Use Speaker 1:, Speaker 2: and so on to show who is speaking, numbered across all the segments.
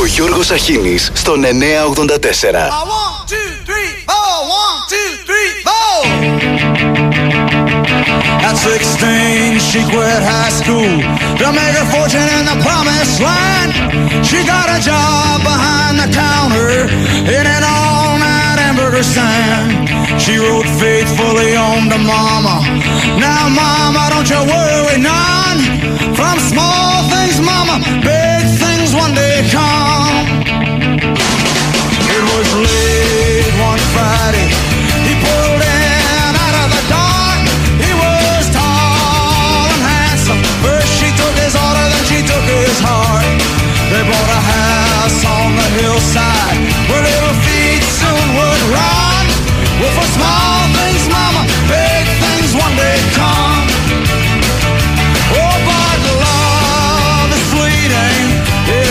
Speaker 1: Ο Γιώργος Αχίνης στον 984.
Speaker 2: I want two, three, four, one, two, three, four. At 16, she quit high school to make her fortune in the promised land. She got a job behind the counter in an all-night hamburger stand. She wrote faithfully home to mama. Now, mama, don't you worry none. From small things, mama, big things one day come. It was late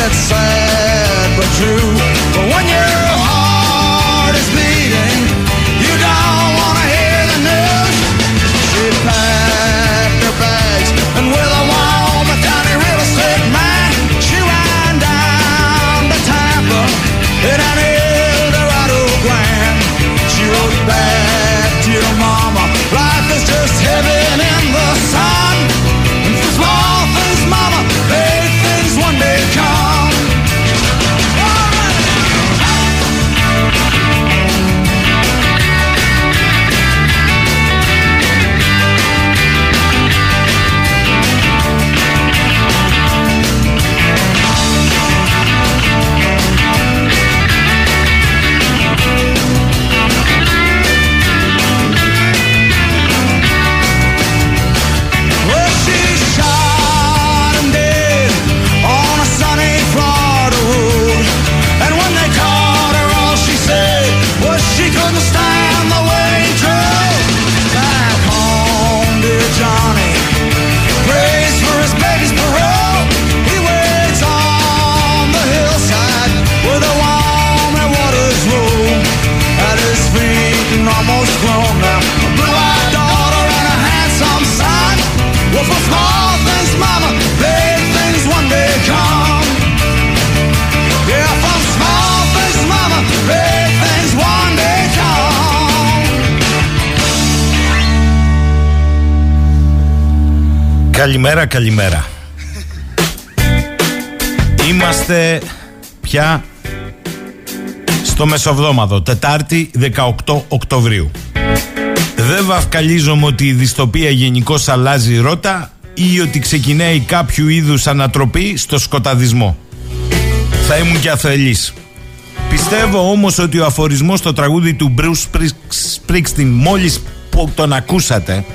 Speaker 2: It's sad but true.
Speaker 3: Καλημέρα, καλημέρα. Είμαστε πια στο Μεσοβδόμαδο, Τετάρτη 18 Οκτωβρίου. Δεν βαφκαλίζομαι ότι η δυστοπία γενικώς αλλάζει ρότα ή ότι ξεκινάει κάποιο είδους ανατροπή στο σκοταδισμό. Θα ήμουν και αθελής. Πιστεύω όμως ότι ο αφορισμός στο τραγούδι του Bruce Springsteen μόλις που τον ακούσατε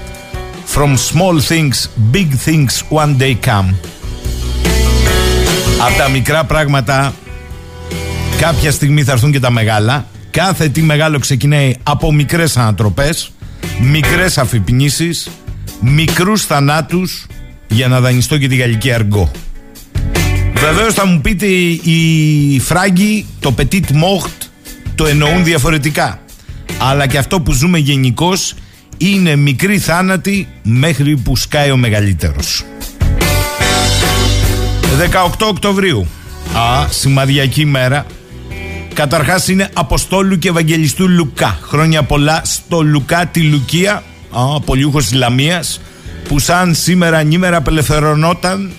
Speaker 3: From small things, big things one day come. Από τα μικρά πράγματα κάποια στιγμή θα έρθουν και τα μεγάλα. Κάθε τι μεγάλο ξεκινάει από μικρές ανατροπές Μικρές αφυπνήσεις Μικρούς θανάτους Για να δανειστώ και τη γαλλική αργό. Βεβαίως θα μου πείτε οι φράγκοι το petit mort το εννοούν διαφορετικά. Αλλά και αυτό που ζούμε γενικώς είναι μικρή θάνατη μέχρι που σκάει ο μεγαλύτερος. 18 Οκτωβρίου. Α, σημαδιακή μέρα. Καταρχάς είναι Αποστόλου και Ευαγγελιστού Λουκά. Χρόνια πολλά στο Λουκά τη Λουκία, α, πολιούχος της Λαμίας, που σαν σήμερα νήμερα απελευθερωνόταν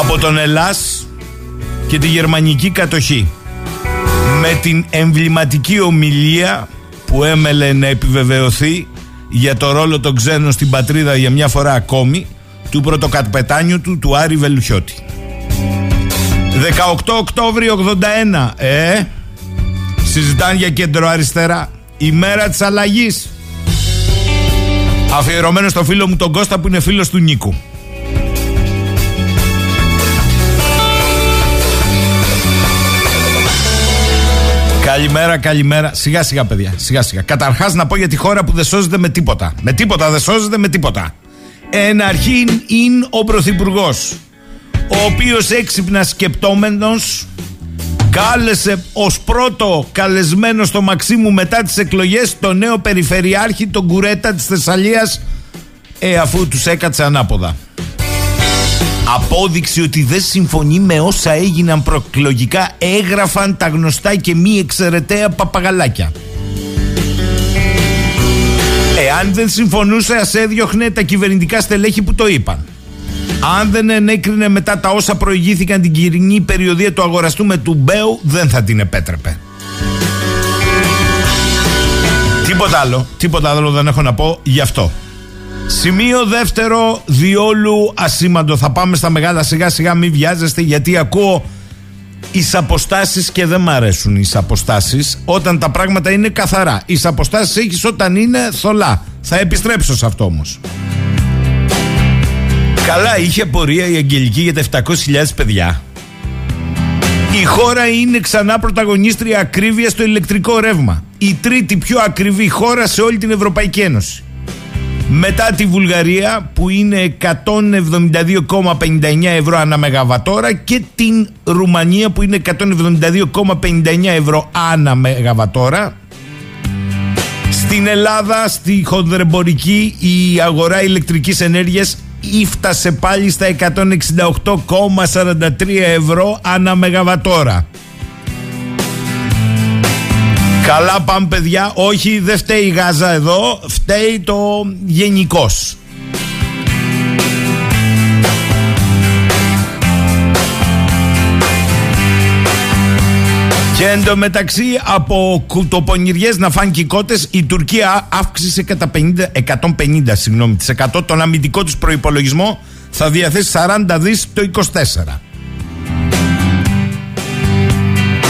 Speaker 3: από τον Ελλάς και τη γερμανική κατοχή με την εμβληματική ομιλία που έμελε να επιβεβαιωθεί για το ρόλο των ξένων στην πατρίδα για μια φορά ακόμη του πρωτοκαπετάνιου του του Άρη Βελουχιώτη. 18 Οκτώβριο 81 ε συζητάνε για κέντρο αριστερά. Η μέρα της αλλαγής. Αφιερωμένο στο φίλο μου τον Κώστα που είναι φίλος του Νίκου Καλημέρα, καλημέρα. Σιγά σιγά, παιδιά. Σιγά σιγά. Καταρχάς να πω για τη χώρα που δεν σώζεται με τίποτα. Με τίποτα δεν σώζεται με τίποτα. Εν αρχήν είναι ο Πρωθυπουργός. Ο οποίος έξυπνα σκεπτόμενος κάλεσε ως πρώτο καλεσμένο στο Μαξίμου μετά τις εκλογές το νέο Περιφερειάρχη, τον Κουρέτα της Θεσσαλίας, ε, αφού τους έκατσε ανάποδα. Απόδειξη ότι δεν συμφωνεί με όσα έγιναν προεκλογικά έγραφαν τα γνωστά και μη εξαιρεταία παπαγαλάκια. Εάν δεν συμφωνούσε, ας έδιωχνε τα κυβερνητικά στελέχη που το είπαν. Αν δεν ενέκρινε μετά τα όσα προηγήθηκαν την κοινή περιοδία του αγοραστού με του Μπέου, δεν θα την επέτρεπε. Τίποτα άλλο, τίποτα άλλο δεν έχω να πω γι' αυτό. Σημείο δεύτερο, διόλου ασήμαντο. Θα πάμε στα μεγάλα σιγά σιγά, μην βιάζεστε γιατί ακούω οι αποστάσεις και δεν μ' αρέσουν οι αποστάσεις όταν τα πράγματα είναι καθαρά. Οι αποστάσεις έχεις όταν είναι θολά. Θα επιστρέψω σε αυτό όμως. Καλά, είχε πορεία η Αγγελική για τα 700.000 παιδιά. Η χώρα είναι ξανά πρωταγωνίστρια ακρίβεια στο ηλεκτρικό ρεύμα. Η τρίτη πιο ακριβή χώρα σε όλη την Ευρωπαϊκή Ένωση. Μετά τη Βουλγαρία που είναι 172,59 ευρώ ανά μεγαβατόρα και την Ρουμανία που είναι 172,59 ευρώ ανά μεγαβατόρα. Στην Ελλάδα, στη χονδρεμπορική, η αγορά ηλεκτρικής ενέργειας ήφτασε πάλι στα 168,43 ευρώ ανά μεγαβατόρα. Καλά πάμε παιδιά, όχι δεν φταίει η Γάζα εδώ, φταίει το γενικώ. Και εντωμεταξύ από κουτοπονηριές να φάνε κότες η Τουρκία αύξησε κατά 50, 150 συγγνώμη, τις 100 τον αμυντικό τους προϋπολογισμό θα διαθέσει 40 δις το 24.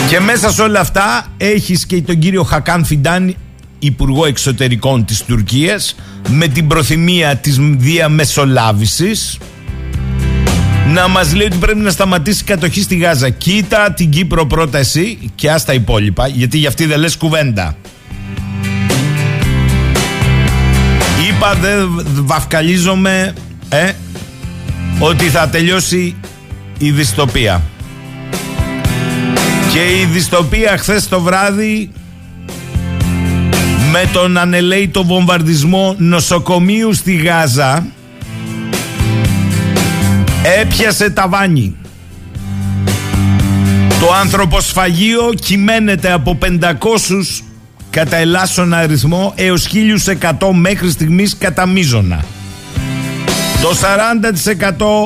Speaker 3: Και μέσα σε όλα αυτά έχεις και τον κύριο Χακάν Φιντάν, Υπουργό Εξωτερικών της Τουρκίας, με την προθυμία της διαμεσολάβησης να μας λέει ότι πρέπει να σταματήσει η κατοχή στη Γάζα. Κοίτα την Κύπρο πρώτα εσύ και άστα υπόλοιπα, γιατί για αυτή δεν λες κουβέντα. Είπα δεν βαφκαλίζομαι ε, ότι θα τελειώσει η δυστοπία. Και η δυστοπία χθες το βράδυ με τον ανελέητο βομβαρδισμό νοσοκομείου στη Γάζα έπιασε ταβάνι. Το ανθρωποσφαγείο κυμαίνεται από 500 κατά ελάσσον αριθμό έως 1100 μέχρι στιγμής κατά μίζωνα. Το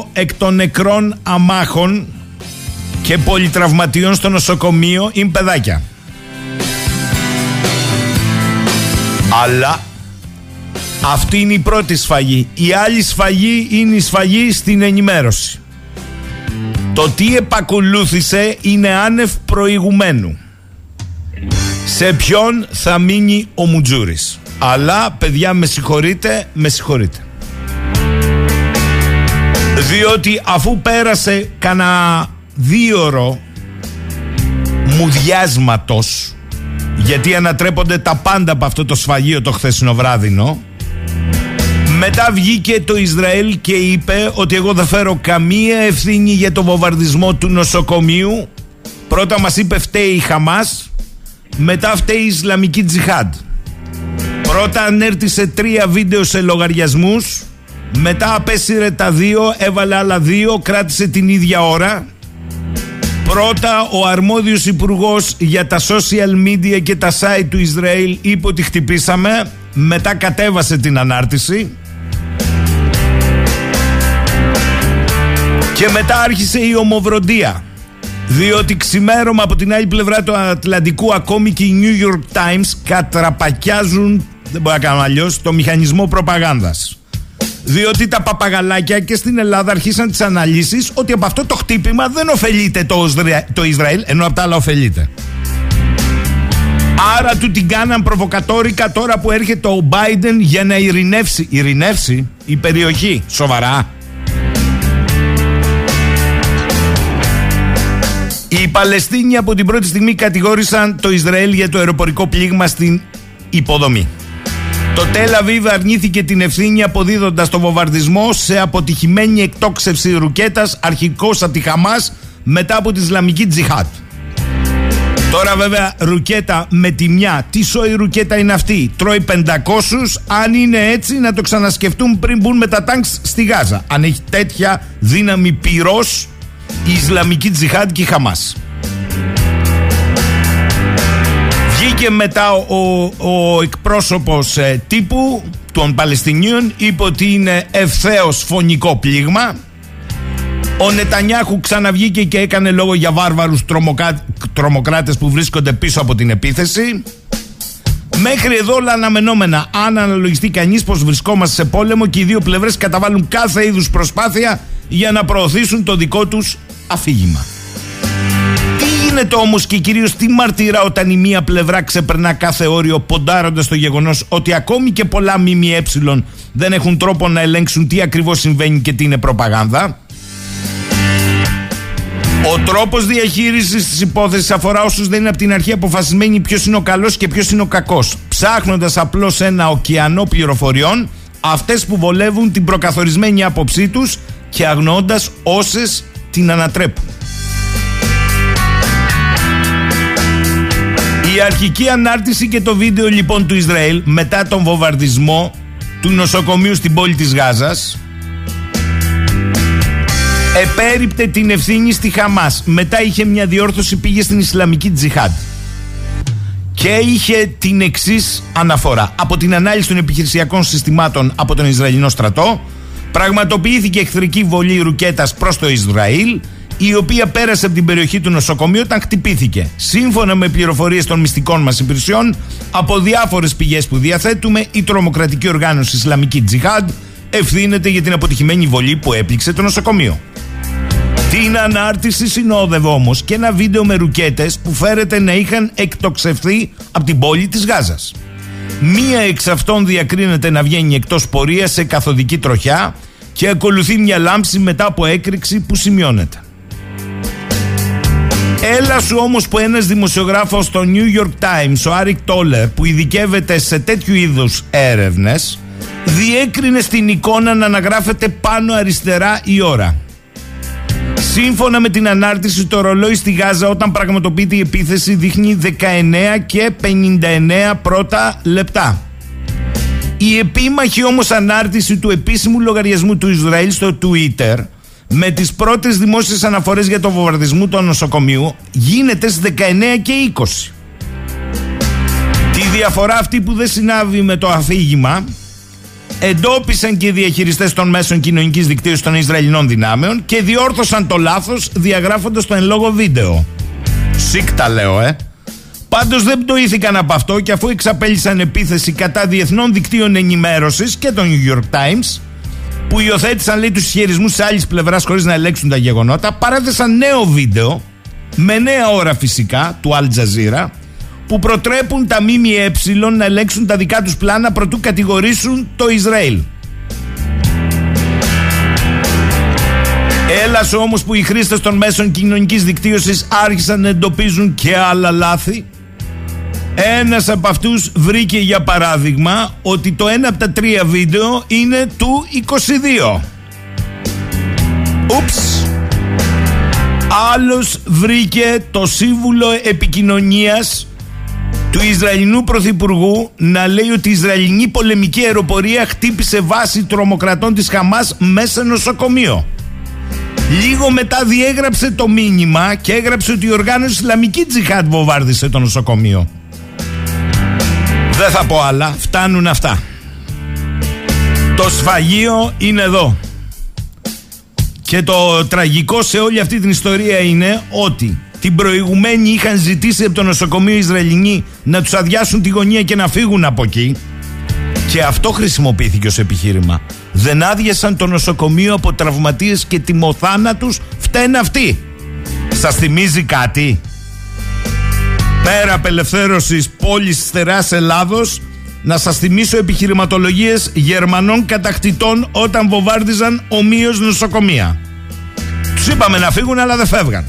Speaker 3: 40% εκ των νεκρών αμάχων και πολυτραυματιών στο νοσοκομείο είναι παιδάκια. Αλλά αυτή είναι η πρώτη σφαγή. Η άλλη σφαγή είναι η σφαγή στην ενημέρωση. Το τι επακολούθησε είναι άνευ προηγουμένου. Σε ποιον θα μείνει ο Μουτζούρης. Αλλά παιδιά με συγχωρείτε, με συγχωρείτε. Διότι αφού πέρασε κανένα δίωρο μουδιάσματος γιατί ανατρέπονται τα πάντα από αυτό το σφαγείο το χθεσινό βράδυνο μετά βγήκε το Ισραήλ και είπε ότι εγώ δεν φέρω καμία ευθύνη για το βομβαρδισμό του νοσοκομείου. Πρώτα μας είπε φταίει η Χαμάς μετά φταίει η Ισλαμική Τζιχάντ. Πρώτα ανέρτησε τρία βίντεο σε λογαριασμούς μετά απέσυρε τα δύο, έβαλε άλλα δύο, κράτησε την ίδια ώρα Πρώτα ο αρμόδιος υπουργός για τα social media και τα site του Ισραήλ είπε ότι χτυπήσαμε. Μετά κατέβασε την ανάρτηση. Και μετά άρχισε η ομοβροντία. Διότι ξημέρωμα από την άλλη πλευρά του Ατλαντικού ακόμη και οι New York Times κατραπακιάζουν, δεν μπορεί να κάνω αλλιώς, το μηχανισμό προπαγάνδας. Διότι τα παπαγαλάκια και στην Ελλάδα αρχίσαν τις αναλύσεις ότι από αυτό το χτύπημα δεν ωφελείται το, το Ισραήλ, ενώ από τα άλλα ωφελείται. Άρα του την κάναν προβοκατόρικα τώρα που έρχεται ο Biden για να ειρηνεύσει. Ειρηνεύσει η περιοχή. Σοβαρά. Οι Παλαιστίνοι από την πρώτη στιγμή κατηγόρησαν το Ισραήλ για το αεροπορικό πλήγμα στην υποδομή. Το Τελαβίβ αρνήθηκε την ευθύνη αποδίδοντας το βομβαρδισμό σε αποτυχημένη εκτόξευση ρουκέτας αρχικώ από τη Χαμάς μετά από τη Ισλαμική Τζιχάτ. Τώρα βέβαια ρουκέτα με τη μια. Τι σοϊ ρουκέτα είναι αυτή; Τρώει 500. Αν είναι έτσι να το ξανασκεφτούν πριν μπουν με τα τάγκς στη Γάζα. Αν έχει τέτοια δύναμη πυρός η Ισλαμική Τζιχάντ και η Χαμάς. Βγήκε μετά ο, ο εκπρόσωπος ε, τύπου των Παλαιστινίων είπε ότι είναι ευθέως φωνικό πλήγμα ο Νετανιάχου ξαναβγήκε και έκανε λόγο για βάρβαρους τρομοκά... τρομοκράτες που βρίσκονται πίσω από την επίθεση. Μέχρι εδώ όλα αναμενόμενα. Αν αναλογιστεί κανείς πως βρισκόμαστε σε πόλεμο και οι δύο πλευρές καταβάλουν κάθε είδους προσπάθεια για να προωθήσουν το δικό τους αφήγημα. Τι γίνεται όμως και κυρίως τι μαρτυρά όταν η μία πλευρά ξεπερνά κάθε όριο ποντάροντας το γεγονός ότι ακόμη και πολλά ΜΜΕ δεν έχουν τρόπο να ελέγξουν τι ακριβώς συμβαίνει και τι είναι προπαγάνδα. Ο τρόπος διαχείρισης της υπόθεσης αφορά όσους δεν είναι από την αρχή αποφασισμένοι ποιος είναι ο καλός και ποιος είναι ο κακός. Ψάχνοντας απλώς ένα ωκεανό πληροφοριών, αυτές που βολεύουν την προκαθορισμένη άποψή τους και αγνοώντας όσες την ανατρέπουν. Η αρχική ανάρτηση και το βίντεο λοιπόν του Ισραήλ μετά τον βομβαρδισμό του νοσοκομείου στην πόλη της Γάζας επέριπτε την ευθύνη στη Χαμάς. Μετά είχε μια διόρθωση, πήγε στην Ισλαμική Τζιχάντ. Και είχε την εξής αναφορά. Από την ανάλυση των επιχειρησιακών συστημάτων από τον Ισραηλινό στρατό, πραγματοποιήθηκε εχθρική βολή ρουκέτας προς το Ισραήλ, η οποία πέρασε από την περιοχή του νοσοκομείου όταν χτυπήθηκε. Σύμφωνα με πληροφορίες των μυστικών μας υπηρεσιών, από διάφορες πηγές που διαθέτουμε, η τρομοκρατική οργάνωση Ισλαμική Τζιχάντ ευθύνεται για την αποτυχημένη βολή που έπληξε το νοσοκομείο. Την ανάρτηση συνόδευε όμως και ένα βίντεο με ρουκέτες που φέρεται να είχαν εκτοξευθεί από την πόλη της Γάζας. Μία εξ αυτών διακρίνεται να βγαίνει εκτός πορείας σε καθοδική τροχιά και ακολουθεί μια λάμψη μετά από έκρηξη που σημειώνεται. Έλα σου όμως που ένας δημοσιογράφος στο New York Times, ο Άρικ Τόλερ, που ειδικεύεται σε τέτοιου είδους έρευνες, διέκρινε στην εικόνα να αναγράφεται πάνω αριστερά η ώρα. Σύμφωνα με την ανάρτηση, το ρολόι στη Γάζα όταν πραγματοποιείται η επίθεση δείχνει 19 και 59 πρώτα λεπτά. Η επίμαχη όμως ανάρτηση του επίσημου λογαριασμού του Ισραήλ στο Twitter με τις πρώτες δημόσιες αναφορές για το βομβαρδισμό του νοσοκομείου γίνεται στις 19 και 20. Τη διαφορά αυτή που δεν συνάβει με το αφήγημα εντόπισαν και οι διαχειριστές των μέσων κοινωνικής δικτύωσης των Ισραηλινών δυνάμεων και διόρθωσαν το λάθος διαγράφοντας το εν λόγω βίντεο. Σίκτα λέω, ε. Πάντως δεν πτωήθηκαν από αυτό και αφού εξαπέλυσαν επίθεση κατά διεθνών δικτύων ενημέρωσης και των New York Times, που υιοθέτησαν λέει τους ισχυρισμού της άλλης πλευράς χωρίς να ελέγξουν τα γεγονότα, παρέθεσαν νέο βίντεο, με νέα ώρα φυσικά, του Al Jazeera, που προτρέπουν τα ΜΜΕ να ελέγξουν τα δικά τους πλάνα προτού κατηγορήσουν το Ισραήλ. Έλα όμως που οι χρήστες των μέσων κοινωνικής δικτύωσης άρχισαν να εντοπίζουν και άλλα λάθη. Ένας από αυτούς βρήκε για παράδειγμα ότι το ένα από τα τρία βίντεο είναι του 22. Ούψ. Άλλος βρήκε το σύμβουλο επικοινωνίας του Ισραηλινού Πρωθυπουργού να λέει ότι η Ισραηλινή πολεμική αεροπορία χτύπησε βάση τρομοκρατών της Χαμάς μέσα νοσοκομείο. Λίγο μετά διέγραψε το μήνυμα και έγραψε ότι η οργάνωση Ισλαμική Τζιχάτ βομβάρδισε το νοσοκομείο. Δεν θα πω άλλα, φτάνουν αυτά. Το σφαγείο είναι εδώ. Και το τραγικό σε όλη αυτή την ιστορία είναι ότι την προηγουμένη είχαν ζητήσει από το νοσοκομείο Ισραηλινοί να τους αδειάσουν τη γωνία και να φύγουν από εκεί. Και αυτό χρησιμοποιήθηκε ως επιχείρημα. Δεν άδειασαν το νοσοκομείο από τραυματίες και τιμοθάνατους, φταίνε αυτοί. Σας θυμίζει κάτι; Πέρα απελευθέρωσης πόλης στεράς Ελλάδος, να σας θυμίσω επιχειρηματολογίες Γερμανών κατακτητών όταν βομβάρδιζαν ομοίως νοσοκομεία. Τους είπαμε να φύγουν αλλά δεν φεύγαν.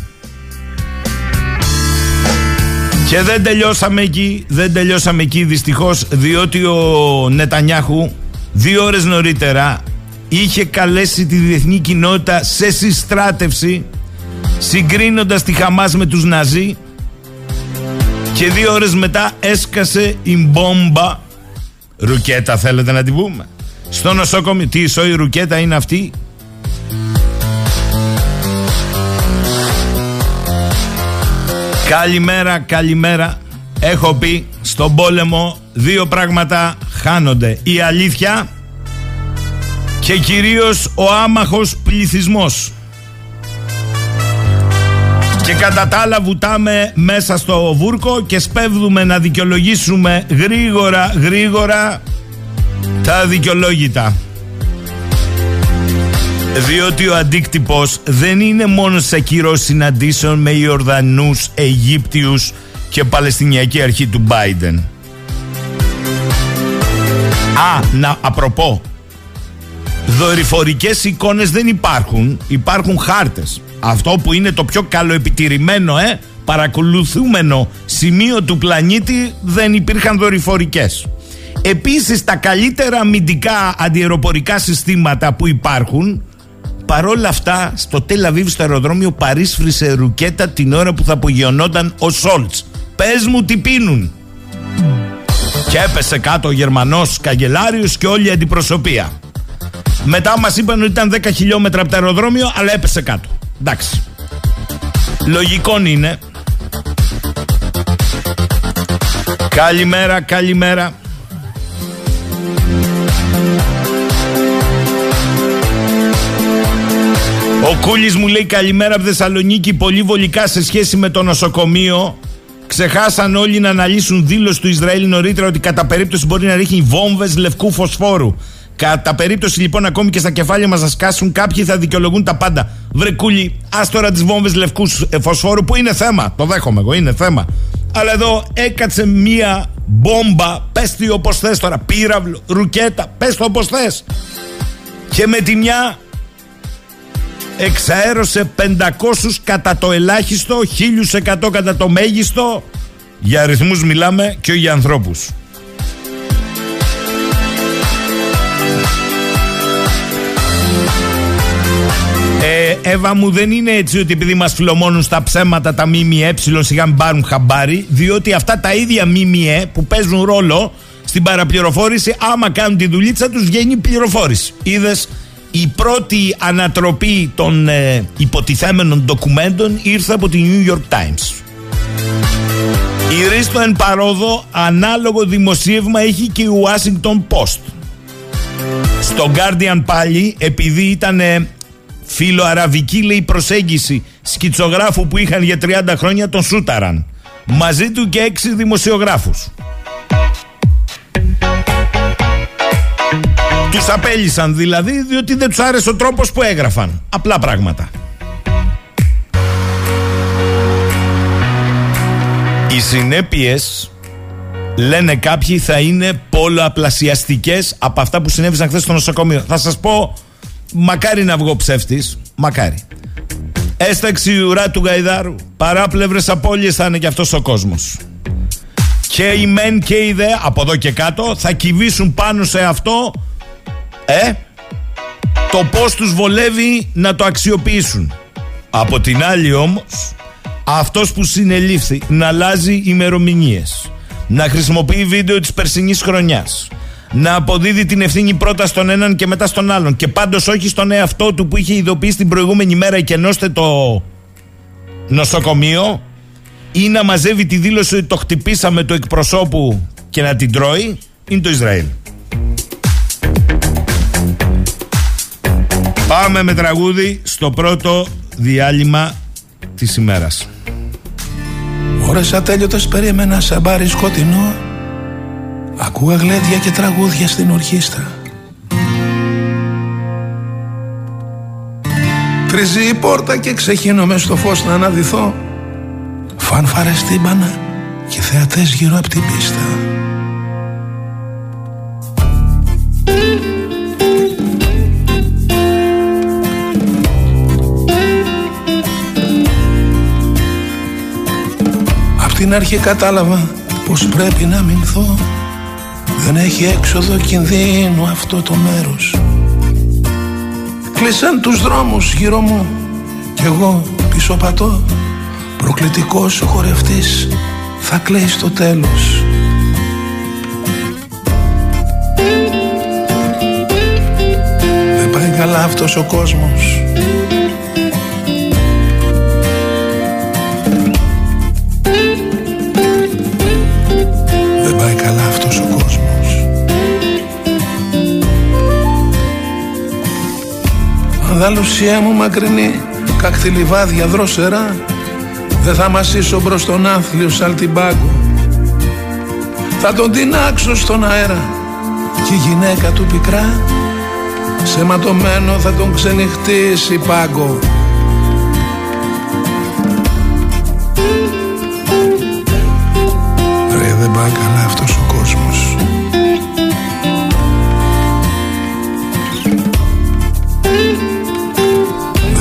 Speaker 3: Και δεν τελειώσαμε εκεί, δεν τελειώσαμε εκεί δυστυχώς διότι ο Νετανιάχου δύο ώρες νωρίτερα είχε καλέσει τη διεθνή κοινότητα σε συστράτευση συγκρίνοντας τη Χαμάς με τους Ναζί Και δύο ώρες μετά έσκασε η μπόμπα Ρουκέτα θέλετε να την πούμε; Στο νοσοκομείο Τι η ρουκέτα είναι αυτή; Καλημέρα, καλημέρα. Έχω πει στον πόλεμο δύο πράγματα χάνονται. Η αλήθεια και κυρίως ο άμαχος πληθυσμός. Και κατά τα άλλα βουτάμε μέσα στο βούρκο και σπέβδουμε να δικαιολογήσουμε γρήγορα γρήγορα τα δικαιολόγητα. Διότι ο αντίκτυπος δεν είναι μόνο σε ακυρώσεις συναντήσεων με Ιορδανούς, Αιγύπτιους και Παλαιστινιακή αρχή του Biden. Α, να, απροπώ, δορυφορικές εικόνες δεν υπάρχουν, υπάρχουν χάρτες. Αυτό που είναι το πιο καλοεπιτηρημένο, ε, παρακολουθούμενο σημείο του πλανήτη δεν υπήρχαν δορυφορικές. Επίσης τα καλύτερα αμυντικά αντιεροπορικά συστήματα που υπάρχουν παρόλα αυτά στο Τελαβίβ στο αεροδρόμιο παρίσφρισε ρουκέτα την ώρα που θα απογειωνόταν ο Σόλτς. Πες μου τι πίνουν. Και έπεσε κάτω ο Γερμανός καγκελάριος και όλη η αντιπροσωπεία. Μετά μας είπαν ότι ήταν 10 χιλιόμετρα από το αεροδρόμιο αλλά έπεσε κάτω. Εντάξει. Λογικό είναι. Καλημέρα, καλημέρα. Ο Κούλης μου λέει καλημέρα από Θεσσαλονίκη πολύ βολικά σε σχέση με το νοσοκομείο Ξεχάσαν όλοι να αναλύσουν δήλωση του Ισραήλ νωρίτερα ότι κατά περίπτωση μπορεί να ρίχνει βόμβες λευκού φωσφόρου Κατά περίπτωση λοιπόν ακόμη και στα κεφάλια μας να σκάσουν κάποιοι θα δικαιολογούν τα πάντα. Βρε Κούλη, ας τώρα τις βόμβες λευκούς φωσφόρου που είναι θέμα. Το δέχομαι εγώ, είναι θέμα. Αλλά εδώ έκατσε μία μπόμπα. Πες τι όπως θες τώρα, πύραυλο, ρουκέτα. Πες το όπως θες. Και με τη μια εξαέρωσε 500 κατά το ελάχιστο, 1100 κατά το μέγιστο. Για αριθμούς μιλάμε και όχι για ανθρώπους. Εύα μου δεν είναι έτσι ότι επειδή μας φιλομώνουν στα ψέματα τα ΜΜΕ σιγά μην πάρουν χαμπάρι διότι αυτά τα ίδια ΜΜΕ που παίζουν ρόλο στην παραπληροφόρηση άμα κάνουν τη δουλίτσα τους βγαίνει πληροφόρηση. Είδες η πρώτη ανατροπή των ε, υποτιθέμενων ντοκουμέντων ήρθε από τη New York Times. Η Ρίστο εν παρόδο ανάλογο δημοσίευμα έχει και η Washington Post. Στο Guardian πάλι επειδή ήταν φιλοαραβική λέει προσέγγιση σκητσογράφου που είχαν για 30 χρόνια τον σούταραν. Μαζί του και έξι δημοσιογράφους. Τους απέλησαν δηλαδή διότι δεν τους άρεσε ο τρόπος που έγραφαν. Απλά πράγματα. Οι συνέπειες λένε κάποιοι θα είναι πολλαπλασιαστικές από αυτά που συνέβησαν χθες στο νοσοκομείο. Θα σας πω, μακάρι να βγω ψεύτης, μακάρι. Έσταξη η ουρά του Γαϊδάρου. Παράπλευρες απώλειες θα είναι και αυτός ο κόσμος. Και οι μεν και οι δε, από εδώ και κάτω, θα κυβήσουν πάνω σε αυτό ε, το πώς τους βολεύει να το αξιοποιήσουν. Από την άλλη όμως, αυτός που συνελήφθη να αλλάζει ημερομηνίες, να χρησιμοποιεί βίντεο της περσινής χρονιάς, να αποδίδει την ευθύνη πρώτα στον έναν και μετά στον άλλον και πάντως όχι στον εαυτό του που είχε ειδοποιήσει την προηγούμενη μέρα και ενώστε το νοσοκομείο ή να μαζεύει τη δήλωση ότι το χτυπήσαμε το εκπροσώπου και να την τρώει είναι το Ισραήλ. Πάμε με τραγούδι στο πρώτο διάλειμμα της ημέρας.
Speaker 4: Ώρες ατέλειωτες περίμενα σε μπάρι σκοτεινό Ακούγα γλέντια και τραγούδια στην ορχήστρα. Τρίζει η πόρτα και ξεχύνω μες στο φως να αναδυθώ. Φανφαρες τύμπανα και θεατές γύρω από την πίστα. Την αρχή κατάλαβα πως πρέπει να μηνθώ Δεν έχει έξοδο κινδύνου αυτό το μέρος. Κλείσαν τους δρόμους γύρω μου Κι εγώ πίσω πατώ. Προκλητικός χορευτής θα κλαίει στο τέλος. Δεν πάει καλά αυτός ο κόσμος Ανδαλουσία μου μακρινή Κακτηλιβάδια δρόσερα Δεν θα μασίσω μπρος τον άθλιο σαλτιμπάγκο Θα τον τεινάξω στον αέρα Κι η γυναίκα του πικρά Σε ματωμένο θα τον ξενυχτήσει πάγκο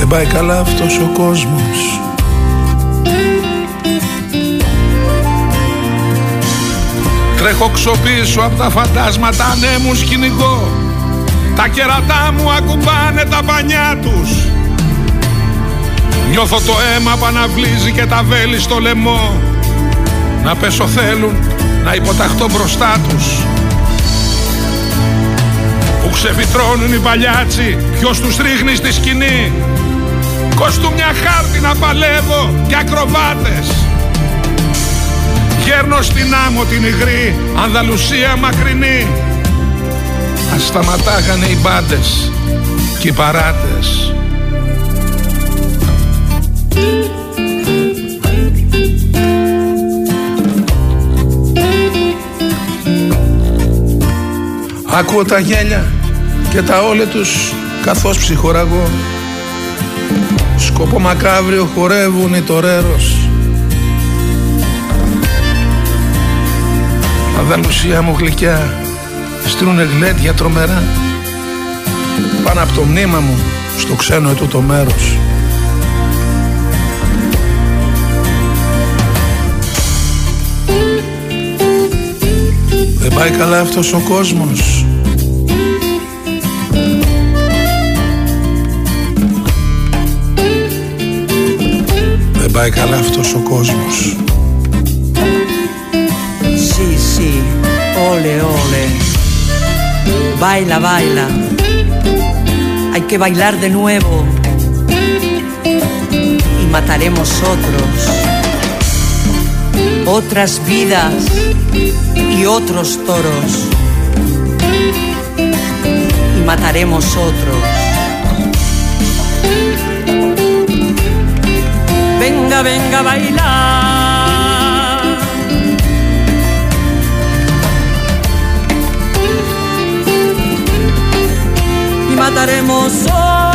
Speaker 4: Δεν πάει καλά αυτός ο κόσμος. Τρέχω ξοπίσω από τα φαντάσματα ανέμου κυνηγώ Τα κερατά μου ακουμπάνε τα πανιά τους. Νιώθω το αίμα που αναβλύζει και τα βέλη στο λαιμό. Να πέσω θέλουν να υποταχτώ μπροστά τους. Που ξεβιτρώνουν οι παλιάτσι Ποιος τους ρίχνει στη σκηνή Κόστου μια χάρτη να παλεύω και ακροβάτες. Γέρνω στην άμμο την υγρή Ανδαλουσία μακρινή. Ας σταματάγανε οι μπάντες και οι παράτες. Ακούω τα γέλια και τα όλε τους καθώς ψυχοραγώ Σκόπο μακάβριο χορεύουν οι τορέρος Αδαλουσία μου γλυκιά στρούνε γλέντια τρομερά. Πάνω από το μνήμα μου στο ξένο ετούτο μέρος. Δεν πάει καλά αυτός ο κόσμος Δεν πάει καλά αυτός ο κόσμος
Speaker 5: Sí, sí, ole, ole. Baila, baila. Hay que bailar de nuevo. Y mataremos otros. Otras vidas y otros toros. Y mataremos otros. Venga, venga a bailar. y mataremos otro.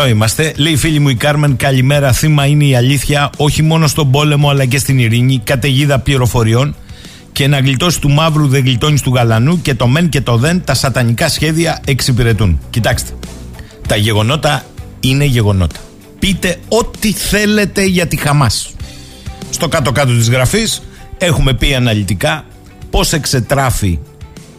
Speaker 3: Εδώ είμαστε. Λέει η φίλη μου η Κάρμεν, καλημέρα. Θύμα είναι η αλήθεια, όχι μόνο στον πόλεμο αλλά και στην ειρήνη. Καταιγίδα πληροφοριών. Και να γλιτώσει του μαύρου δεν γλιτώνεις του γαλανού. Και το μεν και το δεν, τα σατανικά σχέδια εξυπηρετούν. Κοιτάξτε. Τα γεγονότα είναι γεγονότα. Πείτε ό,τι θέλετε για τη Χαμάς. Στο κάτω-κάτω της γραφής έχουμε πει αναλυτικά πώς εξετράφει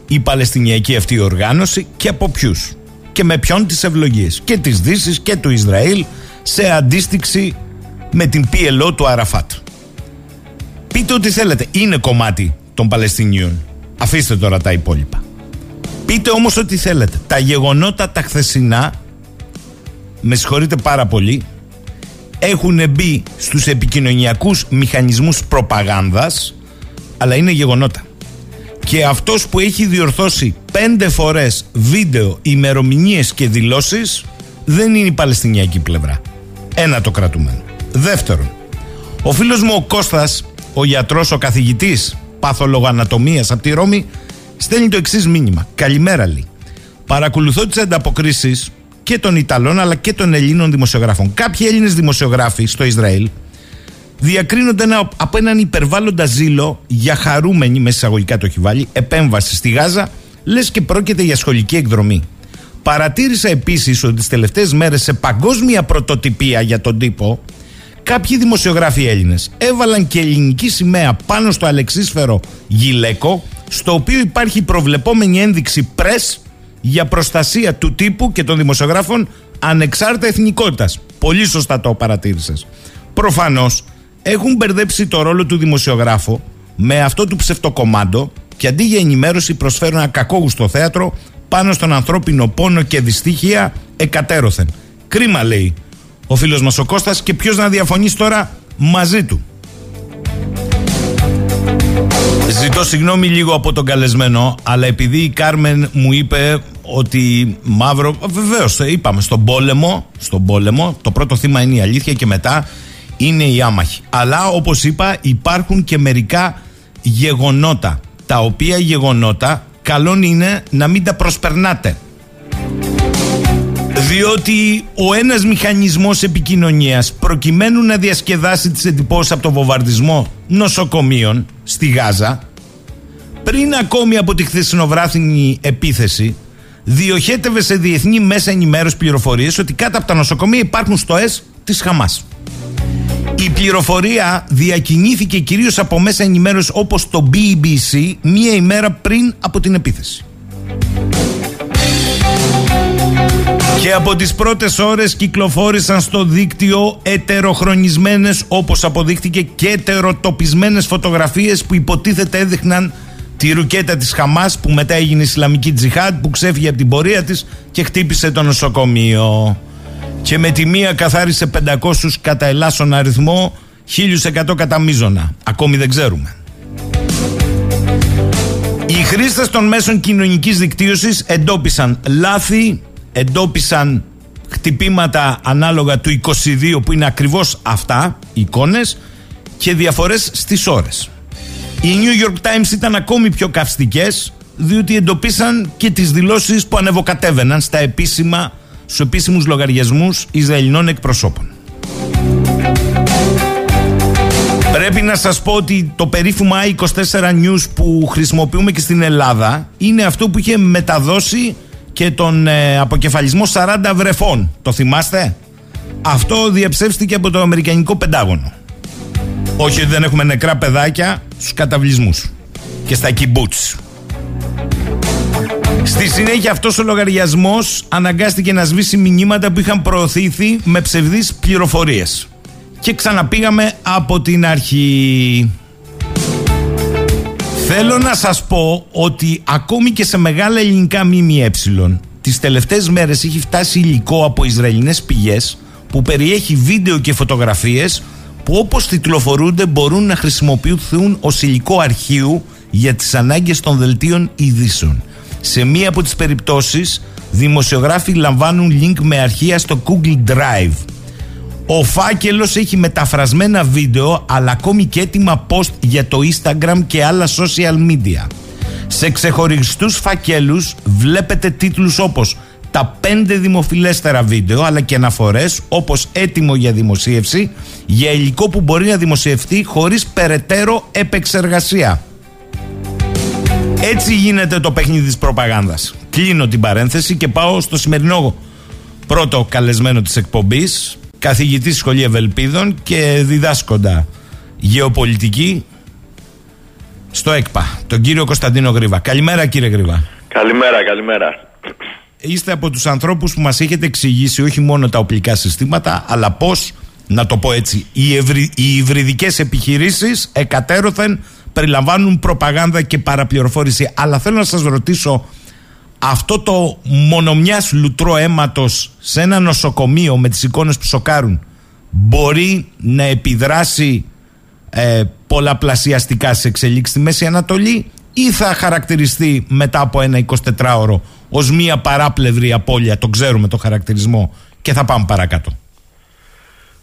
Speaker 3: η Παλαιστινιακή αυτή οργάνωση και από ποιους. Και με ποιον τις ευλογίες. Και της Δύσης και του Ισραήλ σε αντίστοιξη με την PLO του Αραφάτ. Πείτε ό,τι θέλετε. Είναι κομμάτι των Παλαιστινίων. Αφήστε τώρα τα υπόλοιπα. Πείτε όμως ό,τι θέλετε. Τα γεγονότα τα χθεσινά, με συγχωρείτε πάρα πολύ, έχουν μπει στους επικοινωνιακούς μηχανισμούς προπαγάνδας, αλλά είναι γεγονότα. Και αυτός που έχει διορθώσει πέντε φορές βίντεο, ημερομηνίες και δηλώσεις δεν είναι η Παλαιστινιακή πλευρά. Ένα το κρατούμενο. Δεύτερον, ο φίλος μου ο Κώστας, ο γιατρός, ο καθηγητής παθολογανατομίας από τη Ρώμη, στέλνει το εξής μήνυμα. Καλημέρα, λέει. Παρακολουθώ τις ανταποκρίσεις και των Ιταλών αλλά και των Ελλήνων δημοσιογράφων. Κάποιοι Έλληνες δημοσιογράφοι στο Ισραήλ διακρίνονται ένα, από έναν υπερβάλλοντα ζήλο για χαρούμενη, με εισαγωγικά το έχει βάλει, επέμβαση στη Γάζα, λες και πρόκειται για σχολική εκδρομή. Παρατήρησα επίσης ότι τις τελευταίες μέρες σε παγκόσμια πρωτοτυπία για τον τύπο, κάποιοι δημοσιογράφοι Έλληνες έβαλαν και ελληνική σημαία πάνω στο αλεξίσφαιρο γυλαίκο, στο οποίο υπάρχει προβλεπόμενη ένδειξη πρεσ για προστασία του τύπου και των δημοσιογράφων ανεξάρτητα εθνικότητας. Πολύ σωστά το παρατήρησες. Προφανώς έχουν μπερδέψει το ρόλο του δημοσιογράφου με αυτό του ψευτοκομάντο και αντί για ενημέρωση προσφέρουν ένα κακόγουστο θέατρο πάνω στον ανθρώπινο πόνο και δυστύχεια εκατέρωθεν. Κρίμα λέει ο φίλος μας ο Κώστας και ποιος να διαφωνήσει τώρα μαζί του. Ζητώ συγγνώμη λίγο από τον καλεσμένο, αλλά επειδή η Κάρμεν μου είπε ότι μαύρο. Βεβαίως, είπαμε στον πόλεμο, στον πόλεμο, το πρώτο θύμα είναι η αλήθεια και μετά είναι η άμαχη. Αλλά όπως είπα, υπάρχουν και μερικά γεγονότα. Τα οποία γεγονότα καλό είναι να μην τα προσπερνάτε. Διότι ο ένας μηχανισμός επικοινωνίας προκειμένου να διασκεδάσει τις εντυπώσεις από τον βομβαρδισμό νοσοκομείων στη Γάζα πριν ακόμη από τη χθεσινοβράθυνη επίθεση διοχέτευε σε διεθνή μέσα ενημέρωση πληροφορίες ότι κάτω από τα νοσοκομεία υπάρχουν στοές της Χαμάς. Η πληροφορία διακινήθηκε κυρίως από μέσα ενημέρωσης όπως το BBC μία ημέρα πριν από την επίθεση. Και από τις πρώτες ώρες κυκλοφόρησαν στο δίκτυο ετεροχρονισμένες όπως αποδείχτηκε και ετεροτοπισμένες φωτογραφίες που υποτίθεται έδειχναν τη ρουκέτα της Χαμάς που μετά έγινε Ισλαμική Τζιχάντ που ξέφυγε από την πορεία της και χτύπησε το νοσοκομείο. Και με τη μία καθάρισε 500 κατά ελάσσον αριθμό, 1100 κατά μίζωνα. Ακόμη δεν ξέρουμε. Οι χρήστες των μέσων κοινωνικής δικτύωσης εντόπισαν λάθη, εντόπισαν χτυπήματα ανάλογα του 22 που είναι ακριβώς αυτά, εικόνες και διαφορές στις ώρες. Οι New York Times ήταν ακόμη πιο καυστικές διότι εντοπίσαν και τις δηλώσεις που ανεβοκατέβαιναν στα επίσημα, στους επίσημους λογαριασμούς Ισραηλινών εκπροσώπων. Πρέπει να σας πω ότι το περίφημα i24 News που χρησιμοποιούμε και στην Ελλάδα είναι αυτό που είχε μεταδώσει και τον ε, αποκεφαλισμό 40 βρεφών. Το θυμάστε; Αυτό διαψεύστηκε από το Αμερικανικό Πεντάγωνο. Όχι ότι δεν έχουμε νεκρά παιδάκια στους καταβλισμούς και στα κιμπούτς. Στη συνέχεια αυτός ο λογαριασμός αναγκάστηκε να σβήσει μηνύματα που είχαν προωθήθει με ψευδείς πληροφορίες. Και ξαναπήγαμε από την αρχή. Θέλω να σας πω ότι ακόμη και σε μεγάλα ελληνικά ΜΜΕ τις τελευταίες μέρες έχει φτάσει υλικό από Ισραηλινές πηγές που περιέχει βίντεο και φωτογραφίες που όπως τιτλοφορούνται μπορούν να χρησιμοποιηθούν ως υλικό αρχείου για τις ανάγκες των δελτίων ειδήσεων. Σε μία από τις περιπτώσεις δημοσιογράφοι λαμβάνουν link με αρχεία στο Google Drive. Ο φάκελος έχει μεταφρασμένα βίντεο αλλά ακόμη και έτοιμα post για το Instagram και άλλα social media. Σε ξεχωριστούς φακέλους βλέπετε τίτλους όπως τα πέντε δημοφιλέστερα βίντεο αλλά και αναφορές όπως έτοιμο για δημοσίευση για υλικό που μπορεί να δημοσιευτεί χωρίς περαιτέρω επεξεργασία. Έτσι γίνεται το παιχνίδι της προπαγάνδας. Κλείνω την παρένθεση και πάω στο σημερινό πρώτο καλεσμένο της εκπομπής καθηγητή Σχολή Ευελπίδων και διδάσκοντα γεωπολιτική στο ΕΚΠΑ, τον κύριο Κωνσταντίνο Γρήβα. Καλημέρα κύριε Γρήβα.
Speaker 6: Καλημέρα, καλημέρα.
Speaker 3: Είστε από τους ανθρώπους που μας έχετε εξηγήσει όχι μόνο τα οπλικά συστήματα, αλλά πώς, να το πω έτσι, οι, ευρυ, οι υβριδικές επιχειρήσεις εκατέρωθεν περιλαμβάνουν προπαγάνδα και παραπληροφόρηση. Αλλά θέλω να σας ρωτήσω, αυτό το μονομιάς λουτρό αίματος σε ένα νοσοκομείο με τις εικόνες που σοκάρουν μπορεί να επιδράσει ε, πολλαπλασιαστικά σε εξελίξει στη Μέση Ανατολή ή θα χαρακτηριστεί μετά από ένα 24ωρο ως μία παράπλευρη απώλεια, το ξέρουμε το χαρακτηρισμό και θα πάμε παρακάτω.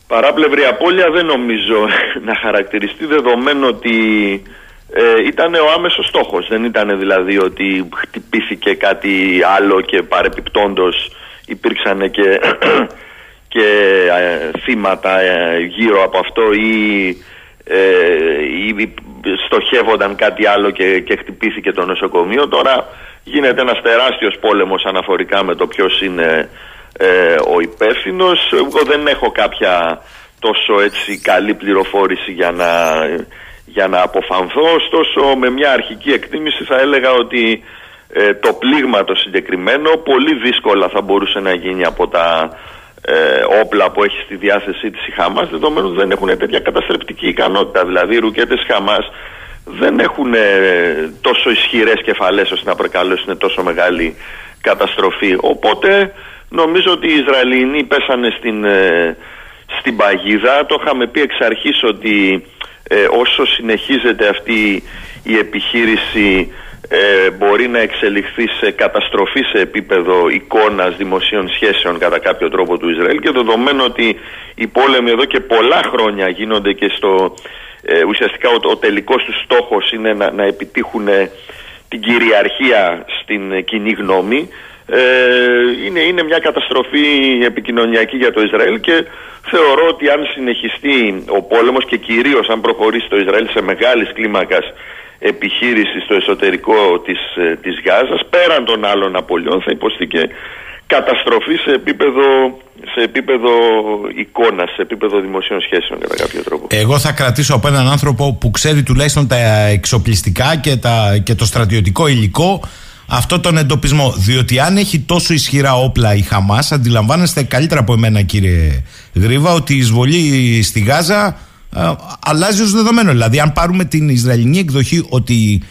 Speaker 6: Παράπλευρη απώλεια δεν νομίζω να χαρακτηριστεί δεδομένου ότι ε, ήταν ο άμεσος στόχος. Δεν ήταν δηλαδή ότι χτυπήθηκε κάτι άλλο και παρεπιπτόντος υπήρξαν και, και ε, θύματα ε, γύρω από αυτό ή, ε, ή στοχεύονταν κάτι άλλο και, και χτυπήθηκε το νοσοκομείο. Τώρα γίνεται ένας τεράστιος πόλεμος αναφορικά με το ποιος είναι ε, ο υπεύθυνος. Εγώ δεν έχω κάποια τόσο έτσι καλή πληροφόρηση για να, για να αποφανθώ. Ωστόσο με μια αρχική εκτίμηση θα έλεγα ότι ε, το πλήγμα το συγκεκριμένο πολύ δύσκολα θα μπορούσε να γίνει από τα ε, όπλα που έχει στη διάθεσή της η Χαμάς δεδομένου δεν έχουν τέτοια καταστρεπτική ικανότητα. Δηλαδή οι ρουκέτες Χαμάς δεν έχουν ε, τόσο ισχυρές κεφαλές ώστε να προκαλέσουν τόσο μεγάλη καταστροφή. Οπότε νομίζω ότι οι Ισραηλινοί πέσανε στην, ε, στην παγίδα. Το είχαμε πει εξ αρχής ότι ε, όσο συνεχίζεται αυτή η επιχείρηση ε, μπορεί να εξελιχθεί σε καταστροφή σε επίπεδο εικόνας δημοσίων σχέσεων κατά κάποιο τρόπο του Ισραήλ και δεδομένου ότι οι πόλεμοι εδώ και πολλά χρόνια γίνονται και στο ε, ουσιαστικά ο, ο τελικός τους στόχος είναι να, να επιτύχουν την κυριαρχία στην κοινή γνώμη ε, είναι, είναι μια καταστροφή επικοινωνιακή για το Ισραήλ και θεωρώ ότι αν συνεχιστεί ο πόλεμος και κυρίως αν προχωρήσει το Ισραήλ σε μεγάλης κλίμακας επιχείρησης στο εσωτερικό της, ε, της Γάζας πέραν των άλλων απολειών θα υποστεί και καταστροφή σε επίπεδο, σε επίπεδο εικόνας, σε επίπεδο δημοσίων σχέσεων κατά κάποιο τρόπο.
Speaker 3: Εγώ θα κρατήσω από έναν άνθρωπο που ξέρει τουλάχιστον τα εξοπλιστικά και, τα, και το στρατιωτικό υλικό αυτό τον εντοπισμό. Διότι αν έχει τόσο ισχυρά όπλα η Χαμάς, αντιλαμβάνεστε καλύτερα από εμένα, κύριε Γρήβα, ότι η εισβολή στη Γάζα ε, αλλάζει ως δεδομένο. Δηλαδή, αν πάρουμε την Ισραηλινή εκδοχή ότι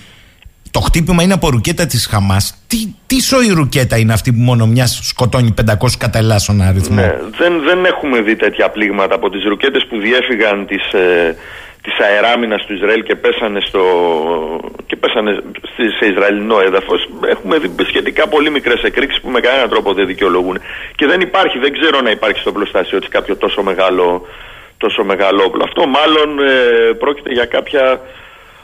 Speaker 3: το χτύπημα είναι από ρουκέτα της Χαμάς, τι, τι σοή ρουκέτα είναι αυτή που μόνο μιας σκοτώνει 500 κατά ελάσσονα αριθμό;
Speaker 6: Ναι, δεν, δεν έχουμε δει τέτοια πλήγματα από τις ρουκέτες που διέφυγαν τις. Ε, της αεράμινας του Ισραήλ και πέσανε, στο, και πέσανε σε Ισραηλινό έδαφος. Έχουμε δει σχετικά πολύ μικρές εκρήξεις που με κανέναν τρόπο δεν δικαιολογούν. Και δεν υπάρχει, δεν ξέρω να υπάρχει στο πλωστάσιο της κάποιο τόσο μεγάλο, τόσο μεγάλο όπλο. Αυτό μάλλον ε, πρόκειται για κάποια ε,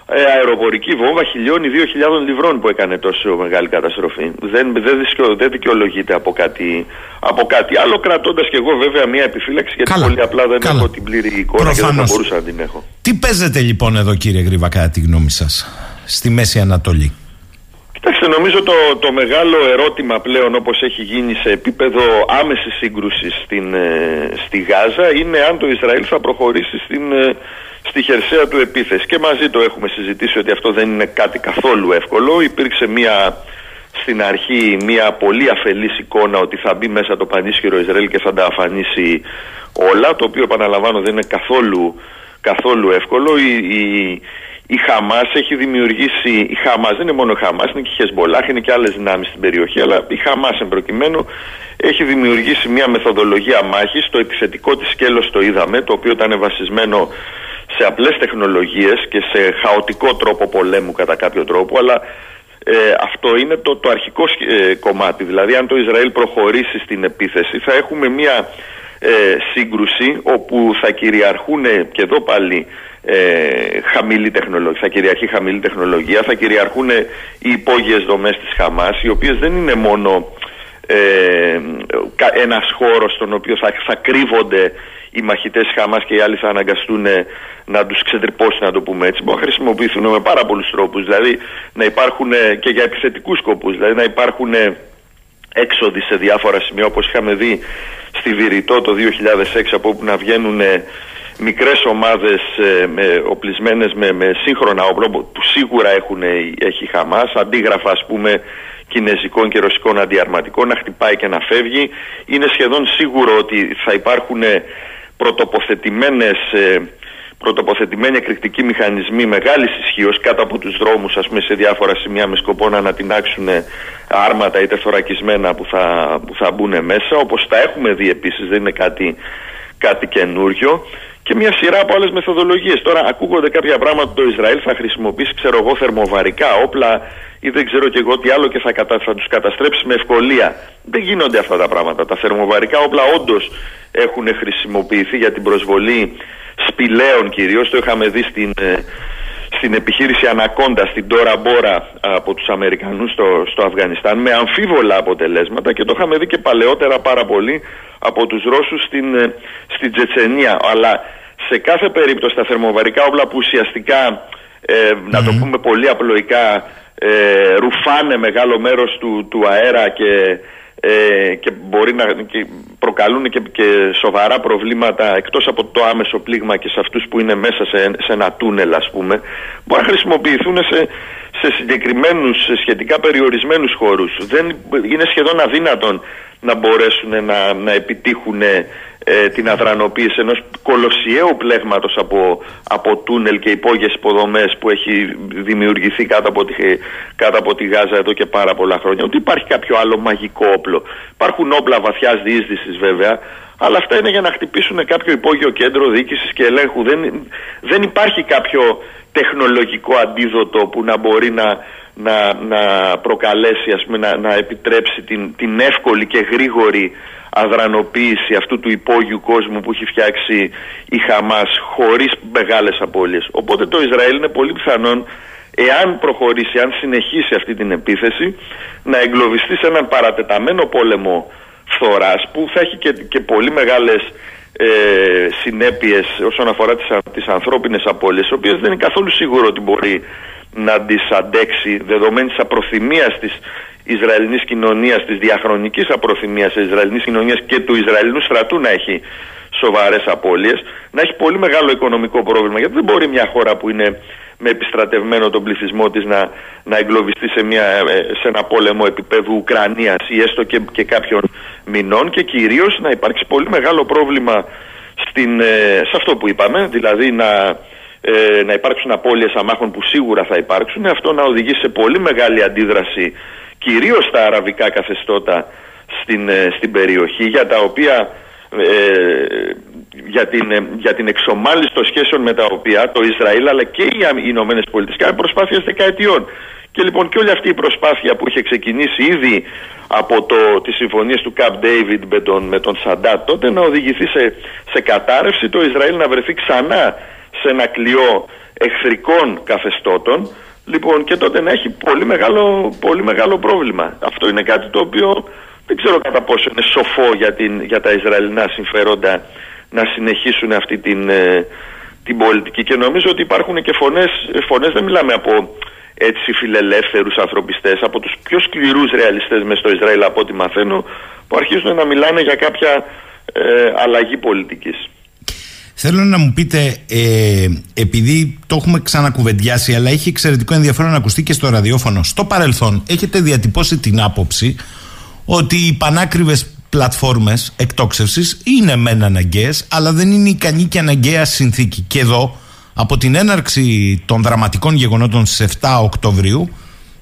Speaker 6: αεροπορική βόμβα χιλιών ή δύο χιλιάδων λιβρών που έκανε τόσο μεγάλη καταστροφή. Δεν, δεν, δεν δικαιολογείται από κάτι, από κάτι άλλο, κρατώντας και εγώ βέβαια μια επιφύλαξη, γιατί πολύ απλά δεν έχω την πλήρη εικόνα και δεν θα μπορούσα να την έχω.
Speaker 3: Τι παίζετε λοιπόν εδώ, κύριε Γρήβα, κατά τη γνώμη σας, στη Μέση Ανατολή;
Speaker 6: Κοιτάξτε, νομίζω το, το μεγάλο ερώτημα πλέον όπως έχει γίνει σε επίπεδο άμεσης σύγκρουσης στην, ε, στη Γάζα είναι αν το Ισραήλ θα προχωρήσει στην ε, στη χερσαία του επίθεση. Και μαζί το έχουμε συζητήσει ότι αυτό δεν είναι κάτι καθόλου εύκολο. Υπήρξε μια στην αρχή μια πολύ αφελής εικόνα ότι θα μπει μέσα το πανίσχυρο Ισραήλ και θα τα αφανίσει όλα, το οποίο επαναλαμβάνω δεν είναι καθόλου, καθόλου εύκολο. Η, η, η Χαμάς έχει δημιουργήσει, η Χαμάς δεν είναι μόνο η Χαμάς, είναι και η Χεσμολάχ, είναι και άλλες δυνάμεις στην περιοχή, αλλά η Χαμάς εμπροκειμένου έχει δημιουργήσει μια μεθοδολογία μάχης, το επιθετικό της σκέλος το είδαμε, το οποίο ήταν βασισμένο σε απλές τεχνολογίες και σε χαοτικό τρόπο πολέμου κατά κάποιο τρόπο αλλά ε, αυτό είναι το, το αρχικό ε, κομμάτι. Δηλαδή αν το Ισραήλ προχωρήσει στην επίθεση θα έχουμε μια ε, σύγκρουση όπου θα κυριαρχούν και εδώ πάλι ε, χαμηλή τεχνολογία, θα κυριαρχεί χαμηλή τεχνολογία, θα κυριαρχούν οι υπόγειες δομές της Χαμάς οι οποίες δεν είναι μόνο ε, ένας χώρος στον οποίο θα, θα κρύβονται οι μαχητές Χαμάς και οι άλλοι θα αναγκαστούν να τους ξετρυπώσει, να το πούμε έτσι. Μπορούν να χρησιμοποιηθούν με πάρα πολλούς τρόπους. Δηλαδή να υπάρχουν και για επιθετικούς σκοπούς. Δηλαδή να υπάρχουν έξοδοι σε διάφορα σημεία όπως είχαμε δει στη Βηρητό το 2006 από όπου να βγαίνουν μικρές ομάδες ε, με, οπλισμένες με, με σύγχρονα όπλα που σίγουρα έχουν, έχει Χαμάς αντίγραφα ας πούμε κινέζικων και ρωσικών αντιαρματικών να χτυπάει και να φεύγει είναι σχεδόν σίγουρο ότι θα υπάρχουν πρωτοποθετημένες ε, πρωτοποθετημένοι εκρηκτικοί μηχανισμοί μεγάλης ισχύως κάτω από τους δρόμους, ας πούμε, σε διάφορα σημεία με σκοπό να ανατινάξουν άρματα είτε θωρακισμένα που θα, που θα μπουν μέσα. Όπως τα έχουμε δει επίσης, δεν είναι κάτι, κάτι καινούριο και μια σειρά από άλλες μεθοδολογίες. Τώρα ακούγονται κάποια πράγματα ότι το Ισραήλ θα χρησιμοποιήσει, ξέρω εγώ, θερμοβαρικά όπλα ή δεν ξέρω και εγώ τι άλλο και θα, κατα... θα τους καταστρέψει με ευκολία. Δεν γίνονται αυτά τα πράγματα. Τα θερμοβαρικά όπλα όντως έχουν χρησιμοποιηθεί για την προσβολή σπηλαίων κυρίως. Το είχαμε δει στην, ε, στην επιχείρηση Ανακόντα, στην Τώρα Μπόρα από τους Αμερικανούς στο, στο Αφγανιστάν με αμφίβολα αποτελέσματα και το είχαμε δει και παλαιότερα πάρα πολύ από τους Ρώσους στην, ε, στην Τσετσενία. Αλλά σε κάθε περίπτωση τα θερμοβαρικά όπλα που ουσιαστικά, ε, να το πούμε πολύ απλοϊκά, ε, ρουφάνε μεγάλο μέρος του, του αέρα και ε, και μπορεί να και προκαλούν και, και σοβαρά προβλήματα εκτός από το άμεσο πλήγμα και σε αυτούς που είναι μέσα σε, σε ένα τούνελ ας πούμε μπορεί να χρησιμοποιηθούν σε, σε συγκεκριμένους σε σχετικά περιορισμένους χώρους. Δεν είναι σχεδόν αδύνατον να μπορέσουν να, να επιτύχουν ε, την αδρανοποίηση ενός κολοσιαίου πλέγματος από, από τούνελ και υπόγειες υποδομές που έχει δημιουργηθεί κάτω από, τη, κάτω από τη Γάζα εδώ και πάρα πολλά χρόνια. Ότι υπάρχει κάποιο άλλο μαγικό όπλο. Υπάρχουν όπλα βαθιάς διείσδυσης βέβαια, αλλά αυτά είναι για να χτυπήσουν κάποιο υπόγειο κέντρο διοίκησης και ελέγχου. Δεν, δεν υπάρχει κάποιο τεχνολογικό αντίδοτο που να μπορεί να, να, να προκαλέσει, ας πούμε, να, να επιτρέψει την, την εύκολη και γρήγορη αδρανοποίηση αυτού του υπόγειου κόσμου που έχει φτιάξει η Χαμάς χωρίς μεγάλες απώλειες. Οπότε το Ισραήλ είναι πολύ πιθανόν εάν προχωρήσει, αν συνεχίσει αυτή την επίθεση να εγκλωβιστεί σε έναν παρατεταμένο πόλεμο φθοράς που θα έχει και, και πολύ μεγάλες ε, συνέπειες όσον αφορά τις, τις ανθρώπινες απώλειες οι οποίες δεν είναι καθόλου σίγουρο ότι μπορεί να τις αντέξει δεδομένης της απροθυμίας της Ισραηλινής κοινωνίας, της διαχρονικής απροθυμίας τη Ισραηλινής κοινωνίας και του Ισραηλινού στρατού να έχει σοβαρές απώλειες, να έχει πολύ μεγάλο οικονομικό πρόβλημα. Γιατί δεν μπορεί μια χώρα που είναι με επιστρατευμένο τον πληθυσμό της να, να εγκλωβιστεί σε, μια, ε, σε ένα πόλεμο επίπεδου Ουκρανίας ή έστω και, και κάποιων μηνών και κυρίως να υπάρξει πολύ μεγάλο πρόβλημα στην, ε, σε αυτό που είπαμε, δηλαδή να, ε, να υπάρξουν απώλειες αμάχων που σίγουρα θα υπάρξουν, αυτό να οδηγήσει σε πολύ μεγάλη αντίδραση κυρίως στα αραβικά καθεστώτα στην, ε, στην περιοχή για τα οποία ε, για, την, ε, για την εξομάλυση των σχέσεων με τα οποία το Ισραήλ αλλά και οι Ηνωμένες Πολιτείες κάνουν προσπάθειες δεκαετιών. Και λοιπόν και όλη αυτή η προσπάθεια που είχε ξεκινήσει ήδη από το, τις συμφωνίες του Camp David με τον, με τον Σαντάτ τότε να οδηγηθεί σε, σε κατάρρευση το Ισραήλ να βρεθεί ξανά σε ένα κλειό εχθρικών καθεστώτων Λοιπόν, και τότε να έχει πολύ μεγάλο, πολύ μεγάλο πρόβλημα. Αυτό είναι κάτι το οποίο δεν ξέρω κατά πόσο είναι σοφό για, την, για τα Ισραηλινά συμφέροντα να συνεχίσουν αυτή την, ε, την πολιτική. Και νομίζω ότι υπάρχουν και φωνές, φωνές δεν μιλάμε από έτσι φιλελεύθερους ανθρωπιστές, από τους πιο σκληρούς ρεαλιστές μες στο Ισραήλ από ό,τι μαθαίνω, που αρχίζουν να μιλάνε για κάποια ε, αλλαγή πολιτικής.
Speaker 3: Θέλω να μου πείτε, ε, επειδή το έχουμε ξανακουβεντιάσει, αλλά έχει εξαιρετικό ενδιαφέρον να ακουστεί και στο ραδιόφωνο. Στο παρελθόν έχετε διατυπώσει την άποψη ότι οι πανάκριβες πλατφόρμες εκτόξευσης είναι μεν αναγκαίες, αλλά δεν είναι ικανή και αναγκαία συνθήκη. Και εδώ, από την έναρξη των δραματικών γεγονότων στις 7 Οκτωβρίου,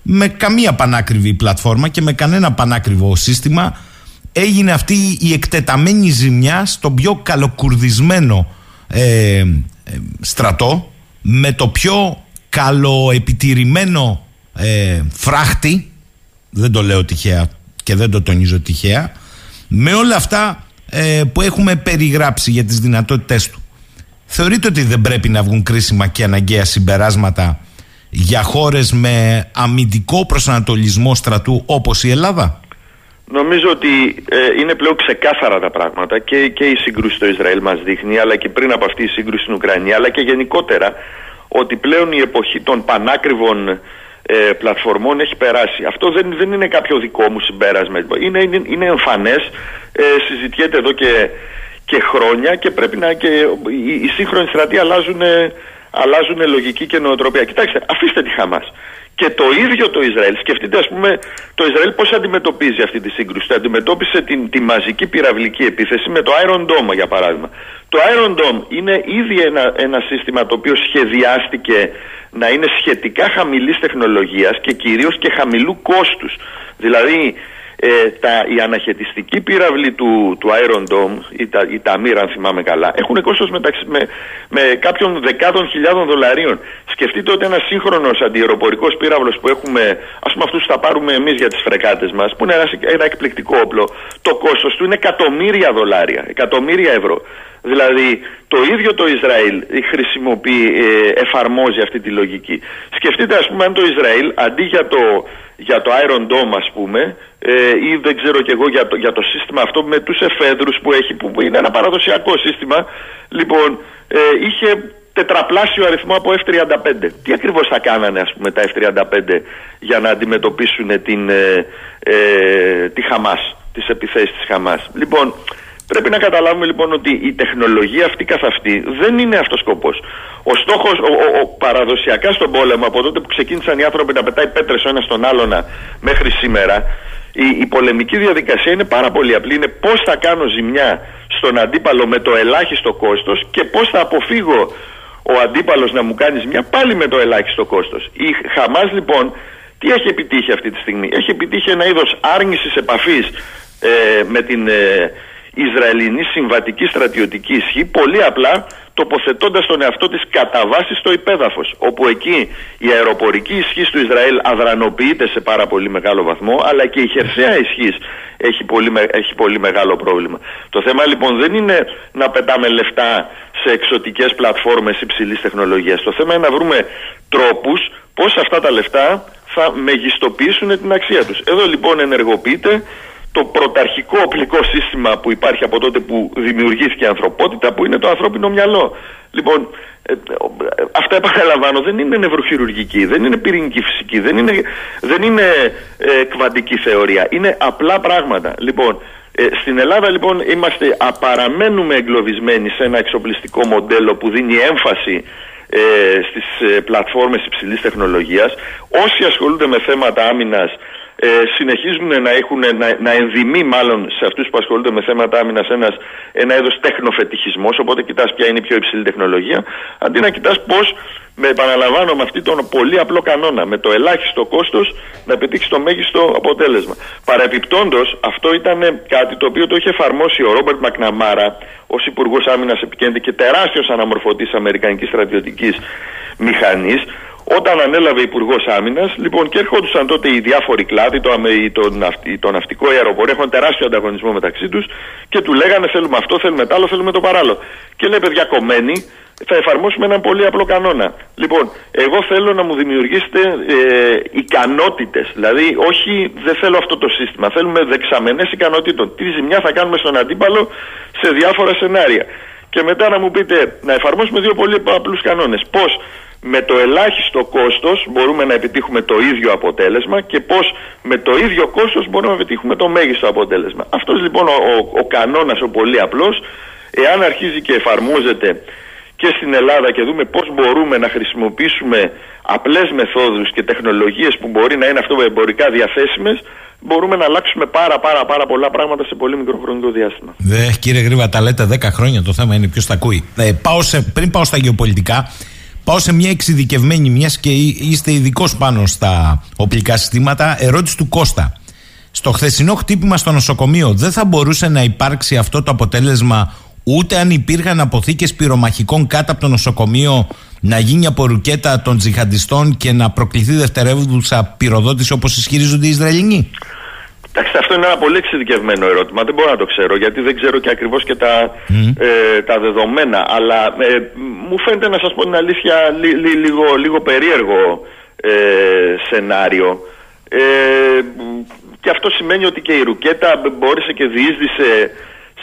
Speaker 3: με καμία πανάκριβη πλατφόρμα και με κανένα πανάκριβο σύστημα, έγινε αυτή η εκτεταμένη ζημιά στο πιο καλοκουρδισμένο ε, ε, στρατό με το πιο καλοεπιτηρημένο ε, φράχτη δεν το λέω τυχαία και δεν το τονίζω τυχαία με όλα αυτά ε, που έχουμε περιγράψει για τις δυνατότητές του. Θεωρείτε ότι δεν πρέπει να βγουν κρίσιμα και αναγκαία συμπεράσματα για χώρες με αμυντικό προσανατολισμό στρατού όπως η Ελλάδα;
Speaker 6: Νομίζω ότι ε, είναι πλέον ξεκάθαρα τα πράγματα και, και η σύγκρουση στο Ισραήλ μας δείχνει αλλά και πριν από αυτή η σύγκρουση στην Ουκρανία αλλά και γενικότερα ότι πλέον η εποχή των πανάκριβων ε, πλατφορμών έχει περάσει. Αυτό δεν, δεν είναι κάποιο δικό μου συμπέρασμα. Είναι, είναι, είναι εμφανές, ε, συζητιέται εδώ και, και χρόνια και πρέπει να και οι, οι σύγχρονοι στρατοί αλλάζουν, αλλάζουν λογική και νοοτροπία. Κοιτάξτε, αφήστε τη Χαμάς. Και το ίδιο το Ισραήλ, σκεφτείτε ας πούμε το Ισραήλ πώς αντιμετωπίζει αυτή τη σύγκρουση. Το αντιμετώπισε την, τη μαζική πυραυλική επίθεση με το Iron Dome για παράδειγμα. Το Iron Dome είναι ήδη ένα, ένα σύστημα το οποίο σχεδιάστηκε να είναι σχετικά χαμηλής τεχνολογίας και κυρίως και χαμηλού κόστους. Δηλαδή ε, τα, η αναχαιτιστική πύραυλη του, του Iron Dome, η, τα, η Tamir αν θυμάμαι καλά, έχουν κόστος μεταξύ, με, με κάποιων δεκάδων χιλιάδων δολαρίων. Σκεφτείτε ότι ένας σύγχρονος αντιεροπορικός πύραυλος που έχουμε, ας πούμε αυτούς που θα πάρουμε εμείς για τις φρεκάτες μας, που είναι ένας, ένα εκπληκτικό όπλο, το κόστος του είναι εκατομμύρια δολάρια, εκατομμύρια ευρώ. Δηλαδή το ίδιο το Ισραήλ χρησιμοποιεί, ε, εφαρμόζει αυτή τη λογική. Σκεφτείτε ας πούμε αν το Ισραήλ αντί για το, για το Iron Dome ας πούμε ε, ή δεν ξέρω και εγώ για το, για το σύστημα αυτό με τους εφέδρους που έχει που είναι ένα παραδοσιακό σύστημα λοιπόν ε, είχε τετραπλάσιο αριθμό από F-35. Τι ακριβώς θα κάνανε ας πούμε τα F-35 για να αντιμετωπίσουν την, ε, ε, τη Χαμάς, τις επιθέσεις της Χαμάς. Λοιπόν, Πρέπει να καταλάβουμε λοιπόν ότι η τεχνολογία αυτή καθ' αυτή δεν είναι αυτός ο σκοπός. Ο στόχος, ο, ο, παραδοσιακά στον πόλεμο, από τότε που ξεκίνησαν οι άνθρωποι να πετάει πέτρες ο ένας στον άλλον μέχρι σήμερα, η, η πολεμική διαδικασία είναι πάρα πολύ απλή. Είναι πώς θα κάνω ζημιά στον αντίπαλο με το ελάχιστο κόστος και πώς θα αποφύγω ο αντίπαλος να μου κάνει ζημιά πάλι με το ελάχιστο κόστος. Η Χαμάς λοιπόν τι έχει επιτύχει αυτή τη στιγμή; Έχει επιτύχει ένα είδος άρνησης επαφής ε, με την... Ε, Ισραηλινή συμβατική στρατιωτική ισχύ πολύ απλά τοποθετώντας τον εαυτό της κατά βάση στο υπέδαφος όπου εκεί η αεροπορική ισχύ του Ισραήλ αδρανοποιείται σε πάρα πολύ μεγάλο βαθμό αλλά και η χερσαία ισχύ έχει πολύ, έχει πολύ μεγάλο πρόβλημα. Το θέμα λοιπόν δεν είναι να πετάμε λεφτά σε εξωτικές πλατφόρμες υψηλής τεχνολογίας. Το θέμα είναι να βρούμε τρόπους πώς αυτά τα λεφτά θα μεγιστοποιήσουν την αξία τους. Εδώ λοιπόν ενεργοποιείται το πρωταρχικό οπλικό σύστημα που υπάρχει από τότε που δημιουργήθηκε η ανθρωπότητα που είναι το ανθρώπινο μυαλό. Λοιπόν, ε, ε, αυτά επαναλαμβάνω δεν είναι νευροχειρουργική, δεν είναι πυρηνική φυσική, δεν είναι, δεν είναι ε, κβαντική θεωρία, είναι απλά πράγματα. Λοιπόν, ε, στην Ελλάδα λοιπόν είμαστε, παραμένουμε εγκλωβισμένοι σε ένα εξοπλιστικό μοντέλο που δίνει έμφαση ε, στις ε, πλατφόρμες υψηλής τεχνολογίας. Όσοι ασχολούνται με θέματα άμυνας ε, συνεχίζουν να έχουν, να, να ενδυμεί μάλλον σε αυτούς που ασχολούνται με θέματα άμυνας ένας, ένα είδος τεχνοφετιχισμός, οπότε κοιτάς ποια είναι η πιο υψηλή τεχνολογία, αντί να κοιτάς πώς, με επαναλαμβάνω με αυτή τον πολύ απλό κανόνα, με το ελάχιστο κόστος να πετύχεις το μέγιστο αποτέλεσμα. Παρεπιπτόντος, αυτό ήταν κάτι το οποίο το είχε εφαρμόσει ο Ρόμπερτ Μακναμάρα ως Υπουργός Άμυνας Επικέντρη και τεράστιος αναμορφωτής Αμερικανικής στρατιωτικής μηχανής, όταν ανέλαβε Υπουργός Άμυνας, λοιπόν, και έρχονταν τότε οι διάφοροι κλάδοι, το, το, ναυτι, το ναυτικό, αεροπορία, έχουν τεράστιο ανταγωνισμό μεταξύ τους και του λέγανε θέλουμε αυτό, θέλουμε το άλλο, θέλουμε το παράλληλο. Και λέει, παιδιά, κομμένοι, θα εφαρμόσουμε έναν πολύ απλό κανόνα. Λοιπόν, εγώ θέλω να μου δημιουργήσετε ε, ικανότητες. Δηλαδή, όχι, δεν θέλω αυτό το σύστημα. Θέλουμε δεξαμενές ικανότητων. Τι ζημιά θα κάνουμε στον αντίπαλο σε διάφορα σενάρια. Και μετά να μου πείτε να εφαρμόσουμε δύο πολύ απλούς κανόνες. Πώς; Με το ελάχιστο κόστος μπορούμε να επιτύχουμε το ίδιο αποτέλεσμα και πώς με το ίδιο κόστος μπορούμε να επιτύχουμε το μέγιστο αποτέλεσμα. Αυτός λοιπόν ο, ο, ο κανόνας ο πολύ απλός, εάν αρχίζει και εφαρμόζεται και στην Ελλάδα και δούμε πώς μπορούμε να χρησιμοποιήσουμε απλές μεθόδους και τεχνολογίες που μπορεί να είναι αυτό εμπορικά διαθέσιμες, μπορούμε να αλλάξουμε πάρα πάρα πάρα πολλά πράγματα σε πολύ μικρό χρονικό διάστημα.
Speaker 3: Δε, κύριε Γρήβα, τα λέτε 10 χρόνια, το θέμα είναι ποιος τα ακούει. Ε, πάω σε, πριν πάω στα γεωπολιτικά, Πάω σε μια εξειδικευμένη, μιας και είστε ειδικός πάνω στα οπλικά συστήματα. Ερώτηση του Κώστα. Στο χθεσινό χτύπημα στο νοσοκομείο δεν θα μπορούσε να υπάρξει αυτό το αποτέλεσμα ούτε αν υπήρχαν αποθήκες πυρομαχικών κάτω από το νοσοκομείο να γίνει από ρουκέτα των τζιχαντιστών και να προκληθεί δευτερεύουσα πυροδότηση όπως ισχυρίζονται οι Ισραηλινοί;
Speaker 6: Εντάξει, αυτό είναι ένα πολύ εξειδικευμένο ερώτημα. Δεν μπορώ να το ξέρω γιατί δεν ξέρω και ακριβώς και τα, ε, τα δεδομένα. Αλλά ε, μου φαίνεται να σας πω την αλήθεια λίγο, λίγο περίεργο ε, σενάριο. Ε, και αυτό σημαίνει ότι και η Ρουκέτα μπόρεσε και διείσδησε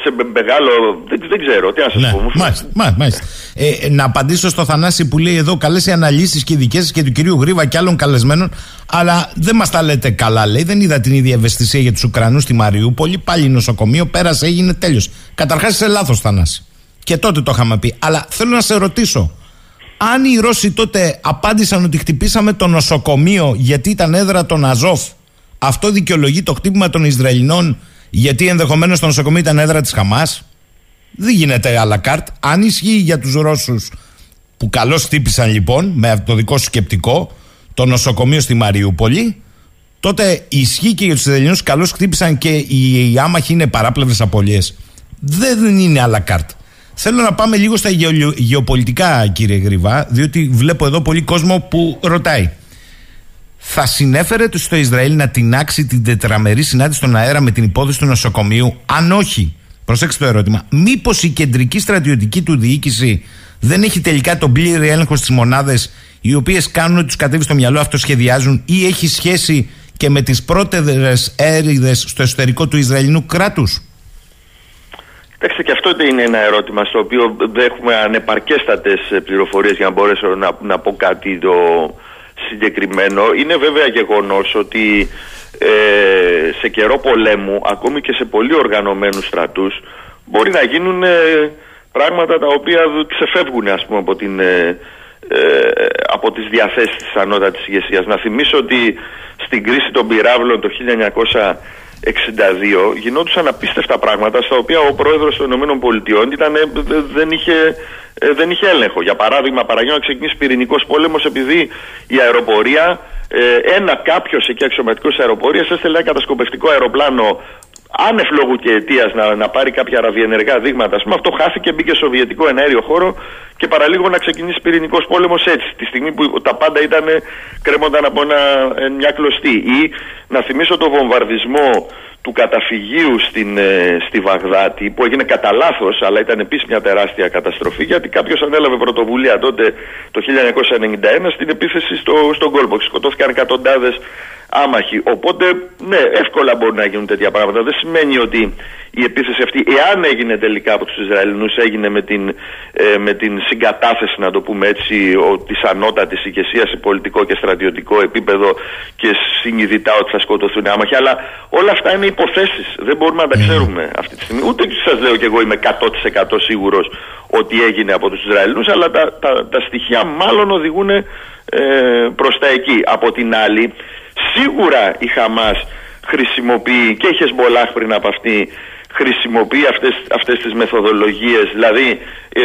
Speaker 6: σε μεγάλο. Δεν, δεν ξέρω, τι να σας ναι, πω.
Speaker 3: Μάλιστα. μάλιστα. Ε, να απαντήσω στο Θανάση που λέει εδώ καλές οι αναλύσεις και οι δικές σας και του κυρίου Γρήβα και άλλων καλεσμένων. Αλλά δεν μας τα λέτε καλά, λέει. Δεν είδα την ίδια ευαισθησία για τους Ουκρανούς στη Μαριούπολη. Πάλι νοσοκομείο, πέρασε, έγινε τέλειος. Καταρχάς είσαι λάθος, Θανάση. Και τότε το είχαμε πει. Αλλά θέλω να σε ρωτήσω. Αν οι Ρώσοι τότε απάντησαν ότι χτυπήσαμε το νοσοκομείο γιατί ήταν έδρα των Αζόφ, αυτό δικαιολογεί το χτύπημα των Ισραηλινών γιατί ενδεχομένως το νοσοκομείο ήταν έδρα της Χαμάς. Δεν γίνεται à la carte. Αν ισχύει για τους Ρώσους που καλώς χτύπησαν λοιπόν με το δικό σου σκεπτικό το νοσοκομείο στη Μαριούπολη, τότε ισχύει και για τους Ισραηλινού καλώς χτύπησαν και οι, οι άμαχοι είναι παράπλευρες απολύε. Δεν είναι άλλα κάρτα. Θέλω να πάμε λίγο στα γεω- γεωπολιτικά, κύριε Γρυβά, διότι βλέπω εδώ πολύ κόσμο που ρωτάει. Θα συνέφερε το στο Ισραήλ να τεινάξει την τετραμερή συνάντηση στον αέρα με την υπόθεση του νοσοκομείου, αν όχι. Προσέξτε το ερώτημα. Μήπως η κεντρική στρατιωτική του διοίκηση δεν έχει τελικά τον πλήρη έλεγχο στις μονάδες οι οποίες κάνουν ότι τους κατέβει στο μυαλό, αυτοσχεδιάζουν ή έχει σχέση και με τις πρώτερες έρηδες στο εσωτερικό του Ισραηλινού κράτους;
Speaker 6: Κοιτάξτε, και αυτό είναι ένα ερώτημα στο οποίο δεν έχουμε ανεπαρκέστατες πληροφορίες για να μπορέσω να, να πω κάτι το συγκεκριμένο. Είναι βέβαια γεγονός ότι ε, σε καιρό πολέμου, ακόμη και σε πολύ οργανωμένους στρατούς, μπορεί να γίνουν ε, πράγματα τα οποία ξεφεύγουν ας πούμε από την... ε, ε, από τις διαθέσεις της ανώτατης ηγεσίας. Να θυμίσω ότι στην κρίση των πυράβλων το 1962 γινόντουσαν απίστευτα πράγματα στα οποία ο πρόεδρος των ΗΠΑ ήταν, ε, δε- δεν, είχε, ε, δεν είχε έλεγχο. Για παράδειγμα, παραγγέλνω να ξεκινήσει πυρηνικός πόλεμος επειδή η αεροπορία, ε, ένα κάποιος εκεί αξιωματικός αεροπορίας έστελνε ένα κατασκοπευτικό αεροπλάνο άνευ λόγου και αιτίας να, να πάρει κάποια ραδιενεργά δείγματα. Ας πούμε, αυτό χάθηκε, μπήκε στο βιετικό εναέριο χώρο και παραλίγο να ξεκινήσει πυρηνικός πόλεμος έτσι. Τη στιγμή που τα πάντα ήταν, κρέμονταν από ένα, ε, μια κλωστή. Ή να θυμίσω το βομβαρδισμό του καταφυγίου στην, ε, στη Βαγδάτη που έγινε κατά λάθος, αλλά ήταν επίσης μια τεράστια καταστροφή γιατί κάποιος ανέλαβε πρωτοβουλία τότε το 1991 στην επίθεση στο, στον κόλπο. Σκοτώθηκαν εκατοντάδες άμαχοι. Οπότε, ναι, εύκολα μπορούν να γίνουν τέτοια πράγματα. Δεν σημαίνει ότι η επίθεση αυτή, εάν έγινε τελικά από τους Ισραηλινούς, έγινε με την, ε, με την συγκατάθεση, να το πούμε έτσι, της ανώτατης ηγεσίας σε πολιτικό και στρατιωτικό επίπεδο και συνειδητά ότι θα σκοτωθούν άμαχοι. Αλλά όλα αυτά είναι υποθέσεις. Δεν μπορούμε να τα ξέρουμε αυτή τη στιγμή. Ούτε σας λέω κι εγώ είμαι 100% σίγουρος ότι έγινε από τους Ισραηλινούς, αλλά τα, τα, τα στοιχεία μάλλον οδηγούν ε, προς τα εκεί. Από την άλλη, σίγουρα η Χαμάς χρησιμοποιεί και η Χεσμολάχ πριν από αυτή χρησιμοποιεί αυτές, αυτές τις μεθοδολογίες δηλαδή ε,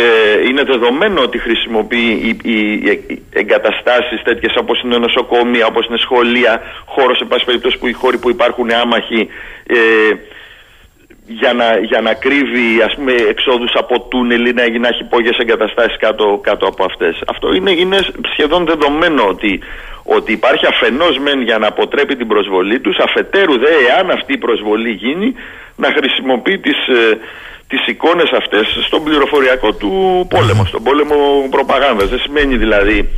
Speaker 6: είναι δεδομένο ότι χρησιμοποιεί οι, οι, οι εγκαταστάσεις τέτοιες όπως είναι νοσοκομεία, όπως είναι σχολεία χώρος σε πάση περιπτώσει που οι χώροι που υπάρχουν άμαχοι ε, για να, για να κρύβει ας πούμε εξόδους από τούνελ ή να, να έχει υπόγειες εγκαταστάσεις κάτω, κάτω από αυτές. Αυτό είναι, είναι σχεδόν δεδομένο ότι, ότι υπάρχει αφενός μεν για να αποτρέπει την προσβολή τους, αφετέρου δε εάν αυτή η προσβολή γίνει να χρησιμοποιεί τις, ε, τις εικόνες αυτές στον πληροφοριακό του πόλεμο, στον πόλεμο προπαγάνδας. Δεν σημαίνει δηλαδή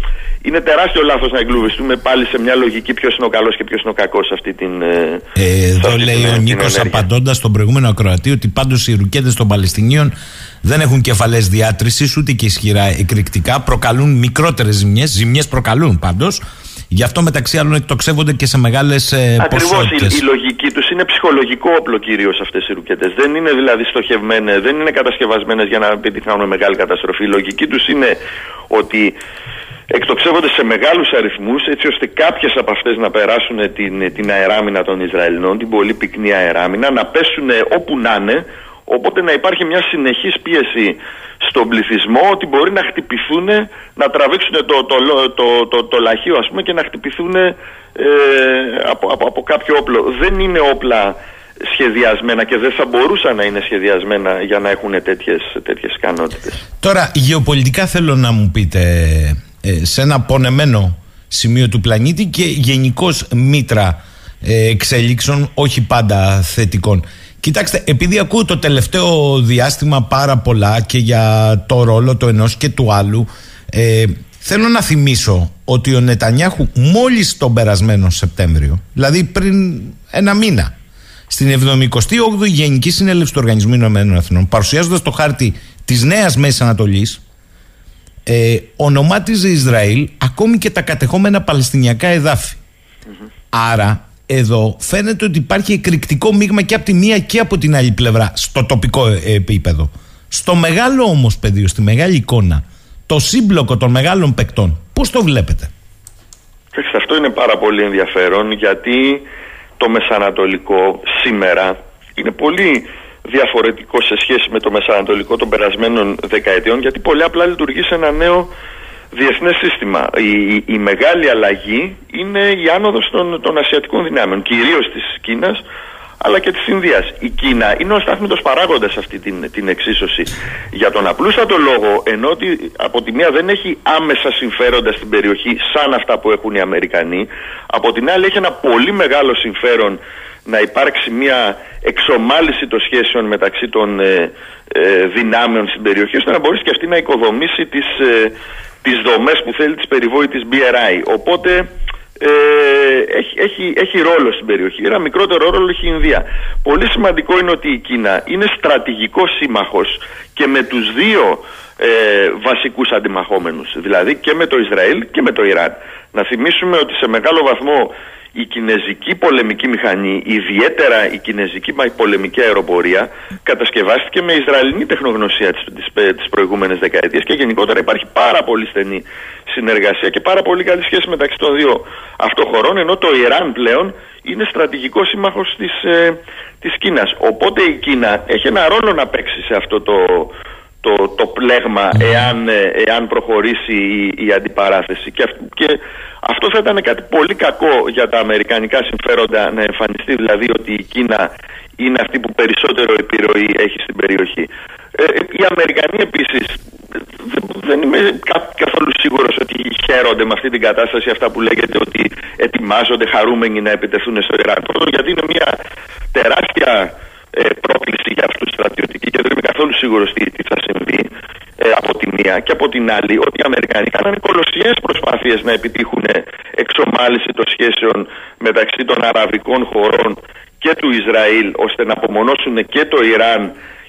Speaker 6: είναι τεράστιο λάθος να εγκλωβιστούμε πάλι σε μια λογική ποιος είναι ο καλός και ποιος είναι ο κακός σε αυτή την. ε,
Speaker 3: Ε,
Speaker 6: σε
Speaker 3: εδώ
Speaker 6: αυτή
Speaker 3: λέει
Speaker 6: την, ε,
Speaker 3: ο
Speaker 6: την
Speaker 3: Νίκος
Speaker 6: ενέργεια.
Speaker 3: απαντώντας στον προηγούμενο ακροατή ότι πάντως οι ρουκέτες των Παλαιστινίων δεν έχουν κεφαλές διάτρηση ούτε και ισχυρά εκρηκτικά. Προκαλούν μικρότερες ζημιές. Ζημιές προκαλούν πάντως. Γι' αυτό μεταξύ άλλων εκτοξεύονται και σε μεγάλες
Speaker 6: Ακριβώς
Speaker 3: ποσότητες.
Speaker 6: η, η λογική τους είναι ψυχολογικό όπλο κυρίως αυτές οι ρουκέτες. Δεν είναι δηλαδή στοχευμένε, δεν είναι κατασκευασμένες για να επιτυχάνουν μεγάλη καταστροφή. Η λογική τους είναι ότι εκτοξεύονται σε μεγάλους αριθμούς έτσι ώστε κάποιες από αυτές να περάσουν την, την αεράμινα των Ισραηλινών, την πολύ πυκνή αεράμινα, να πέσουν όπου να είναι, οπότε να υπάρχει μια συνεχής πίεση στον πληθυσμό ότι μπορεί να χτυπηθούν, να τραβήξουν το, το, το, το, το, το λαχείο ας πούμε και να χτυπηθούν ε, από, από, από κάποιο όπλο. Δεν είναι όπλα σχεδιασμένα και δεν θα μπορούσαν να είναι σχεδιασμένα για να έχουν τέτοιες, τέτοιες ικανότητες.
Speaker 3: Τώρα, γεωπολιτικά θέλω να μου πείτε ε, σε ένα πονεμένο σημείο του πλανήτη και γενικώς μήτρα ε, εξέλιξεων, όχι πάντα θετικών. Κοιτάξτε, επειδή ακούω το τελευταίο διάστημα πάρα πολλά και για το ρόλο του ενός και του άλλου, ε, θέλω να θυμίσω ότι ο Νετανιάχου μόλις τον περασμένο Σεπτέμβριο, δηλαδή πριν ένα μήνα, στην 78η Γενική Συνέλευση του Οργανισμού Ηνωμένων Εθνών, παρουσιάζοντας το χάρτη της νέας Μέσης Ανατολής, ε, ονομάτιζε Ισραήλ ακόμη και τα κατεχόμενα Παλαιστινιακά εδάφη. Άρα εδώ φαίνεται ότι υπάρχει εκρηκτικό μείγμα και από τη μία και από την άλλη πλευρά στο τοπικό ε, επίπεδο. Στο μεγάλο όμως πεδίο, στη μεγάλη εικόνα, το σύμπλοκο των μεγάλων παικτών, πώς το βλέπετε;
Speaker 6: Κοιτάξτε, αυτό είναι πάρα πολύ ενδιαφέρον γιατί το Μεσανατολικό σήμερα είναι πολύ διαφορετικό σε σχέση με το Μεσανατολικό των περασμένων δεκαετιών γιατί πολύ απλά λειτουργεί σε ένα νέο διεθνές σύστημα. Η, η, η μεγάλη αλλαγή είναι η άνοδος των, των ασιατικών δυνάμεων, κυρίως της Κίνας, αλλά και της Ινδίας. Η Κίνα είναι ο στάθμιτος παράγοντας σε αυτή την, την εξίσωση. Για τον απλούστατο λόγο, ενώ ότι από τη μία δεν έχει άμεσα συμφέροντα στην περιοχή σαν αυτά που έχουν οι Αμερικανοί, από την άλλη έχει ένα πολύ μεγάλο συμφέρον να υπάρξει μια εξομάλυση των σχέσεων μεταξύ των ε, ε, δυνάμεων στην περιοχή ώστε να μπορέσει και αυτή να οικοδομήσει τις, ε, τις δομές που θέλει της περιβόητης BRI. Οπότε ε, έχει, έχει, έχει ρόλο στην περιοχή. Ένα μικρότερο ρόλο έχει η Ινδία. Πολύ σημαντικό είναι ότι η Κίνα είναι στρατηγικός σύμμαχος και με τους δύο ε, βασικούς αντιμαχόμενους, δηλαδή και με το Ισραήλ και με το Ιράν. Να θυμίσουμε ότι σε μεγάλο βαθμό η κινέζικη πολεμική μηχανή, ιδιαίτερα η κινέζικη πολεμική αεροπορία, κατασκευάστηκε με Ισραηλινή τεχνογνωσία τις, τις, τις προηγούμενες δεκαετίες και γενικότερα υπάρχει πάρα πολύ στενή συνεργασία και πάρα πολύ καλή σχέση μεταξύ των δύο αυτών χωρών, ενώ το Ιράν πλέον είναι στρατηγικό σύμμαχος της, ε, της Κίνας. Οπότε η Κίνα έχει ένα ρόλο να παίξει σε αυτό το, το, το πλέγμα εάν, ε, εάν προχωρήσει η, η αντιπαράθεση. Και, και αυτό θα ήταν κάτι πολύ κακό για τα αμερικανικά συμφέροντα να εμφανιστεί, δηλαδή ότι η Κίνα είναι αυτή που περισσότερο επιρροή έχει στην περιοχή. Ε, οι Αμερικανοί επίσης δεν είμαι καθόλου σίγουρος ότι χαίρονται με αυτή την κατάσταση αυτά που λέγεται ότι ετοιμάζονται χαρούμενοι να επιτεθούν στο Ιράν. γιατί είναι μια τεράστια ε, πρόκληση για αυτούς τους στρατιωτικοί και δεν είμαι καθόλου σίγουρος τι, τι θα συμβεί ε, από τη μία. Και από την άλλη ότι οι Αμερικανοί κάνανε κολοσιαίες προσπάθειες να επιτύχουν εξομάλυση των σχέσεων μεταξύ των αραβικών χωρών και του Ισραήλ ώστε να απομονώσουν και το Ιράν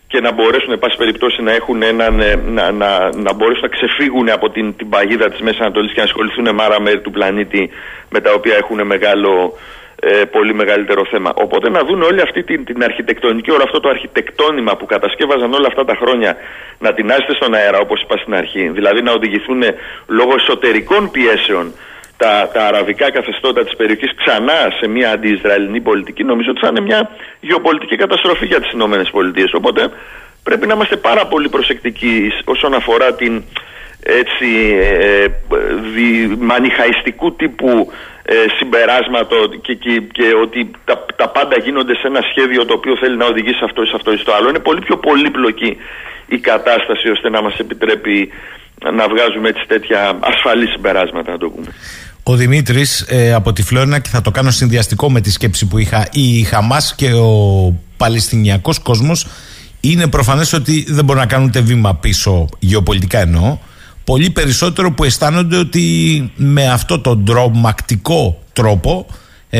Speaker 6: και να μπορέσουν, εν πάση περιπτώσει, να, έχουν έναν, ε, να, να, να μπορέσουν να ξεφύγουν από την, την παγίδα της Μέσης Ανατολής και να ασχοληθούν με άρα μέρη του πλανήτη με τα οποία έχουν μεγάλο, ε, πολύ μεγαλύτερο θέμα. Οπότε να δουν όλη αυτή την, την αρχιτεκτονική, όλο αυτό το αρχιτεκτόνημα που κατασκεύαζαν όλα αυτά τα χρόνια να την άσετε στον αέρα όπως είπα στην αρχή. Δηλαδή να οδηγηθούν λόγω εσωτερικών πιέσεων τα, τα αραβικά καθεστώτα της περιοχής ξανά σε μια αντι-Ισραηλινή πολιτική νομίζω ότι θα είναι μια γεωπολιτική καταστροφή για τις Ηνωμένες Πολιτείες. Οπότε πρέπει να είμαστε πάρα πολύ προσεκτικοί όσον αφορά την έτσι ε, ε μανιχαϊστικού τύπου ε, συμπεράσματο και, και, και, ότι τα, τα πάντα γίνονται σε ένα σχέδιο το οποίο θέλει να οδηγήσει αυτό ή αυτό ή στο άλλο. Είναι πολύ πιο πολύπλοκη η κατάσταση ώστε να μας επιτρέπει να βγάζουμε έτσι τέτοια ασφαλή συμπεράσματα να το πούμε.
Speaker 3: Ο Δημήτρης ε, από τη Φλόρινα και θα το κάνω συνδυαστικό με τη σκέψη που είχα. Η Χαμάς και ο Παλαιστινιακός κόσμος είναι προφανές ότι δεν μπορούν να κάνουν ούτε βήμα πίσω, γεωπολιτικά εννοώ. Πολύ περισσότερο που αισθάνονται ότι με αυτό τον τρομακτικό τρόπο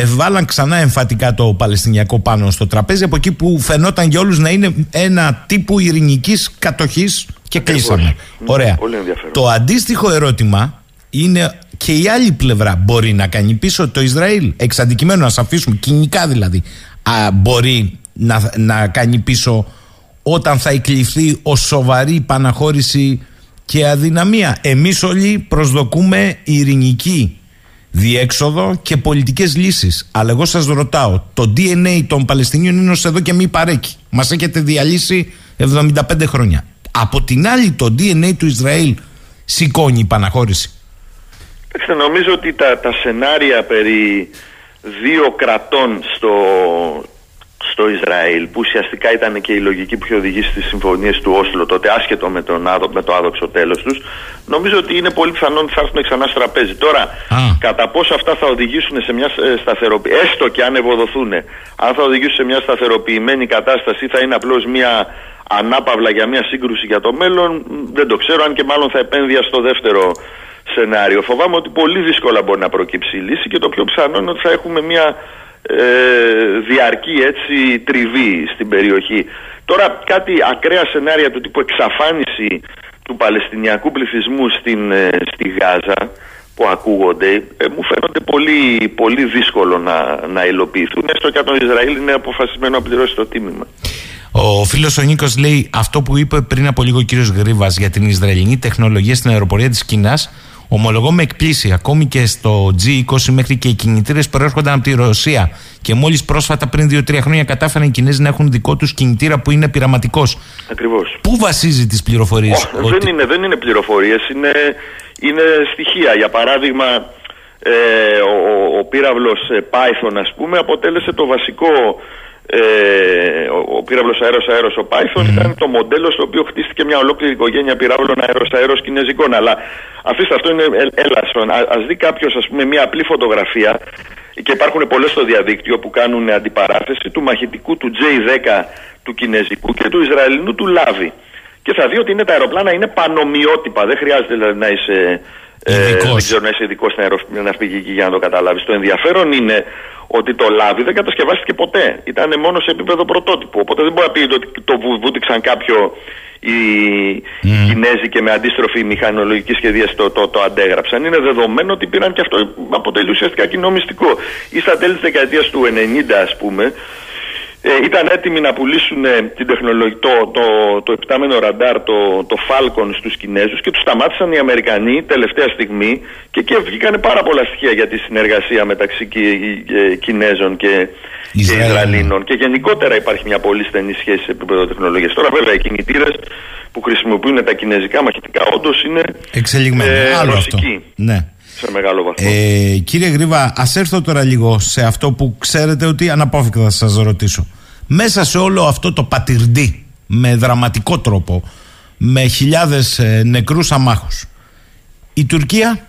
Speaker 3: βάλαν ξανά εμφατικά το Παλαιστινιακό πάνω στο τραπέζι από εκεί που φαινόταν για όλους να είναι ένα τύπου ειρηνικής κατοχής και κλείσαμε. Ωραία. Το αντίστοιχο ερώτημα είναι και η άλλη πλευρά μπορεί να κάνει πίσω το Ισραήλ. Εξ αντικειμένου να αφήσουμε, κοινικά δηλαδή, α, μπορεί να, να κάνει πίσω όταν θα εκλειφθεί ω σοβαρή παναχώρηση και αδυναμία. Εμείς όλοι προσδοκούμε ειρηνική διέξοδο και πολιτικές λύσεις. Αλλά εγώ σας ρωτάω, το DNA των Παλαιστινίων είναι ως εδώ και μη παρέκει. Μας έχετε διαλύσει 75 χρόνια. Από την άλλη το DNA του Ισραήλ σηκώνει η παναχώρηση.
Speaker 6: Νομίζω ότι τα, τα σενάρια περί δύο κρατών στο, στο Ισραήλ, που ουσιαστικά ήταν και η λογική που είχε οδηγήσει στι συμφωνίες του Όσλο, τότε άσχετο με, τον, με το άδοξο τέλος τους, νομίζω ότι είναι πολύ πιθανό ότι θα έρθουν ξανά στο τραπέζι. Τώρα, κατά πόσο αυτά θα οδηγήσουν σε μια ε, σταθεροποιημένη, έστω και αν ευοδοθούν, αν θα οδηγήσουν σε μια σταθεροποιημένη κατάσταση ή θα είναι απλώς μια ανάπαυλα για μια σύγκρουση για το μέλλον, δεν το ξέρω, αν και μάλλον θα επένδυα στο δεύτερο σενάριο. Φοβάμαι ότι πολύ δύσκολα μπορεί να προκύψει η λύση και το πιο πιθανό είναι ότι θα έχουμε μια ε, διαρκή έτσι τριβή στην περιοχή. Τώρα κάτι ακραία σενάρια του τύπου εξαφάνιση του Παλαιστινιακού πληθυσμού στην, ε, στη Γάζα που ακούγονται ε, μου φαίνονται πολύ, πολύ δύσκολο να, να υλοποιηθούν έστω και αν το Ισραήλ είναι αποφασισμένο να πληρώσει το τίμημα.
Speaker 3: Ο φίλος ο Νίκος λέει αυτό που είπε πριν από λίγο ο κύριος Γρήβα για την Ισραηλινή τεχνολογία στην αεροπορία της Κίνα Ομολογώ με εκπλήσει. Ακόμη και στο G20 μέχρι και οι κινητήρες προέρχονταν από τη Ρωσία. Και μόλις πρόσφατα, πριν 2-3 χρόνια, κατάφεραν οι Κινέζοι να έχουν δικό τους κινητήρα που είναι πειραματικός.
Speaker 6: Ακριβώς.
Speaker 3: Πού βασίζει τις πληροφορίες,
Speaker 6: oh, ότι... δεν, είναι, δεν είναι πληροφορίες, είναι, είναι στοιχεία. Για παράδειγμα, ε, ο, ο, ο πύραυλος ε, Python, ας πούμε, αποτέλεσε το βασικό ε, ο, ο πύραυλος αέρος αέρος ο Python ήταν το μοντέλο στο οποίο χτίστηκε μια ολόκληρη οικογένεια πυράβλων αέρος αέρος κινέζικων αλλά αφήστε αυτό είναι έλασον Α, ας δει κάποιος ας πούμε μια απλή φωτογραφία και υπάρχουν πολλές στο διαδίκτυο που κάνουν αντιπαράθεση του μαχητικού του J10 του κινέζικου και του Ισραηλινού του Λάβη. Και θα δει ότι είναι τα αεροπλάνα είναι πανομοιότυπα. Δεν χρειάζεται δηλαδή να είσαι ε,
Speaker 3: Ειδικός.
Speaker 6: δεν ξέρω να είσαι ειδικός στην αεροναυπηγική για να το καταλάβεις. Το ενδιαφέρον είναι ότι το λάβι δεν κατασκευάστηκε ποτέ. Ήταν μόνο σε επίπεδο πρωτότυπου. Οπότε δεν μπορεί να πει ότι το βου- βούτυξαν κάποιο οι Κινέζοι και με αντίστροφη μηχανολογική σχεδίαση το, το, το αντέγραψαν. Είναι δεδομένο ότι πήραν και αυτό αποτελεί ουσιαστικά κοινό μυστικό. Ή στα τέλη της δεκαετίας του 90, ας πούμε, ε, ήταν έτοιμοι να πουλήσουν ε, την τεχνολογία, το, το, το επτάμενο ραντάρ, το, το Falcon στους Κινέζους και τους σταμάτησαν οι Αμερικανοί τελευταία στιγμή και εκεί βγήκαν πάρα πολλά στοιχεία για τη συνεργασία μεταξύ Κι- ε, Κινέζων και, και
Speaker 3: Ισραηλινών.
Speaker 6: Ισραηλινών και γενικότερα υπάρχει μια πολύ στενή σχέση σε επίπεδο τεχνολογίας. Τώρα βέβαια οι κινητήρες που χρησιμοποιούν τα κινέζικα μαχητικά όντως είναι
Speaker 3: Εξελιγμένο.
Speaker 6: ε,
Speaker 3: Άλλο αυτό.
Speaker 6: ρωσικοί
Speaker 3: Ναι.
Speaker 6: σε μεγάλο βαθμό.
Speaker 3: Ε, κύριε Γρήβα, ας έρθω τώρα λίγο σε αυτό που ξέρετε ότι αναπόφευκτα θα σας ρωτήσω. Μέσα σε όλο αυτό το πατυρντή, με δραματικό τρόπο, με χιλιάδες ε, νεκρούς αμάχους, η Τουρκία;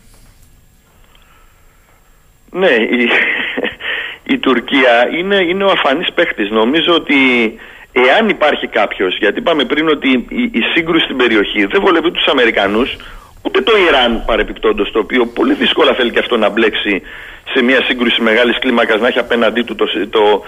Speaker 6: Ναι, η, η Τουρκία είναι, είναι ο αφανής παίχτης. Νομίζω ότι εάν υπάρχει κάποιος, γιατί είπαμε πριν ότι η, η σύγκρουση στην περιοχή δεν βολεύει τους Αμερικανούς, ούτε το Ιράν παρεπιπτόντως, το οποίο πολύ δύσκολα θέλει και αυτό να μπλέξει σε μια σύγκρουση μεγάλης κλίμακας, να έχει απέναντί του το, το,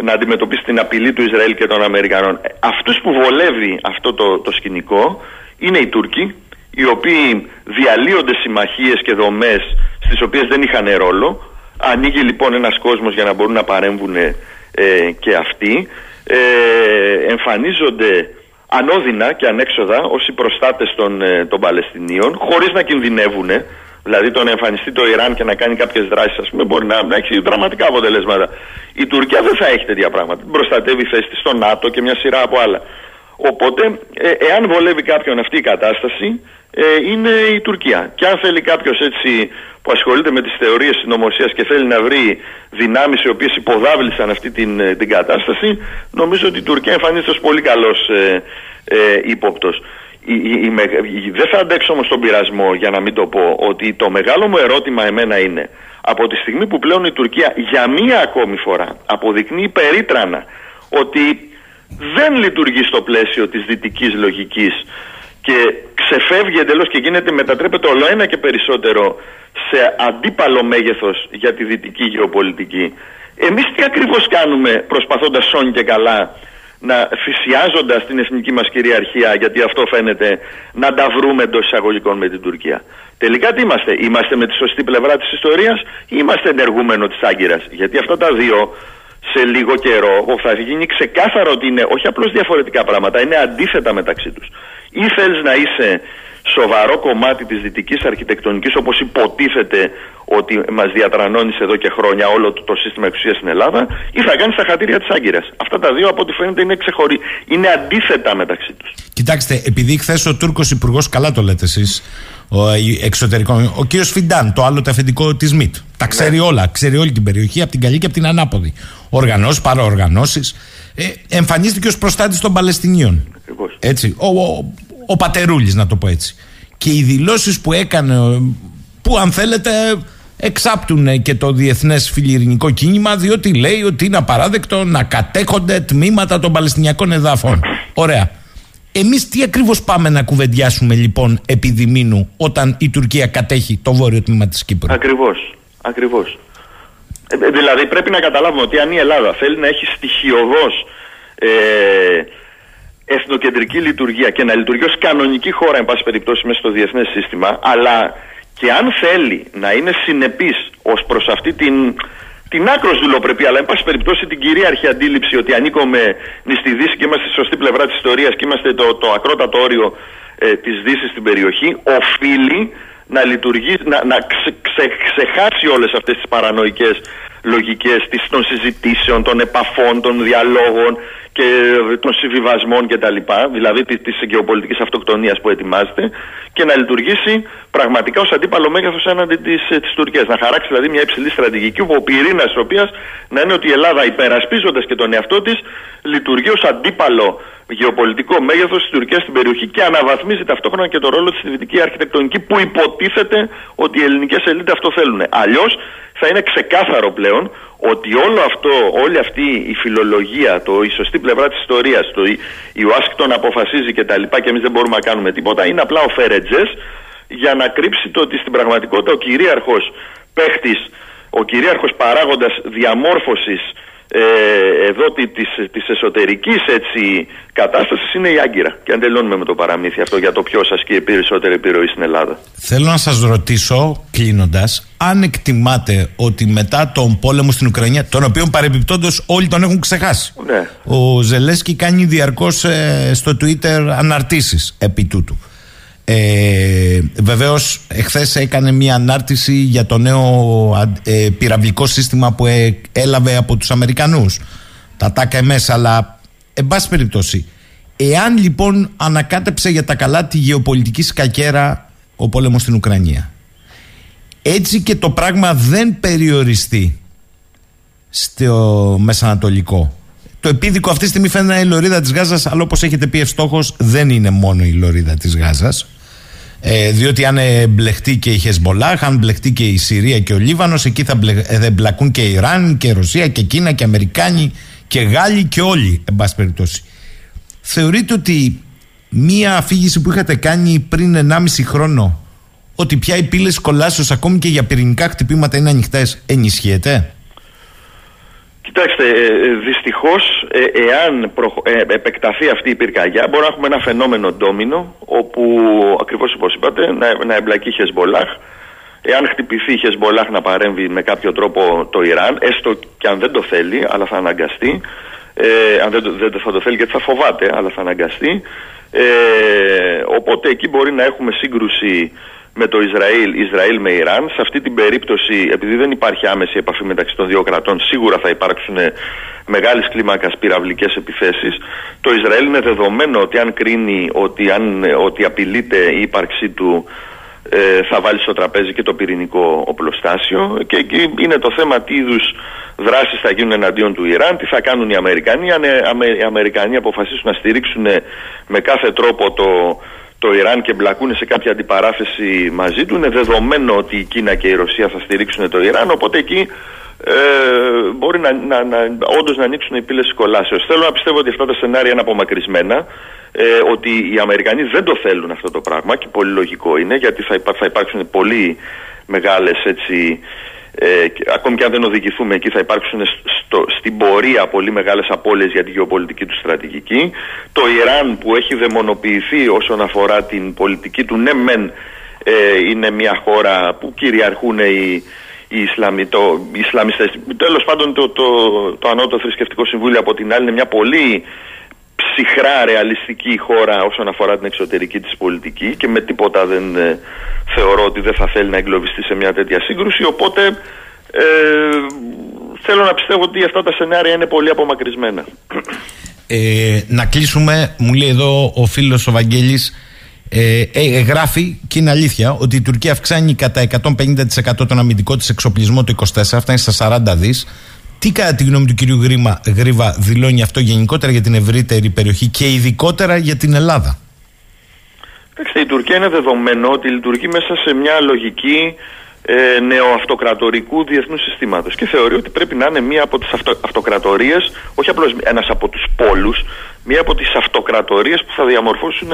Speaker 6: να αντιμετωπίσει την απειλή του Ισραήλ και των Αμερικανών. Ε, Αυτούς που βολεύει αυτό το, το σκηνικό είναι οι Τούρκοι, οι οποίοι διαλύονται συμμαχίες και δομές στις οποίες δεν είχαν ρόλο. Ανοίγει λοιπόν ένας κόσμος για να μπορούν να παρέμβουν ε, και αυτοί. Ε, εμφανίζονται ανώδυνα και ανέξοδα ως οι προστάτες των, ε, των Παλαιστινίων χωρίς να κινδυνεύουν. Δηλαδή το να εμφανιστεί το Ιράν και να κάνει κάποιες δράσεις ας πούμε μπορεί να, να έχει δραματικά αποτελέσματα. Η Τουρκία δεν θα έχει τέτοια πράγματα. Την προστατεύει η θέση της στο ΝΑΤΟ και μια σειρά από άλλα. Οπότε, ε, εάν βολεύει κάποιον αυτή η κατάσταση, ε, είναι η Τουρκία. Και αν θέλει κάποιος έτσι που ασχολείται με τις θεωρίες συνωμοσία και θέλει να βρει δυνάμεις οι οποίες υποδάβλησαν αυτή την, ε, την κατάσταση, νομίζω ότι η Τουρκία εμφανίζεται ως πολύ καλός ε, ε, ύποπτος. Η, η- η με- η- δεν θα αντέξω όμως τον πειρασμό για να μην το πω ότι το μεγάλο μου ερώτημα εμένα είναι από τη στιγμή που πλέον η Τουρκία για μία ακόμη φορά αποδεικνύει περίτρανα ότι δεν λειτουργεί στο πλαίσιο της δυτικής λογικής και ξεφεύγει εντελώς και γίνεται, μετατρέπεται όλο ένα και περισσότερο σε αντίπαλο μέγεθος για τη δυτική γεωπολιτική. Εμείς τι ακριβώς κάνουμε προσπαθώντας σώνει και καλά να θυσιάζοντας την εθνική μας κυριαρχία γιατί αυτό φαίνεται να τα βρούμε εντός εισαγωγικών με την Τουρκία. Τελικά τι είμαστε, είμαστε με τη σωστή πλευρά της ιστορίας ή είμαστε ενεργούμενο της Άγκυρας; Γιατί αυτά τα δύο σε λίγο καιρό θα γίνει ξεκάθαρο ότι είναι όχι απλώς διαφορετικά πράγματα, είναι αντίθετα μεταξύ τους. Ή θέλεις να είσαι σοβαρό κομμάτι της δυτικής αρχιτεκτονικής όπως υποτίθεται ότι μας διατρανώνεις εδώ και χρόνια όλο το, το σύστημα εξουσίας στην Ελλάδα ή θα κάνεις τα χατήρια της Άγκυρας. Αυτά τα δύο από ό,τι φαίνεται είναι, ξεχωρί... είναι αντίθετα μεταξύ τους.
Speaker 3: Κοιτάξτε, επειδή χθες ο Τούρκος Υπουργός, καλά το λέτε εσείς, ο ε, εξωτερικών, ο κύριος Φιντάν, το άλλο το αφεντικό της ΜΙΤ. Τα ξέρει όλα, ξέρει όλη την περιοχή, από την καλή και από την ανάποδη. Οργανώσεις, παραοργανώσεις. Ε, εμφανίστηκε ως προστάτης των Παλαιστινίων.
Speaker 6: Ακριβώς.
Speaker 3: Έτσι. Ο, ο, ο Πατερούλης, να το πω έτσι. Και οι δηλώσεις που έκανε, ε, που αν θέλετε εξάπτουν και το διεθνές φιλιρινικό κίνημα, διότι λέει ότι είναι απαράδεκτο να κατέχονται τμήματα των Παλαιστινιακών εδάφων. Ωραία. Εμείς τι ακριβώς πάμε να κουβεντιάσουμε λοιπόν επί Μήνου όταν η Τουρκία κατέχει το βόρειο τμήμα της Κύπρου;
Speaker 6: Ακριβώς, ακριβώς. Ε, ε, δηλαδή πρέπει να καταλάβουμε ότι αν η Ελλάδα θέλει να έχει στοιχειοδός ε, εθνοκεντρική λειτουργία και να λειτουργεί ως κανονική χώρα εν πάση περιπτώσει μέσα στο διεθνές σύστημα αλλά και αν θέλει να είναι συνεπής ως προς αυτή την, την άκρος δουλοπρεπή αλλά εν πάση περιπτώσει την κυρίαρχη αντίληψη ότι ανήκουμε στη Δύση και είμαστε στη σωστή πλευρά της ιστορίας και είμαστε το, το ακρότατο όριο ε, της Δύσης στην περιοχή οφείλει να λειτουργεί, να, να ξε, ξε- ξεχάσει όλες αυτές τις παρανοϊκές λογικές της, των συζητήσεων, των επαφών, των διαλόγων και των συμβιβασμών κτλ. Δηλαδή τη της γεωπολιτικής αυτοκτονίας που ετοιμάζεται και να λειτουργήσει πραγματικά ως αντίπαλο μέγεθος έναντι της, ε, της Τουρκίας. Να χαράξει δηλαδή μια υψηλή στρατηγική όπου ο πυρήνας της οποίας να είναι ότι η Ελλάδα υπερασπίζοντας και τον εαυτό της λειτουργεί ως αντίπαλο γεωπολιτικό μέγεθος της Τουρκίας στην περιοχή και αναβαθμίζει ταυτόχρονα και το ρόλο της στη δυτική αρχιτεκτονική που υποτίθεται ότι οι ελληνικές ελίτε αυτό θέλουν. Αλλιώς θα είναι ξεκάθαρο πλέον ότι όλο αυτό, όλη αυτή η φιλολογία, το, η σωστή πλευρά της ιστορίας, το η Ουάσιγκτον αποφασίζει κτλ. Και, και εμείς δεν μπορούμε να κάνουμε τίποτα, είναι απλά ο Φέρετζες για να κρύψει το ότι στην πραγματικότητα ο κυρίαρχος παίχτης, ο κυρίαρχος παράγοντας διαμόρφωσης ε, εδώ τη, της, της εσωτερικής έτσι, κατάστασης είναι η Άγκυρα. Και αν τελειώνουμε με το παραμύθι αυτό για το ποιος ασκεί περισσότερη επιρροή στην Ελλάδα.
Speaker 3: Θέλω να σας ρωτήσω κλείνοντας αν εκτιμάτε ότι μετά τον πόλεμο στην Ουκρανία τον οποίο παρεμπιπτόντως όλοι τον έχουν ξεχάσει
Speaker 6: ναι.
Speaker 3: ο Ζελέσκι κάνει διαρκώς ε, στο Twitter αναρτήσεις επί τούτου ε, Βεβαίως, εχθές έκανε μια ανάρτηση για το νέο ε, πυραυλικό σύστημα που ε, έλαβε από τους Αμερικανούς. Τα ΤΑΚΑ μέσα, αλλά εν πάση περιπτώσει. Εάν λοιπόν ανακάτεψε για τα καλά τη γεωπολιτική σκακέρα ο πόλεμος στην Ουκρανία, έτσι και το πράγμα δεν περιοριστεί στο Μεσανατολικό. Το επίδικο αυτή τη στιγμή φαίνεται να είναι η λωρίδα της Γάζας, αλλά όπως έχετε πει, ευστόχως δεν είναι μόνο η λωρίδα της Γάζας. Ε, διότι αν μπλεχτεί και η Χεσμολάχ, αν μπλεχτεί και η Συρία και ο Λίβανος, εκεί θα μπλε, μπλακούν και η Ιράν και η Ρωσία και Κίνα και Αμερικάνοι και Γάλλοι και όλοι, εν πάση περιπτώσει. Θεωρείτε ότι μία αφήγηση που είχατε κάνει πριν 1,5 χρόνο, ότι πια οι πύλες κολάσεως ακόμη και για πυρηνικά χτυπήματα είναι ανοιχτές, ενισχύεται;
Speaker 6: Κοιτάξτε, ε, ε, δυστυχώς, ε, εάν επεκταθεί αυτή η πυρκαγιά, μπορούμε να έχουμε ένα φαινόμενο ντόμινο, όπου ακριβώς όπως είπατε, να, να εμπλακεί η Χεσμολάχ. Εάν χτυπηθεί η Χεσμολάχ να παρέμβει με κάποιο τρόπο το Ιράν, έστω και αν δεν το θέλει, αλλά θα αναγκαστεί. Ε, αν δεν, δεν θα το θέλει γιατί θα φοβάται, αλλά θα αναγκαστεί. Ε, οπότε εκεί μπορεί να έχουμε σύγκρουση με το Ισραήλ, Ισραήλ με Ιράν. Σε αυτή την περίπτωση, επειδή δεν υπάρχει άμεση επαφή μεταξύ των δύο κρατών, σίγουρα θα υπάρξουν μεγάλη κλίμακας πυραυλικές επιθέσεις. Το Ισραήλ είναι δεδομένο ότι αν κρίνει ότι, αν, ότι απειλείται η ύπαρξή του, ε, θα βάλει στο τραπέζι και το πυρηνικό οπλοστάσιο. Και εκεί είναι το θέμα τι είδους δράσεις θα γίνουν εναντίον του Ιράν, τι θα κάνουν οι Αμερικανοί. Αν οι Αμερικανοί αποφασίσουν να στηρίξουν με κάθε τρόπο το το Ιράν και μπλακούν σε κάποια αντιπαράθεση μαζί του. Είναι δεδομένο ότι η Κίνα και η Ρωσία θα στηρίξουν το Ιράν, οπότε εκεί ε, μπορεί να, να, να, όντως να ανοίξουν οι πύλες κολάσεως. Θέλω να πιστεύω ότι αυτά τα σενάρια είναι απομακρυσμένα, ε, ότι οι Αμερικανοί δεν το θέλουν αυτό το πράγμα και πολύ λογικό είναι, γιατί θα, υπά, θα υπάρξουν πολύ μεγάλες έτσι, ε, ακόμη και αν δεν οδηγηθούμε εκεί θα υπάρξουν στο, στην πορεία πολύ μεγάλες απώλειες για τη γεωπολιτική του στρατηγική. Το Ιράν που έχει δαιμονοποιηθεί όσον αφορά την πολιτική του ναι μεν ε, είναι μια χώρα που κυριαρχούν οι, οι, Ισλαμι, το, οι Ισλαμιστές. Τέλος πάντων το, το, το Ανώτο Θρησκευτικό Συμβούλιο από την άλλη είναι μια πολύ ψυχρά ρεαλιστική χώρα όσον αφορά την εξωτερική της πολιτική και με τίποτα δεν ε, θεωρώ ότι δεν θα θέλει να εγκλωβιστεί σε μια τέτοια σύγκρουση. Οπότε ε, θέλω να πιστεύω ότι αυτά τα σενάρια είναι πολύ απομακρυσμένα.
Speaker 3: Ε, να κλείσουμε, μου λέει εδώ ο φίλος ο Βαγγέλης ε, ε, γράφει και είναι αλήθεια ότι η Τουρκία αυξάνει κατά 150% τον αμυντικό της εξοπλισμό το 24, φτάνει στα 40 δις τι κατά τη γνώμη του κυρίου Γρήμα, Γρήβα δηλώνει αυτό γενικότερα για την ευρύτερη περιοχή και ειδικότερα για την Ελλάδα;
Speaker 6: η Τουρκία είναι δεδομένο ότι λειτουργεί μέσα σε μια λογική ε, νεοαυτοκρατορικού διεθνούς συστήματος και θεωρεί ότι πρέπει να είναι μία από τις αυτο, αυτοκρατορίες, όχι απλώς ένας από τους πόλους, μία από τις αυτοκρατορίες που θα διαμορφώσουν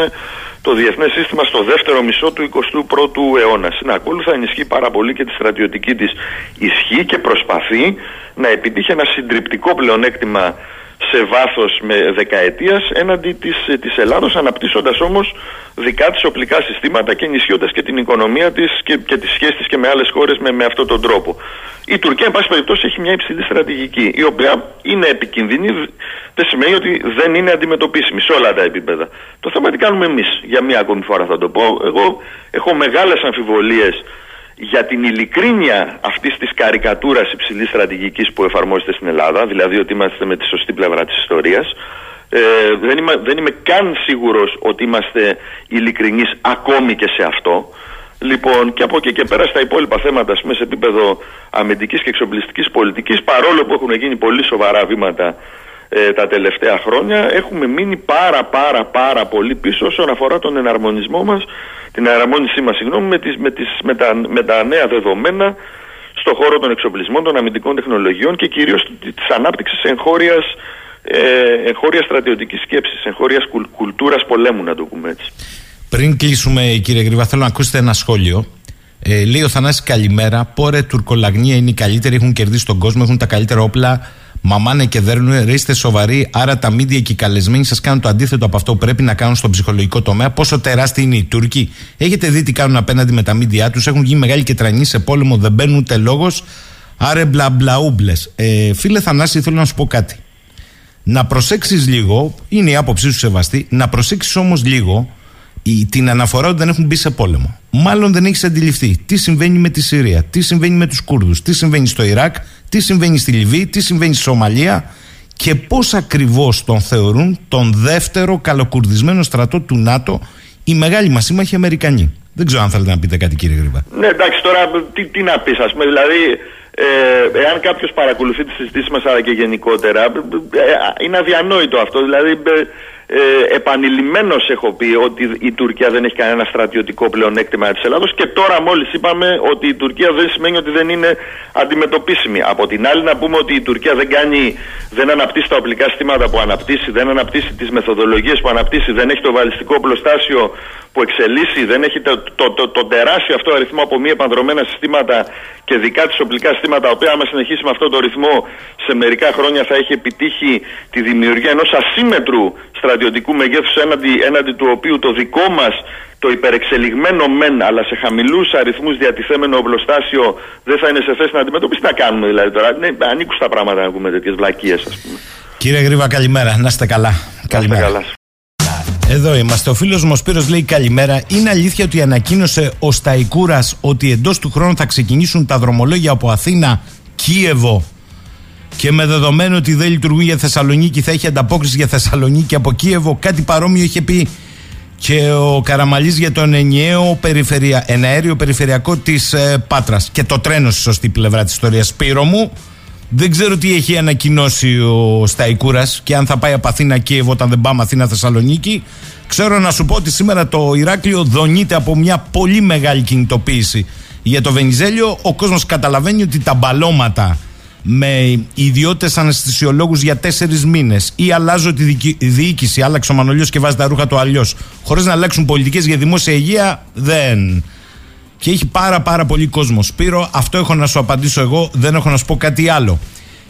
Speaker 6: το διεθνές σύστημα στο δεύτερο μισό του 21ου αιώνα. Συνακόλουθα ενισχύει πάρα πολύ και τη στρατιωτική της ισχύ και προσπαθεί να επιτύχει ένα συντριπτικό πλεονέκτημα σε βάθος με δεκαετίας έναντι της, της Ελλάδος αναπτύσσοντας όμως δικά της οπλικά συστήματα και ενισχύοντας και την οικονομία της και, και τις σχέσεις της και με άλλες χώρες με, με αυτόν τον τρόπο. Η Τουρκία εν πάση περιπτώσει έχει μια υψηλή στρατηγική η οποία είναι επικίνδυνη δεν σημαίνει ότι δεν είναι αντιμετωπίσιμη σε όλα τα επίπεδα. Το θέμα τι κάνουμε εμείς για μία ακόμη φορά θα το πω. Εγώ έχω μεγάλες αμφιβολίες για την ειλικρίνεια αυτής της καρικατούρας υψηλής στρατηγικής που εφαρμόζεται στην Ελλάδα, δηλαδή ότι είμαστε με τη σωστή πλευρά της ιστορίας, ε, δεν, είμαι, δεν είμαι καν σίγουρος ότι είμαστε ειλικρινείς ακόμη και σε αυτό. Λοιπόν, και από εκεί και πέρα στα υπόλοιπα θέματα, ας πούμε, σε επίπεδο αμυντικής και εξοπλιστικής πολιτικής, παρόλο που έχουν γίνει πολύ σοβαρά βήματα ε, τα τελευταία χρόνια, έχουμε μείνει πάρα πάρα πάρα πολύ πίσω όσον αφορά τον εναρμονισμό μας, την εναρμόνισή μας, συγγνώμη, με, τις, με, τις, με, τα, με τα νέα δεδομένα στον χώρο των εξοπλισμών, των αμυντικών τεχνολογιών και κυρίως της ανάπτυξης εγχώριας ε, εγχώριας στρατιωτικής σκέψης, εγχώριας κουλ, κουλτούρας πολέμου, να το πούμε έτσι.
Speaker 3: Πριν κλείσουμε, κύριε Γρήβα, θέλω να ακούσετε ένα σχόλιο. Ε, λέει ο Θανάσης καλημέρα. Πόρε τουρκολαγνία είναι οι καλύτεροι, έχουν κερδίσει τον κόσμο, έχουν τα καλύτερα όπλα. Μαμάνε και δέρνουν, ρε είστε σοβαροί. Άρα τα μίντια και οι καλεσμένοι σας κάνουν το αντίθετο από αυτό που πρέπει να κάνουν στον ψυχολογικό τομέα. Πόσο τεράστιοι είναι οι Τούρκοι. Έχετε δει τι κάνουν απέναντι με τα μίντια τους. Έχουν γίνει μεγάλοι και τρανοί σε πόλεμο, δεν μπαίνουν ούτε λόγος. Άρε μπλαμπλαούμπλε. Ε, φίλε Θανάση, θέλω να σου πω κάτι να προσέξεις λίγο, είναι η άποψή σου σεβαστή, να προσέξεις όμως λίγο η, την αναφορά ότι δεν έχουν μπει σε πόλεμο. Μάλλον δεν έχεις αντιληφθεί τι συμβαίνει με τη Συρία, τι συμβαίνει με τους Κούρδους, τι συμβαίνει στο Ιράκ, τι συμβαίνει στη Λιβύη, τι συμβαίνει στη Σομαλία και πώς ακριβώς τον θεωρούν τον δεύτερο καλοκουρδισμένο στρατό του ΝΑΤΟ οι μεγάλοι μας σύμμαχοι Αμερικανοί. Δεν ξέρω αν θέλετε να πείτε κάτι κύριε Γρήβα.
Speaker 6: Ναι εντάξει τώρα τι, τι να πεις ας πούμε δηλαδή ε, εάν κάποιος παρακολουθεί τις συζητήσεις μας αλλά και γενικότερα ε, είναι αδιανόητο αυτό δηλαδή ε, ε, επανειλημμένως έχω πει ότι η Τουρκία δεν έχει κανένα στρατιωτικό πλεονέκτημα της Ελλάδος και τώρα μόλις είπαμε ότι η Τουρκία δεν σημαίνει ότι δεν είναι αντιμετωπίσιμη. Από την άλλη να πούμε ότι η Τουρκία δεν κάνει, δεν αναπτύσσει τα οπλικά συστήματα που αναπτύσσει, δεν αναπτύσσει τις μεθοδολογίες που αναπτύσσει, δεν έχει το βαλιστικό πλωστάσιο που εξελίσσει, δεν έχει το, το, το, το τεράστιο αυτό αριθμό από μη επανδρομένα συστήματα και δικά της οπλικά συστήματα, τα οποία άμα συνεχίσει με αυτό το ρυθμό σε μερικά χρόνια θα έχει επιτύχει τη δημιουργία ενός ασύμετρου στρατιωτικού μεγέθους έναντι, έναντι του οποίου το δικό μας το υπερεξελιγμένο μεν αλλά σε χαμηλούς αριθμούς διατηθέμενο οπλοστάσιο δεν θα είναι σε θέση να αντιμετωπίσει. Τι να κάνουμε δηλαδή τώρα; Ναι, ανήκουν στα πράγματα να πούμε τέτοιες βλακίες, ας πούμε.
Speaker 3: Κύριε Γρήβα, καλημέρα. Να είστε καλά. Καλημέρα.
Speaker 6: Καλά.
Speaker 3: Εδώ είμαστε. Ο φίλος μου ο Σπύρος λέει καλημέρα. Είναι αλήθεια ότι ανακοίνωσε ο Σταϊκούρας ότι εντός του χρόνου θα ξεκινήσουν τα δρομολόγια από Αθήνα, Κίεβο και με δεδομένο ότι δεν λειτουργούν για Θεσσαλονίκη θα έχει ανταπόκριση για Θεσσαλονίκη από Κίεβο. Κάτι παρόμοιο είχε πει και ο Καραμαλής για τον ενιαίο περιφερεια... εναέριο περιφερειακό της ε, Πάτρας και το τρένο στη σωστή πλευρά της ιστορίας. Σπύρο μου, δεν ξέρω τι έχει ανακοινώσει ο Σταϊκούρας και αν θα πάει από Αθήνα Κίεβο όταν δεν πάμε Αθήνα Θεσσαλονίκη. Ξέρω να σου πω ότι σήμερα το Ηράκλειο δονείται από μια πολύ μεγάλη κινητοποίηση για το Βενιζέλιο. Ο κόσμος καταλαβαίνει ότι τα μπαλώματα με ιδιώτες αναισθησιολόγους για τέσσερις μήνες ή αλλάζω τη διοίκηση, άλλαξε ο Μανολιός και βάζει τα ρούχα του αλλιώς, χωρίς να αλλάξουν πολιτικές για δημόσια υγεία, δεν. Και έχει πάρα πάρα πολύ κόσμο. Σπύρο, αυτό έχω να σου απαντήσω εγώ, δεν έχω να σου πω κάτι άλλο.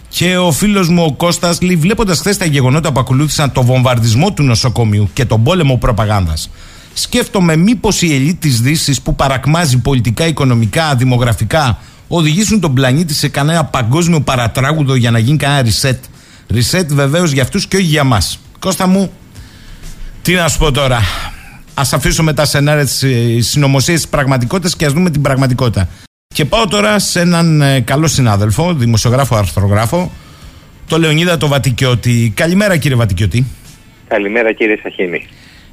Speaker 3: Και ο φίλος μου ο Κώστας λέει: Βλέποντας χθες τα γεγονότα που ακολούθησαν το βομβαρδισμό του νοσοκομείου και τον πόλεμο προπαγάνδας, σκέφτομαι μήπως η ελίτ της Δύσης που παρακμάζει πολιτικά, οικονομικά, δημογραφικά, οδηγήσουν τον πλανήτη σε κανένα παγκόσμιο παρατράγουδο για να γίνει κανένα reset. Reset βεβαίως για αυτούς και όχι για μας. Κώστα μου, τι να σου πω τώρα. Α αφήσουμε τα σενάρια της συνωμοσίας της πραγματικότητας και ας δούμε την πραγματικότητα. Και πάω τώρα σε έναν ε, καλό συνάδελφο, δημοσιογράφο, αρθρογράφο, το Λεωνίδα το Βατικιώτη. Καλημέρα κύριε Βατικιώτη.
Speaker 7: Καλημέρα κύριε Σαχίνη.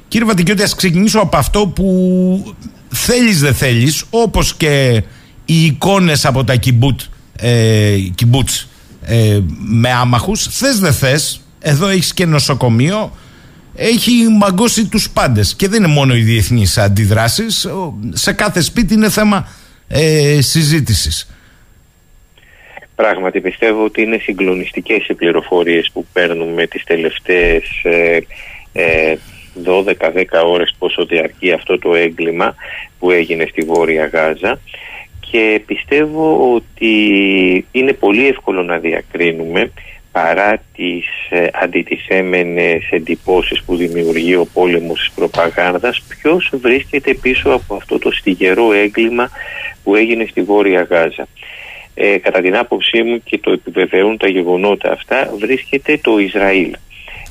Speaker 3: Κύριε Βατικιώτη, ας ξεκινήσω από αυτό που θέλεις δεν θέλεις, όπως και οι εικόνες από τα κιμπούτ, ε, κιμπούτς ε, με άμαχους, θες δεν θες, εδώ έχεις και νοσοκομείο, έχει μαγκώσει τους πάντες και δεν είναι μόνο οι διεθνείς αντιδράσεις, σε κάθε σπίτι είναι θέμα ε, συζήτησης.
Speaker 7: Πράγματι πιστεύω ότι είναι συγκλονιστικές οι πληροφορίες που παίρνουμε τις τελευταίες ε, ε, 12-10 ώρες πόσο διαρκεί αυτό το έγκλημα που έγινε στη Βόρεια Γάζα και πιστεύω ότι είναι πολύ εύκολο να διακρίνουμε παρά τις ε, αντιτιθέμενες εντυπώσεις που δημιουργεί ο πόλεμος της προπαγάνδας ποιος βρίσκεται πίσω από αυτό το στιγερό έγκλημα που έγινε στη Βόρεια Γάζα. Ε, κατά την άποψή μου και το επιβεβαιώνουν τα γεγονότα αυτά βρίσκεται το Ισραήλ.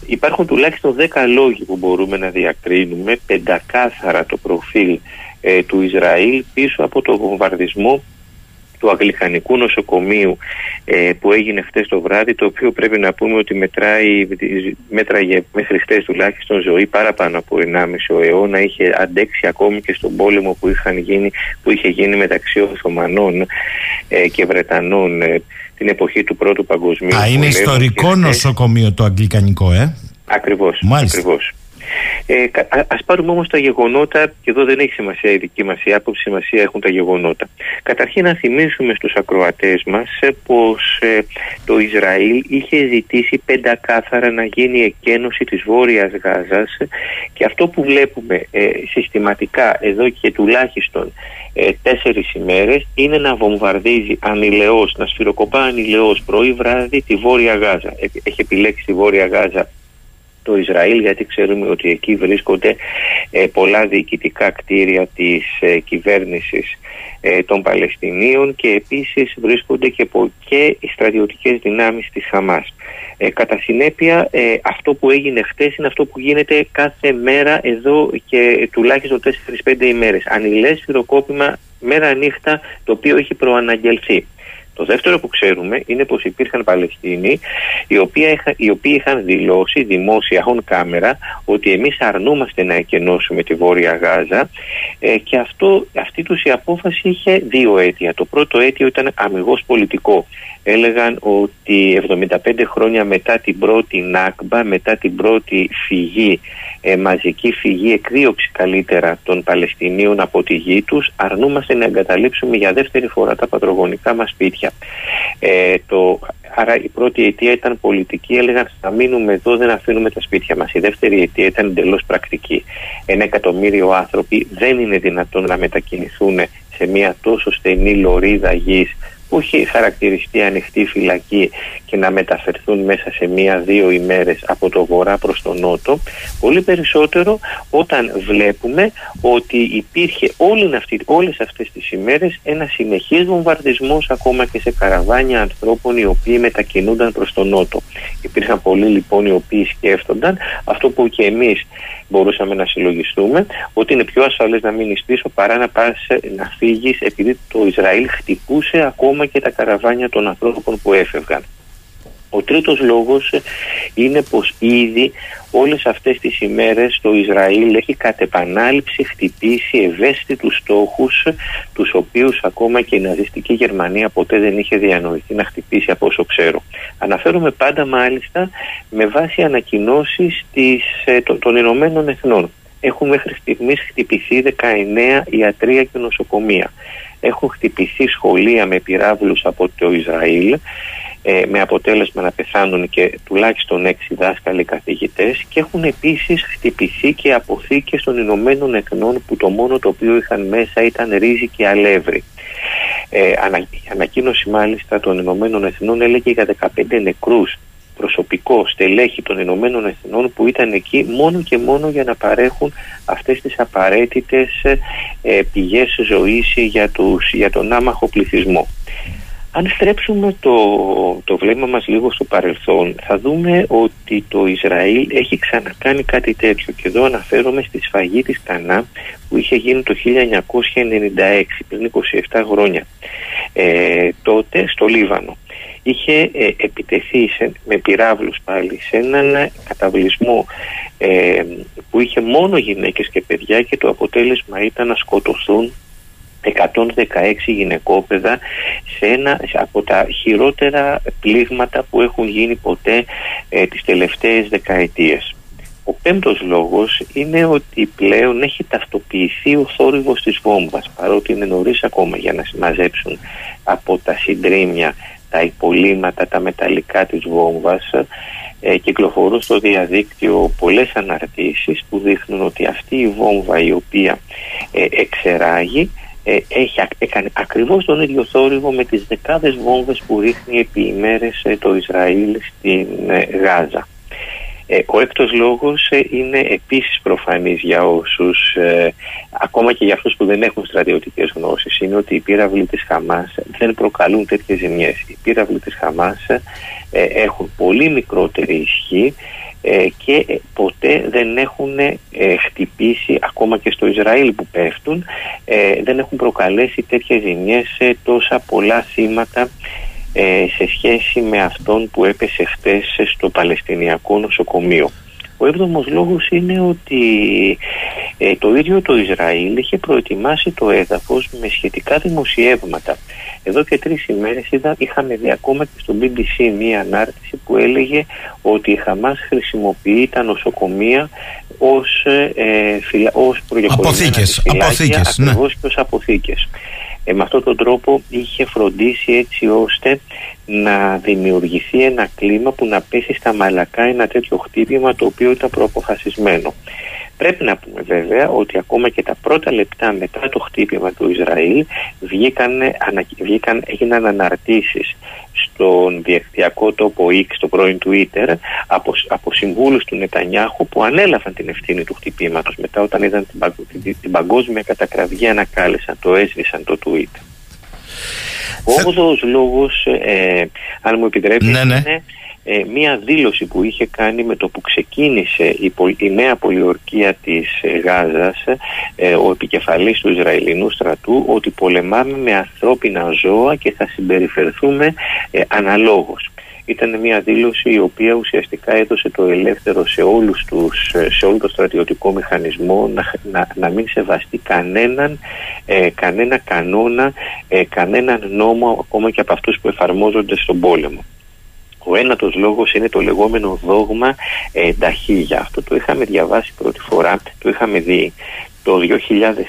Speaker 7: Υπάρχουν τουλάχιστον 10 λόγοι που μπορούμε να διακρίνουμε πεντακάθαρα το προφίλ ε, του Ισραήλ πίσω από το βομβαρδισμό του Αγγλικανικού νοσοκομείου ε, που έγινε χτες το βράδυ το οποίο πρέπει να πούμε ότι μετράει, μέτραγε μέχρι χτες τουλάχιστον ζωή παραπάνω από 1,5 αιώνα είχε αντέξει ακόμη και στον πόλεμο που, είχαν γίνει, που είχε γίνει μεταξύ Οθωμανών ε, και Βρετανών ε, την εποχή του Πρώτου Παγκοσμίου
Speaker 3: Α, είναι
Speaker 7: Πολέμου
Speaker 3: ιστορικό
Speaker 7: και χτες-
Speaker 3: νοσοκομείο το αγγλικανικό, ε;
Speaker 7: Ακριβώς,
Speaker 3: Μάλιστα.
Speaker 7: ακριβώς. Ε, κα- α- ας πάρουμε όμως τα γεγονότα και εδώ δεν έχει σημασία η δική μας η άποψη, σημασία έχουν τα γεγονότα. Καταρχήν να θυμίσουμε στους ακροατές μας ε, πως ε, το Ισραήλ είχε ζητήσει πεντακάθαρα να γίνει εκένωση της Βόρειας Γάζας ε, και αυτό που βλέπουμε ε, συστηματικά εδώ και τουλάχιστον ε, τέσσερις ημέρες είναι να βομβαρδίζει ανηλεώς, να σφυροκοπά ανηλεώς πρωί βράδυ τη Βόρεια Γάζα. Ε, Έχει επιλέξει τη Βόρεια Γάζα το Ισραήλ γιατί ξέρουμε ότι εκεί βρίσκονται ε, πολλά διοικητικά κτίρια της ε, κυβέρνησης ε, των Παλαιστινίων και επίσης βρίσκονται και, πο- και οι στρατιωτικές δυνάμεις της Χαμάς. Ε, κατά συνέπεια ε, αυτό που έγινε χτες είναι αυτό που γίνεται κάθε μέρα εδώ και τουλάχιστον 4-5 ημέρες. Ανηλές σφυροκόπημα μέρα νύχτα το οποίο έχει προαναγγελθεί. Το δεύτερο που ξέρουμε είναι πως υπήρχαν Παλαιστίνοι οι οποίοι, είχα- οι οποίοι είχαν δηλώσει δημόσια on κάμερα ότι εμείς αρνούμαστε να εκενώσουμε τη Βόρεια Γάζα ε, και αυτό, αυτή τους η απόφαση είχε δύο αίτια. Το πρώτο αίτιο ήταν αμυγός πολιτικό. Έλεγαν ότι 75 χρόνια μετά την πρώτη Νάκμπα, μετά την πρώτη φυγή, ε, μαζική φυγή, εκδίωξη καλύτερα των Παλαιστινίων από τη γη τους, αρνούμαστε να εγκαταλείψουμε για δεύτερη φορά τα πατρογονικά μας σπίτια. Ε, το, άρα η πρώτη αιτία ήταν πολιτική, έλεγαν θα μείνουμε εδώ, δεν αφήνουμε τα σπίτια μας. Η δεύτερη αιτία ήταν εντελώς πρακτική. Ένα εκατομμύριο άνθρωποι δεν είναι δυνατόν να μετακινηθούν σε μια τόσο στενή λωρίδα γης που έχει χαρακτηριστεί ανοιχτή φυλακή και να μεταφερθούν μέσα σε μία-δύο ημέρες από το βορρά προς το νότο πολύ περισσότερο όταν βλέπουμε ότι υπήρχε όλη αυτή, όλες αυτές τις ημέρες ένα συνεχής βομβαρδισμός ακόμα και σε καραβάνια ανθρώπων οι οποίοι μετακινούνταν προς το νότο. Υπήρχαν πολλοί λοιπόν οι οποίοι σκέφτονταν αυτό που και εμείς μπορούσαμε να συλλογιστούμε ότι είναι πιο ασφαλές να μείνεις πίσω παρά να πας ε, να φύγεις επειδή το Ισραήλ χτυπούσε ακόμα και τα καραβάνια των ανθρώπων που έφευγαν. Ο τρίτος λόγος ε, είναι πως ήδη όλες αυτές τις ημέρες το Ισραήλ έχει κατ' επανάληψη χτυπήσει ευαίσθητους στόχους ε, τους οποίους ακόμα και η ναζιστική Γερμανία ποτέ δεν είχε διανοηθεί να χτυπήσει από όσο ξέρω. Αναφέρομαι πάντα μάλιστα με βάση ανακοινώσεις της, ε, των, των Ηνωμένων Εθνών. Έχουν μέχρι στιγμής χτυπηθεί 19 ιατρία και νοσοκομεία. Έχουν χτυπηθεί σχολεία με πυράβλους από το Ισραήλ ε, με αποτέλεσμα να πεθάνουν και τουλάχιστον έξι δάσκαλοι καθηγητές και έχουν επίσης χτυπηθεί και αποθήκες των Ηνωμένων Εθνών που το μόνο το οποίο είχαν μέσα ήταν ρύζι και αλεύρι. Ε, ανα, η ανακοίνωση μάλιστα των Ηνωμένων Εθνών έλεγε για 15 νεκρούς προσωπικό στελέχη των Ηνωμένων Εθνών που ήταν εκεί μόνο και μόνο για να παρέχουν αυτές τις απαραίτητες ε, πηγές ζωής για, τους, για τον άμαχο πληθυσμό. Αν στρέψουμε το, το βλέμμα μας λίγο στο παρελθόν θα δούμε ότι το Ισραήλ έχει ξανακάνει κάτι τέτοιο. Και εδώ αναφέρομαι στη σφαγή της Κανά που είχε γίνει το 1996 πριν 27 χρόνια. Ε, τότε στο Λίβανο είχε ε, επιτεθεί σε, με πυράβλους πάλι σε έναν καταβλισμό ε, που είχε μόνο γυναίκες και παιδιά και το αποτέλεσμα ήταν να σκοτωθούν 116 γυναικόπαιδα σε ένα από τα χειρότερα πλήγματα που έχουν γίνει ποτέ ε, τις τελευταίες δεκαετίες. Ο πέμπτος λόγος είναι ότι πλέον έχει ταυτοποιηθεί ο θόρυβος της βόμβας παρότι είναι νωρίς ακόμα για να μαζέψουν από τα συντρίμια τα υπολείμματα, τα μεταλλικά της βόμβας ε, κυκλοφορούν στο διαδίκτυο πολλές αναρτήσεις που δείχνουν ότι αυτή η βόμβα η οποία ε, εξεράγει ε, έχει, έκανε ακριβώς τον ίδιο θόρυβο με τις δεκάδες βόμβες που ρίχνει επί ημέρες ε, το Ισραήλ στην ε, Γάζα. Ε, ο έκτος λόγος ε, είναι επίσης προφανής για όσους, ε, ακόμα και για αυτούς που δεν έχουν στρατιωτικές γνώσεις, είναι ότι οι πύραυλοι της Χαμάς δεν προκαλούν τέτοιες ζημιές. Οι πύραυλοι της Χαμάς ε, έχουν πολύ μικρότερη ισχύ ε, και ε, ποτέ δεν έχουν ε, χτυπήσει ακόμα και στο Ισραήλ που πέφτουν ε, δεν έχουν προκαλέσει τέτοιες ζημιές σε τόσα πολλά θύματα ε, σε σχέση με αυτόν που έπεσε χτες στο Παλαιστινιακό νοσοκομείο. Ο έβδομος λόγος είναι ότι ε, το ίδιο το Ισραήλ είχε προετοιμάσει το έδαφος με σχετικά δημοσιεύματα. Εδώ και τρεις ημέρες είδα, είχαμε δει ακόμα και στο BBC μία ανάρτηση που έλεγε ότι η Χαμάς χρησιμοποιεί τα νοσοκομεία ως, ε, φυλα, ως
Speaker 3: Αποθήκες,
Speaker 7: φυλάκια,
Speaker 3: αποθήκες, ναι.
Speaker 7: ακριβώς και ως αποθήκες. Ε, με αυτόν τον τρόπο είχε φροντίσει έτσι ώστε να δημιουργηθεί ένα κλίμα που να πέσει στα μαλακά ένα τέτοιο χτύπημα το οποίο ήταν προαποφασισμένο. Πρέπει να πούμε βέβαια ότι ακόμα και τα πρώτα λεπτά μετά το χτύπημα του Ισραήλ βγήκαν, ανα, βγήκαν, έγιναν αναρτήσεις στον διεκτυακό τόπο X, το πρώην Twitter, από, από συμβούλους του Νετανιάχου που ανέλαβαν την ευθύνη του χτυπήματος μετά όταν είδαν την, παγκο- την, την παγκόσμια κατακραυγή ανακάλεσαν, το έσβησαν το tweet. Ο
Speaker 3: Θε-
Speaker 7: όγδοος λόγος, ε, αν μου επιτρέπετε,
Speaker 3: Ναι, ναι.
Speaker 7: είναι ε, μία δήλωση που είχε κάνει με το που ξεκίνησε η, πολ- η νέα πολιορκία της ε, Γάζας ε, ο επικεφαλής του Ισραηλινού στρατού ότι πολεμάμε με ανθρώπινα ζώα και θα συμπεριφερθούμε ε, αναλόγως. Ήταν μια δήλωση η οποία ουσιαστικά έδωσε το ελεύθερο σε, όλους τους, ε, σε όλο το στρατιωτικό μηχανισμό να, να, να μην σεβαστεί κανέναν, ε, κανένα κανόνα, ε, κανέναν νόμο ακόμα και από αυτούς που εφαρμόζονται στον πόλεμο. Ο ένατος λόγος είναι το λεγόμενο δόγμα ε, Ταχύγια. Αυτό το είχαμε διαβάσει πρώτη φορά, το είχαμε δει το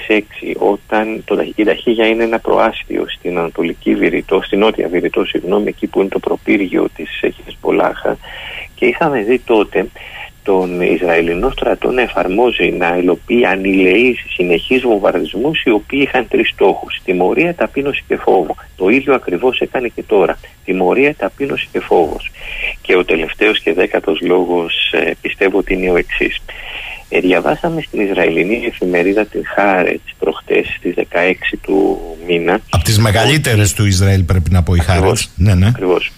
Speaker 7: 2006 όταν το, Ταχύ- η Ταχύγια είναι ένα προάστιο στην Ανατολική Βηρητό, στην Νότια Βηρητό, συγγνώμη, εκεί που είναι το προπύργιο της Χεσπολάχα και είχαμε δει τότε τον Ισραηλινό στρατό να εφαρμόζει, να υλοποιεί ανηλεείς συνεχείς βομβαρδισμούς οι οποίοι είχαν τρεις στόχους. Τιμωρία, ταπείνωση και φόβο. Το ίδιο ακριβώς έκανε και τώρα. Τιμωρία, ταπείνωση και φόβος. Και ο τελευταίος και δέκατος λόγος ε, πιστεύω ότι είναι ο εξής. Ε, διαβάσαμε στην Ισραηλινή εφημερίδα την Χάρετς προχτές στις 16 του μήνα
Speaker 3: Από τις μεγαλύτερες του Ισραήλ πρέπει να πω η Χάρετς.
Speaker 7: Ακριβώς.
Speaker 3: Ναι, ναι.
Speaker 7: Ακριβώς.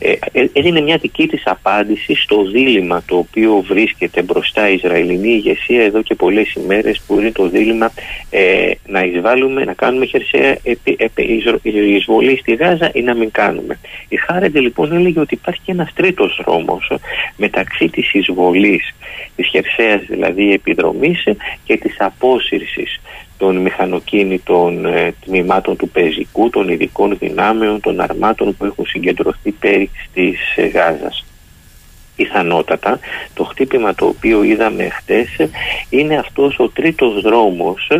Speaker 7: Ε, ε, έδινε μια δική της απάντηση στο δίλημα το οποίο βρίσκεται μπροστά η Ισραηλινή ηγεσία εδώ και πολλές ημέρες που είναι το δίλημα ε, να εισβάλλουμε, να κάνουμε χερσαία επί, επί, εισρο- εισβολή στη Γάζα ή να μην κάνουμε. Η Χάρεντε λοιπόν έλεγε ότι υπάρχει και ένας τρίτος δρόμος μεταξύ της εισβολής, της χερσαίας δηλαδή επιδρομής και της απόσυρσης των μηχανοκίνητων ε, τμήματων του πεζικού, των ειδικών δυνάμεων, των αρμάτων που έχουν συγκεντρωθεί πέρι της ε, Γάζας. Πιθανότατα. Το χτύπημα το οποίο είδαμε χτες είναι αυτός ο τρίτος δρόμος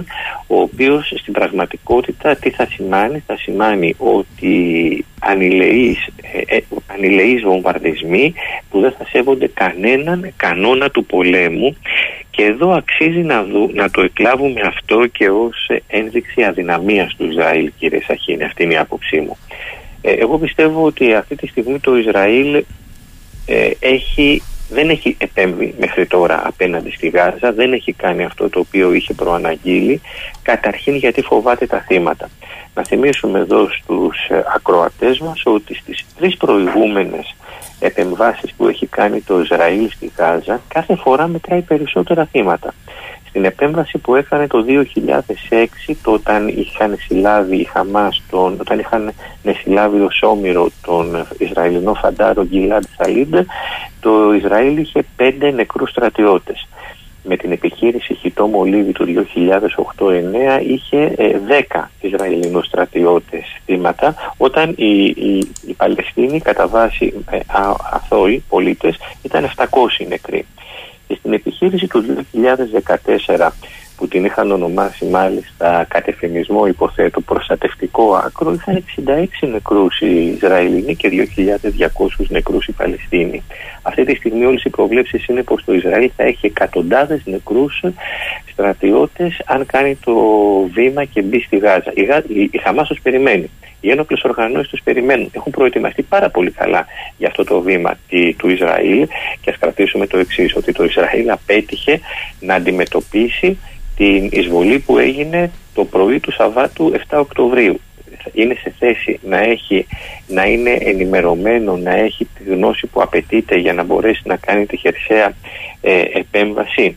Speaker 7: ο οποίος στην πραγματικότητα τι θα σημάνει, θα σημάνει ότι ανηλεείς, ε, ε, ανηλεείς βομβαρδισμοί που δεν θα σέβονται κανέναν κανόνα του πολέμου. Και εδώ αξίζει να, δου, να το εκλάβουμε αυτό και ως ε, ένδειξη αδυναμίας του Ισραήλ κύριε Σαχίνη, αυτή είναι η άποψή μου. Ε, εγώ πιστεύω ότι αυτή τη στιγμή το Ισραήλ ε, έχει, δεν έχει επέμβει μέχρι τώρα απέναντι στη Γάζα, δεν έχει κάνει αυτό το οποίο είχε προαναγγείλει, καταρχήν γιατί φοβάται τα θύματα. Να θυμίσουμε εδώ στους ε, ακροατές μας ότι στις τρεις προηγούμενες επεμβάσεις που έχει κάνει το Ισραήλ στη Γάζα, κάθε φορά μετράει περισσότερα θύματα. Στην επέμβαση που έκανε το 2006, το όταν είχαν συλλάβει η Χαμάς, τον, όταν είχαν συλλάβει ως όμοιρο τον Ισραηλινό φαντάρο Γκυλάντ Σαλίντ, το Ισραήλ είχε πέντε νεκρούς στρατιώτες. Με την επιχείρηση Χιτό Μολύβι του 2008-2009 είχε ε, 10 Ισραηλινούς στρατιώτες θύματα, όταν οι, οι, οι Παλαιστίνοι κατά βάση ε, α, αθώοι πολίτες ήταν 700 νεκροί. Και στην επιχείρηση του 2014 που την είχαν ονομάσει μάλιστα κατευθυνισμό υποθέτω προστατευτικό άκρο είχαν 66 νεκρούς οι Ισραηλινοί και 2.200 νεκρούς οι Παλαιστίνοι. Αυτή τη στιγμή όλες οι προβλέψεις είναι πως το Ισραήλ θα έχει εκατοντάδες νεκρούς στρατιώτες αν κάνει το βήμα και μπει στη Γάζα. Η, Γα... η, η Χαμάς τους περιμένει. Οι ένοπλες οργανώσεις τους περιμένουν. Έχουν προετοιμαστεί πάρα πολύ καλά για αυτό το βήμα τη, του Ισραήλ και ας κρατήσουμε το εξής ότι το Ισραήλ απέτυχε να αντιμετωπίσει την εισβολή που έγινε το πρωί του Σαββάτου 7 Οκτωβρίου. είναι σε θέση να, έχει, να είναι ενημερωμένο, να έχει τη γνώση που απαιτείται για να μπορέσει να κάνει τη χερσαία ε, επέμβαση.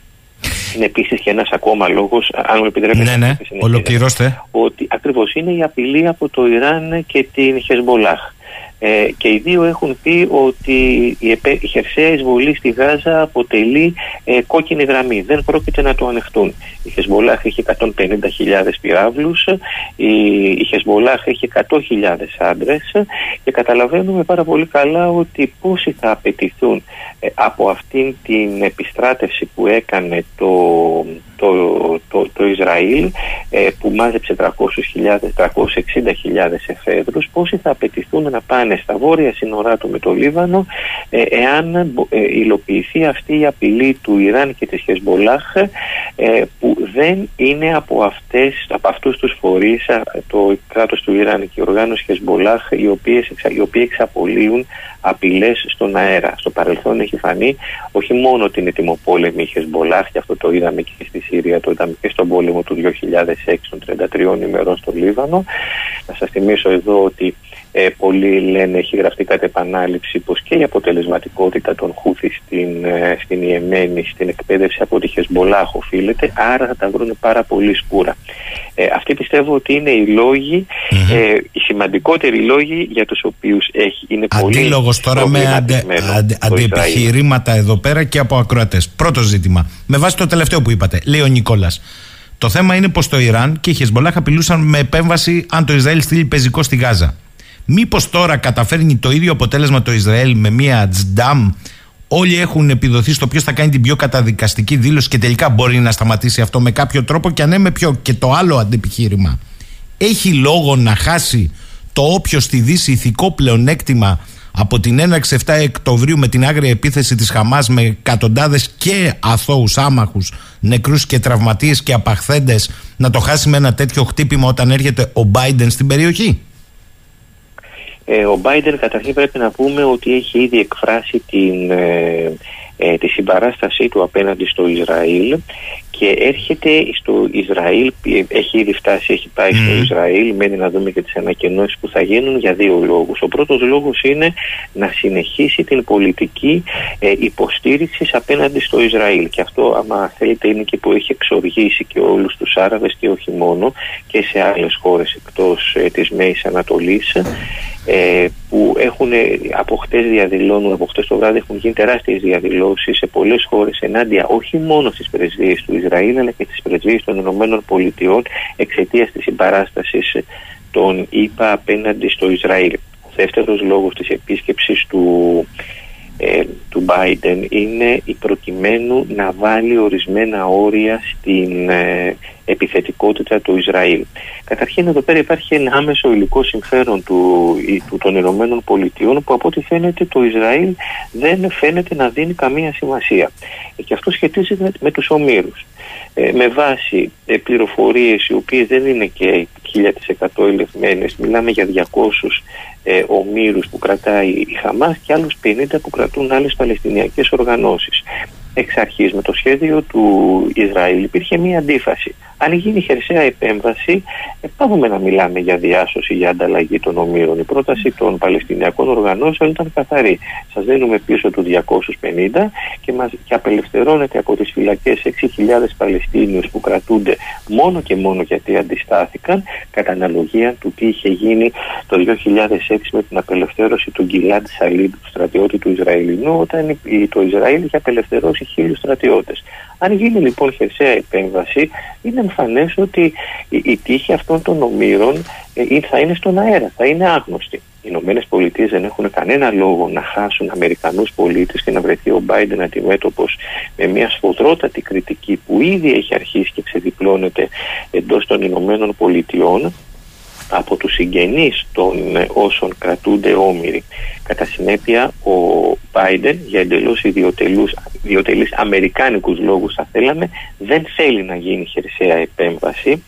Speaker 7: Είναι επίσης και ένας ακόμα λόγος, αν μου επιτρέπετε.
Speaker 3: Ναι, ναι, ολοκληρώστε.
Speaker 7: Ότι ακριβώς είναι η απειλή από το Ιράν και την Χεσμολάχ. Ε, και οι δύο έχουν πει ότι η, επέ, η χερσαία εισβολή στη Γάζα αποτελεί ε, κόκκινη γραμμή. Δεν πρόκειται να το ανεχτούν. Η Χεσμολάχ έχει 150.000 πυράβλους, η, η Χεσμολάχ έχει 100.000 άντρες και καταλαβαίνουμε πάρα πολύ καλά ότι πόσοι θα απαιτηθούν ε, από αυτήν την επιστράτευση που έκανε το, το, το, το Ισραήλ ε, που μάζεψε 300.000, 360.000 εφέδρους, πόσοι θα απαιτηθούν να πάνε στα βόρεια σύνορά του με το Λίβανο ε, εάν ε, υλοποιηθεί αυτή η απειλή του Ιράν και της Χεσμολάχ ε, που δεν είναι από, αυτές, από αυτούς τους φορείς το κράτος του Ιράν και η οργάνωση Χεσμολάχ οι, οποίες, οι οποίοι εξαπολύουν απειλές στον αέρα. Στο παρελθόν έχει φανεί όχι μόνο την ετοιμοπόλεμη Χεσμολάχ και αυτό το είδαμε και στη Συρία, το είδαμε και στον πόλεμο του 2006 των 33 ημερών στο Λίβανο. Να σας θυμίσω εδώ ότι ε, πολλοί λένε, έχει γραφτεί κάτι επανάληψη, πως και η αποτελεσματικότητα των Χούθη στην, ε, στην Ιεμένη, στην εκπαίδευση από τη Χεσμολάχ οφείλεται, άρα θα τα βρουν πάρα πολύ σκούρα. Ε, αυτοί πιστεύω ότι είναι οι λογοι ε, οι σημαντικότεροι λόγοι για τους οποίους έχει, είναι πολύ
Speaker 3: Αντίλογος τώρα με αντε, αντε, αντιεπιχειρήματα εδώ πέρα και από ακροατές. Πρώτο ζήτημα, με βάση το τελευταίο που είπατε, λέει ο Νικόλας. Το θέμα είναι πως το Ιράν και η Χεσμολάχ απειλούσαν με επέμβαση αν το Ισραήλ στείλει πεζικό στη Γάζα. Μήπως τώρα καταφέρνει το ίδιο αποτέλεσμα το Ισραήλ με μια τζνταμ. Όλοι έχουν επιδοθεί στο ποιος θα κάνει την πιο καταδικαστική δήλωση και τελικά μπορεί να σταματήσει αυτό με κάποιο τρόπο; Και αν ναι, με ποιο; Και το άλλο αντεπιχείρημα. Έχει λόγο να χάσει το όποιο στη Δύση ηθικό πλεονέκτημα από την έναρξη 7 Οκτωβρίου με την άγρια επίθεση της Χαμάς με εκατοντάδες και αθώους άμαχους, νεκρούς και τραυματίες και απαχθέντες να το χάσει με ένα τέτοιο χτύπημα όταν έρχεται ο Μπάιντεν στην περιοχή;
Speaker 7: Ε, ο Μπάιντεν καταρχήν πρέπει να πούμε ότι έχει ήδη εκφράσει την, ε, ε, τη συμπαράστασή του απέναντι στο Ισραήλ και έρχεται στο Ισραήλ, έχει ήδη φτάσει, έχει πάει στο Ισραήλ, μένει να δούμε και τις ανακοινώσεις που θα γίνουν για δύο λόγους. Ο πρώτος λόγος είναι να συνεχίσει την πολιτική ε, υποστήριξης απέναντι στο Ισραήλ. Και αυτό άμα θέλετε είναι και που έχει εξοργήσει και όλους τους Άραβες και όχι μόνο και σε άλλες χώρες εκτός ε, της Μέης Ανατολής. Ε, που έχουν από χτες διαδηλώνουν, από χτες το βράδυ έχουν γίνει τεράστιες διαδηλώσεις σε πολλές χώρες ενάντια όχι μόνο στις πρεσβείες του Ισραήλ αλλά και στις πρεσβείες των Ηνωμένων Πολιτειών εξαιτίας της συμπαράστασης των ΗΠΑ απέναντι στο Ισραήλ. Ο δεύτερος λόγος της επίσκεψης του ε, του Biden είναι η προκειμένου να βάλει ορισμένα όρια στην ε, επιθετικότητα του Ισραήλ. Καταρχήν εδώ πέρα υπάρχει ένα άμεσο υλικό συμφέρον του, του, των Ηνωμένων Πολιτειών που από ό,τι φαίνεται το Ισραήλ δεν φαίνεται να δίνει καμία σημασία. Ε, και αυτό σχετίζεται με τους ομήρους. Ε, με βάση ε, πληροφορίες οι οποίες δεν είναι και 1000% ελεγμένες, μιλάμε για 200 ε, ομήρους που κρατάει η Χαμάς και άλλους 50 που κρατούν άλλες παλαιστινιακές οργανώσεις. Εξ αρχής με το σχέδιο του Ισραήλ υπήρχε μία αντίφαση. Αν γίνει χερσαία επέμβαση, ε, πάμε να μιλάμε για διάσωση, για ανταλλαγή των ομήρων. Η πρόταση των Παλαιστινιακών οργανώσεων ήταν καθαρή. Σας δίνουμε πίσω του 250 και, μας, και απελευθερώνεται από τις φυλακές 6.000 Παλαιστίνιους που κρατούνται μόνο και μόνο γιατί αντιστάθηκαν, κατά αναλογία του τι είχε γίνει το 2006 με την απελευθέρωση του Γκυλάντ Σαλίντ, του στρατιώτη του Ισραηλινού, όταν το Ισραήλ είχε απελευθερώσει χίλιους στρατιώτες. Αν γίνει λοιπόν χερσαία επέμβαση, είναι εμφανές ότι η, τύχη αυτών των ομήρων ε, θα είναι στον αέρα, θα είναι άγνωστη. Οι Ηνωμένες Πολιτείες δεν έχουν κανένα λόγο να χάσουν Αμερικανούς πολίτες και να βρεθεί ο Μπάιντεν αντιμέτωπος με μια σφοδρότατη κριτική που ήδη έχει αρχίσει και ξεδιπλώνεται εντός των Ηνωμένων Πολιτειών από τους συγγενείς των ε, όσων κρατούνται όμοιροι. Κατά συνέπεια, ο Biden για εντελώς ιδιωτελούς, ιδιωτελείς αμερικάνικους λόγους θα θέλαμε δεν θέλει να γίνει χερσαία επέμβαση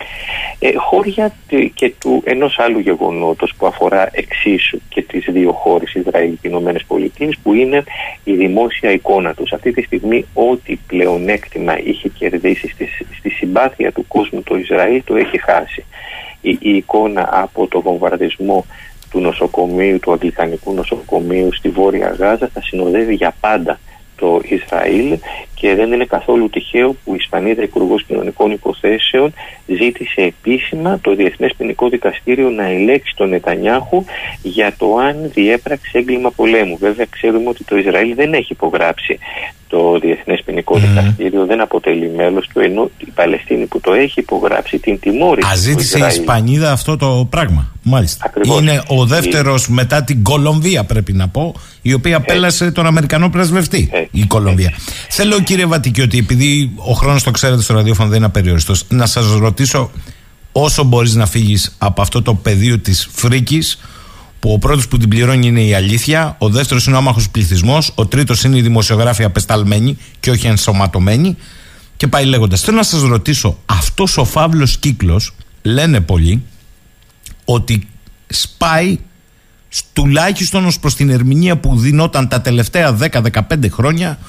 Speaker 7: ε, χώρια και του ενός άλλου γεγονότος που αφορά εξίσου και τις δύο χώρες Ισραήλ και Ηνωμένες Πολιτείες που είναι η δημόσια εικόνα τους. Αυτή τη στιγμή ό,τι πλεονέκτημα είχε κερδίσει στη, στη συμπάθεια του κόσμου το Ισραήλ το έχει χάσει. Η, η εικόνα από το βομβαρδισμό του νοσοκομείου, του Αγγλικανικού νοσοκομείου στη Βόρεια Γάζα θα συνοδεύει για πάντα το Ισραήλ και δεν είναι καθόλου τυχαίο που η Ισπανίδα Υπουργός Κοινωνικών Υποθέσεων ζήτησε επίσημα το Διεθνές Ποινικό Δικαστήριο να ελέξει τον Νετανιάχου για το αν διέπραξε έγκλημα πολέμου. Βέβαια, ξέρουμε ότι το Ισραήλ δεν έχει υπογράψει το Διεθνές Ποινικό Δικαστήριο, δεν αποτελεί μέλος του, ενώ η Παλαιστίνη που το έχει υπογράψει την τιμώρησε.
Speaker 3: Αζήτησε η Ισπανίδα αυτό το πράγμα. Μάλιστα.
Speaker 7: Ακριβώς.
Speaker 3: Είναι ο δεύτερος μετά την Κολομβία, πρέπει να πω, η οποία πέλασε τον Αμερικανό πρεσβευτή.
Speaker 7: Έτσι.
Speaker 3: Η Κολομβία. Θέλω, κύριε Βατική, ότι επειδή ο χρόνος το ξέρετε στο ραδιόφωνο δεν είναι απεριόριστος, να σας ρωτήσω όσο μπορείς να φύγεις από αυτό το πεδίο της φρίκης, που ο πρώτος που την πληρώνει είναι η αλήθεια, ο δεύτερος είναι ο άμαχος πληθυσμός, ο τρίτος είναι οι δημοσιογράφοι απεσταλμένοι και όχι ενσωματωμένοι. Και πάει λέγοντας. Θέλω να σας ρωτήσω, αυτός ο φαύλος κύκλος, λένε πολλοί, ότι σπάει τουλάχιστον ως προς την ερμηνεία που δινόταν τα τελευταία 10-15 χρόνια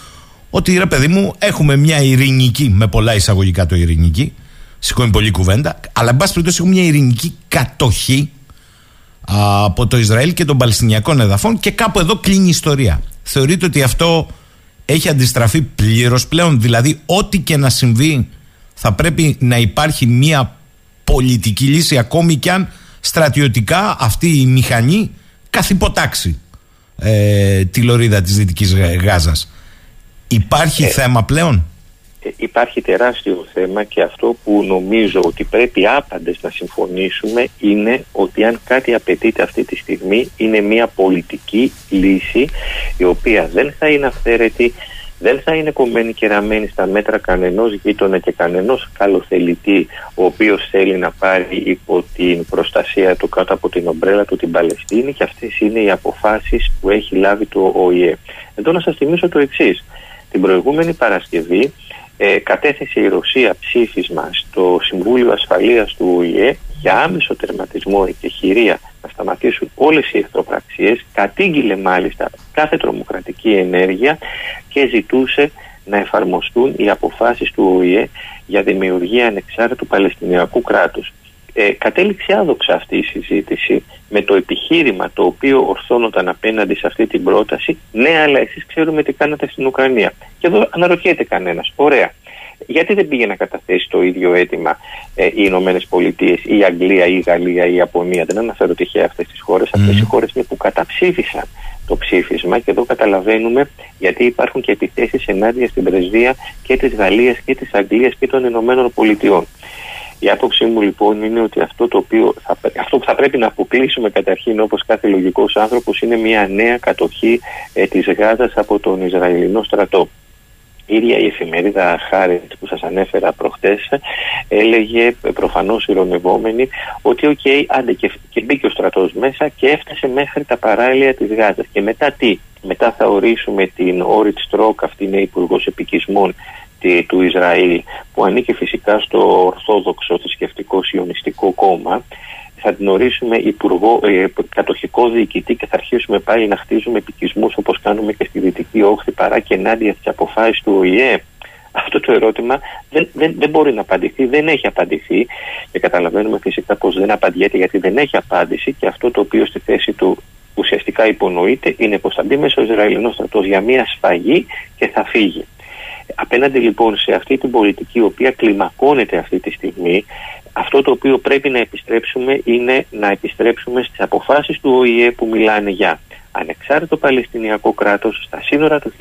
Speaker 3: ότι ρε παιδί μου έχουμε μια ειρηνική με πολλά εισαγωγικά το ειρηνική σηκώνει πολλή κουβέντα αλλά εν πάση περιπτώσει έχουμε μια ειρηνική κατοχή α, από το Ισραήλ και των Παλαιστινιακών εδαφών και κάπου εδώ κλείνει η ιστορία θεωρείτε ότι αυτό έχει αντιστραφεί πλήρως πλέον; Δηλαδή ό,τι και να συμβεί θα πρέπει να υπάρχει μια πολιτική λύση ακόμη κι αν στρατιωτικά αυτή η μηχανή καθυποτάξει ε, τη λωρίδα της Δυτικής Γάζας. Υπάρχει θέμα πλέον;
Speaker 7: Ε, υπάρχει τεράστιο θέμα και αυτό που νομίζω ότι πρέπει άπαντες να συμφωνήσουμε είναι ότι αν κάτι απαιτείται αυτή τη στιγμή είναι μια πολιτική λύση η οποία δεν θα είναι αυθαίρετη, δεν θα είναι κομμένη και ραμμένη στα μέτρα κανενός γείτονα και κανενός καλοθελητή ο οποίος θέλει να πάρει υπό την προστασία του κάτω από την ομπρέλα του την Παλαιστίνη και αυτές είναι οι αποφάσεις που έχει λάβει το ΟΗΕ. Εδώ να σας θυμίσω το εξής. Την προηγούμενη Παρασκευή ε, κατέθεσε η Ρωσία ψήφισμα στο Συμβούλιο Ασφαλείας του ΟΗΕ για άμεσο τερματισμό και χειρία να σταματήσουν όλες οι εχθροπραξίες, κατήγγειλε μάλιστα κάθε τρομοκρατική ενέργεια και ζητούσε να εφαρμοστούν οι αποφάσεις του ΟΗΕ για δημιουργία ανεξάρτητου Παλαιστινιακού κράτους. Ε, κατέληξε άδοξα αυτή η συζήτηση με το επιχείρημα το οποίο ορθώνονταν απέναντι σε αυτή την πρόταση ναι αλλά εσείς ξέρουμε τι κάνατε στην Ουκρανία και εδώ αναρωτιέται κανένας ωραία γιατί δεν πήγε να καταθέσει το ίδιο αίτημα ε, οι Ηνωμένες Πολιτείες, η Αγγλία, η Γαλλία, η Ιαπωνία; Δεν αναφέρω τυχαία αυτές τις χώρες. Αυτές οι χώρες είναι που καταψήφισαν το ψήφισμα και εδώ καταλαβαίνουμε γιατί υπάρχουν και επιθέσεις ενάντια στην πρεσβεία και της Γαλλίας και της Αγγλίας και των Ηνωμένων Πολιτειών. Η άποψή μου λοιπόν είναι ότι αυτό, το οποίο θα, αυτό που θα πρέπει να αποκλείσουμε καταρχήν όπως κάθε λογικός άνθρωπος είναι μια νέα κατοχή ε, της Γάζας από τον Ισραηλινό στρατό. Η ίδια η εφημερίδα Χάρη που σας ανέφερα προχτές έλεγε προφανώς ειρωνευόμενη ότι ok, okay, άντε και, και μπήκε ο στρατός μέσα και έφτασε μέχρι τα παράλια της Γάζας. Και μετά τι, μετά θα ορίσουμε την Όριτ Στρόκ, αυτή είναι υπουργός εποικισμών του Ισραήλ που ανήκει φυσικά στο Ορθόδοξο θρησκευτικό Σιωνιστικό κόμμα θα την ορίσουμε υπουργό, ε, κατοχικό διοικητή και θα αρχίσουμε πάλι να χτίζουμε εποικισμούς όπως κάνουμε και στη Δυτική Όχθη παρά και ενάντια στις αποφάσεις του ΟΗΕ. Αυτό το ερώτημα δεν, δεν, δεν μπορεί να απαντηθεί, δεν έχει απαντηθεί και καταλαβαίνουμε φυσικά πως δεν απαντιέται γιατί δεν έχει απάντηση και αυτό το οποίο στη θέση του ουσιαστικά υπονοείται είναι πως θα μπει μέσα ο Ισραηλινός στρατός για μια σφαγή και θα φύγει. Απέναντι λοιπόν σε αυτή την πολιτική η οποία κλιμακώνεται αυτή τη στιγμή αυτό το οποίο πρέπει να επιστρέψουμε είναι να επιστρέψουμε στις αποφάσεις του ΟΗΕ που μιλάνε για ανεξάρτητο Παλαιστινιακό κράτος στα σύνορα του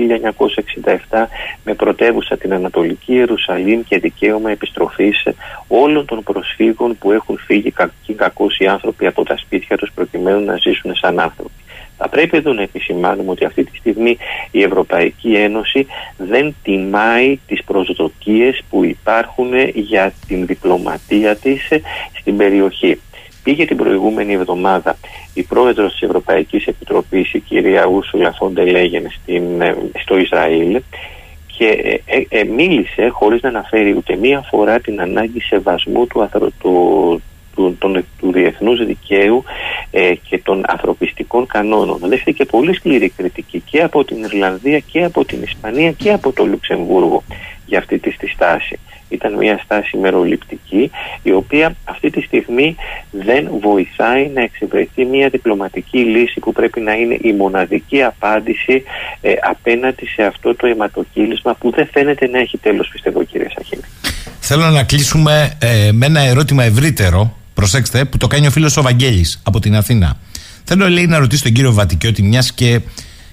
Speaker 7: 1967 με πρωτεύουσα την Ανατολική Ιερουσαλήμ και δικαίωμα επιστροφής όλων των προσφύγων που έχουν φύγει κακοί κακούς οι άνθρωποι από τα σπίτια τους προκειμένου να ζήσουν σαν άνθρωποι. Θα πρέπει εδώ να επισημάνουμε ότι αυτή τη στιγμή η Ευρωπαϊκή Ένωση δεν τιμάει τις προσδοκίες που υπάρχουν για την διπλωματία της στην περιοχή. Πήγε την προηγούμενη εβδομάδα η πρόεδρος της Ευρωπαϊκής Επιτροπής, η κυρία Ούρσουλα Φόντε Λέγεν στο Ισραήλ και ε, ε, ε, μίλησε χωρίς να αναφέρει ούτε μία φορά την ανάγκη σεβασμού του, αθρο, του, του, του, του διεθνούς δικαίου ε, και των ανθρωπιστικών κανόνων. Δέχτηκε πολύ σκληρή κριτική και από την Ιρλανδία και από την Ισπανία και από το Λουξεμβούργο για αυτή τη, τη στάση. Ήταν μια στάση μεροληπτική η οποία αυτή τη στιγμή δεν βοηθάει να εξευρεθεί μια διπλωματική λύση που πρέπει να είναι η μοναδική απάντηση ε, απέναντι σε αυτό το αιματοκύλισμα που δεν φαίνεται να έχει τέλος πιστεύω κύριε Σαχίνη.
Speaker 3: Θέλω να κλείσουμε ε, με ένα ερώτημα ευρύτερο προσέξτε, που το κάνει ο φίλος ο Βαγγέλης από την Αθήνα. Θέλω λέει να ρωτήσω τον κύριο Βατικιώτη, μιας και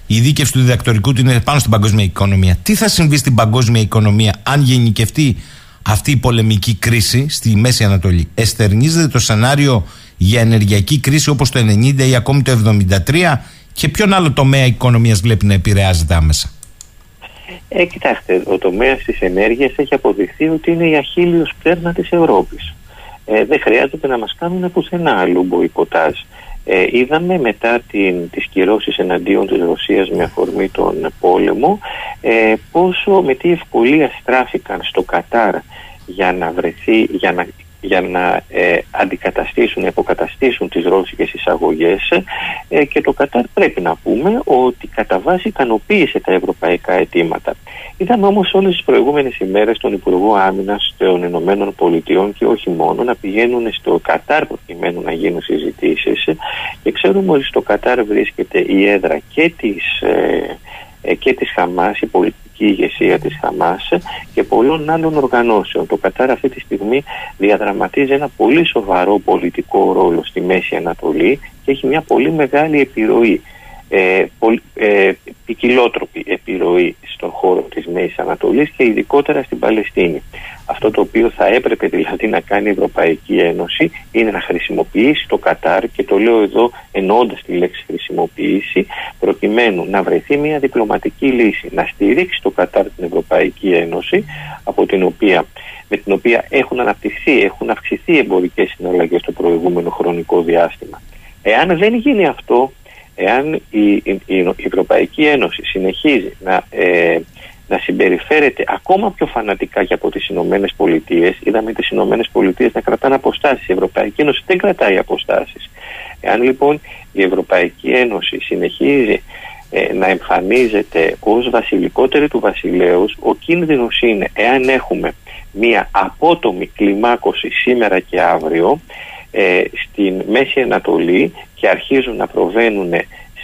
Speaker 3: η δίκευση του διδακτορικού του είναι πάνω στην παγκόσμια οικονομία. Τι θα συμβεί στην παγκόσμια οικονομία αν γενικευτεί αυτή η πολεμική κρίση στη Μέση Ανατολή; Εστερνίζεται το σενάριο για ενεργειακή κρίση όπως το 90 ή ακόμη το 73 και ποιον άλλο τομέα οικονομίας βλέπει να επηρεάζεται άμεσα;
Speaker 7: Ε, κοιτάξτε, ο τομέας της ενέργειας έχει αποδειχθεί ότι είναι η αχίλιος πτέρνα της Ευρώπης ε, δεν χρειάζεται να μας κάνουν πουθενά αλλού μποϊκοτάζ. Ε, είδαμε μετά την, τις κυρώσεις εναντίον της Ρωσίας με αφορμή τον πόλεμο ε, πόσο με τι ευκολία στράφηκαν στο Κατάρ για να βρεθεί, για να για να ε, αντικαταστήσουν, αποκαταστήσουν τις ρώσικες εισαγωγές ε, και το Κατάρ πρέπει να πούμε ότι κατά βάση ικανοποίησε τα ευρωπαϊκά αιτήματα. Είδαμε όμως όλες τις προηγούμενες ημέρες τον Υπουργό Άμυνας των Ηνωμένων Πολιτειών και όχι μόνο να πηγαίνουν στο Κατάρ προκειμένου να γίνουν συζητήσεις και ξέρουμε ότι στο Κατάρ βρίσκεται η έδρα και της, ε, ε και της Χαμάς, η πολιτική πολιτική ηγεσία της Χαμάς και πολλών άλλων οργανώσεων. Το Κατάρ αυτή τη στιγμή διαδραματίζει ένα πολύ σοβαρό πολιτικό ρόλο στη Μέση Ανατολή και έχει μια πολύ μεγάλη επιρροή ε, ε, ποικιλότροπη επιρροή στον χώρο της Μέσης Ανατολής και ειδικότερα στην Παλαιστίνη. Αυτό το οποίο θα έπρεπε δηλαδή να κάνει η Ευρωπαϊκή Ένωση είναι να χρησιμοποιήσει το Κατάρ και το λέω εδώ εννοώντας τη λέξη χρησιμοποιήσει προκειμένου να βρεθεί μια διπλωματική λύση, να στηρίξει το Κατάρ την Ευρωπαϊκή Ένωση από την οποία, με την οποία έχουν αναπτυχθεί, έχουν αυξηθεί εμπορικές συναλλαγές το προηγούμενο χρονικό διάστημα. Εάν δεν γίνει αυτό, εάν η, η, η Ευρωπαϊκή Ένωση συνεχίζει να, ε, να συμπεριφέρεται ακόμα πιο φανατικά και από τις Ηνωμένες Πολιτείες, είδαμε τις Ηνωμένες Πολιτείες να κρατάνε αποστάσεις, η Ευρωπαϊκή Ένωση δεν κρατάει αποστάσεις. Εάν λοιπόν η Ευρωπαϊκή Ένωση συνεχίζει ε, να εμφανίζεται ως βασιλικότερη του βασιλέως, ο κίνδυνος είναι εάν έχουμε μία απότομη κλιμάκωση σήμερα και αύριο, ε, στην Μέση Ανατολή και αρχίζουν να προβαίνουν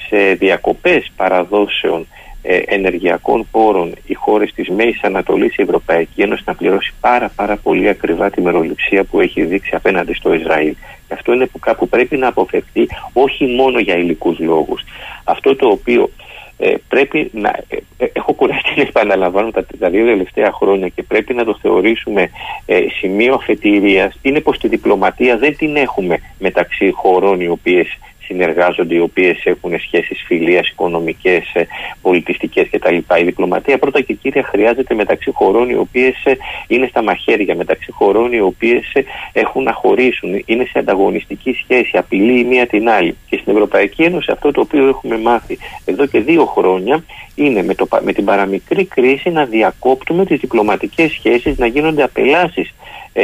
Speaker 7: σε διακοπές παραδόσεων ε, ενεργειακών πόρων οι χώρες της Μέσης Ανατολής η Ευρωπαϊκή Ένωση να πληρώσει πάρα πάρα πολύ ακριβά τη μεροληψία που έχει δείξει απέναντι στο Ισραήλ. Και αυτό είναι που κάπου πρέπει να αποφευθεί όχι μόνο για υλικούς λόγους. Αυτό το οποίο ε, πρέπει να. Ε, ε, έχω κουραστεί να επαναλαμβάνω τα, τα δύο τελευταία χρόνια και πρέπει να το θεωρήσουμε ε, σημείο αφετηρίας. Είναι πως τη διπλωματία δεν την έχουμε μεταξύ χωρών οι οποίες συνεργάζονται, οι οποίες έχουν σχέσεις φιλίας, οικονομικές, ε, πολιτιστικές κτλ. Η διπλωματία πρώτα και κύρια χρειάζεται μεταξύ χωρών οι οποίες ε, είναι στα μαχαίρια, μεταξύ χωρών οι οποίες ε, έχουν να χωρίσουν, είναι σε ανταγωνιστική σχέση, απειλεί η μία την άλλη. Και στην Ευρωπαϊκή Ένωση αυτό το οποίο έχουμε μάθει εδώ και δύο χρόνια είναι με, το, με την παραμικρή κρίση να διακόπτουμε τις διπλωματικές σχέσεις, να γίνονται απελάσεις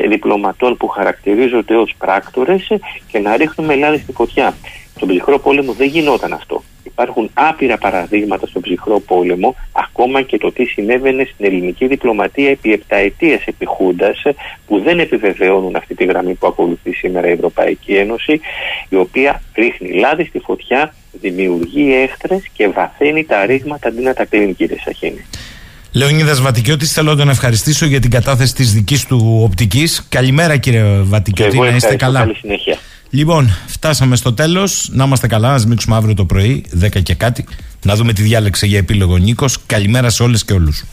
Speaker 7: διπλωματών που χαρακτηρίζονται ως πράκτορες και να ρίχνουμε Ελλάδα στη φωτιά. Στον ψυχρό πόλεμο δεν γινόταν αυτό. Υπάρχουν άπειρα παραδείγματα στον ψυχρό πόλεμο, ακόμα και το τι συνέβαινε στην ελληνική διπλωματία επί επταετίας επί Χούντας, που δεν επιβεβαιώνουν αυτή τη γραμμή που ακολουθεί σήμερα η Ευρωπαϊκή Ένωση, η οποία ρίχνει λάδι στη φωτιά, δημιουργεί έχτρες και βαθαίνει τα ρήγματα αντί να τα κλείνει, κύριε Σαχίνη.
Speaker 3: Λεωνίδας Βατικιώτης, θέλω να τον ευχαριστήσω για την κατάθεση της δικής του οπτικής. Καλημέρα, κύριε Βατικιώτη, να είστε καλά.
Speaker 7: Καλή συνέχεια.
Speaker 3: Λοιπόν, φτάσαμε στο τέλος. Να είμαστε καλά, να σμίξουμε αύριο το πρωί, 10 και κάτι. Να δούμε τι διάλεξε για επίλογο Νίκος. Καλημέρα σε όλες και όλους.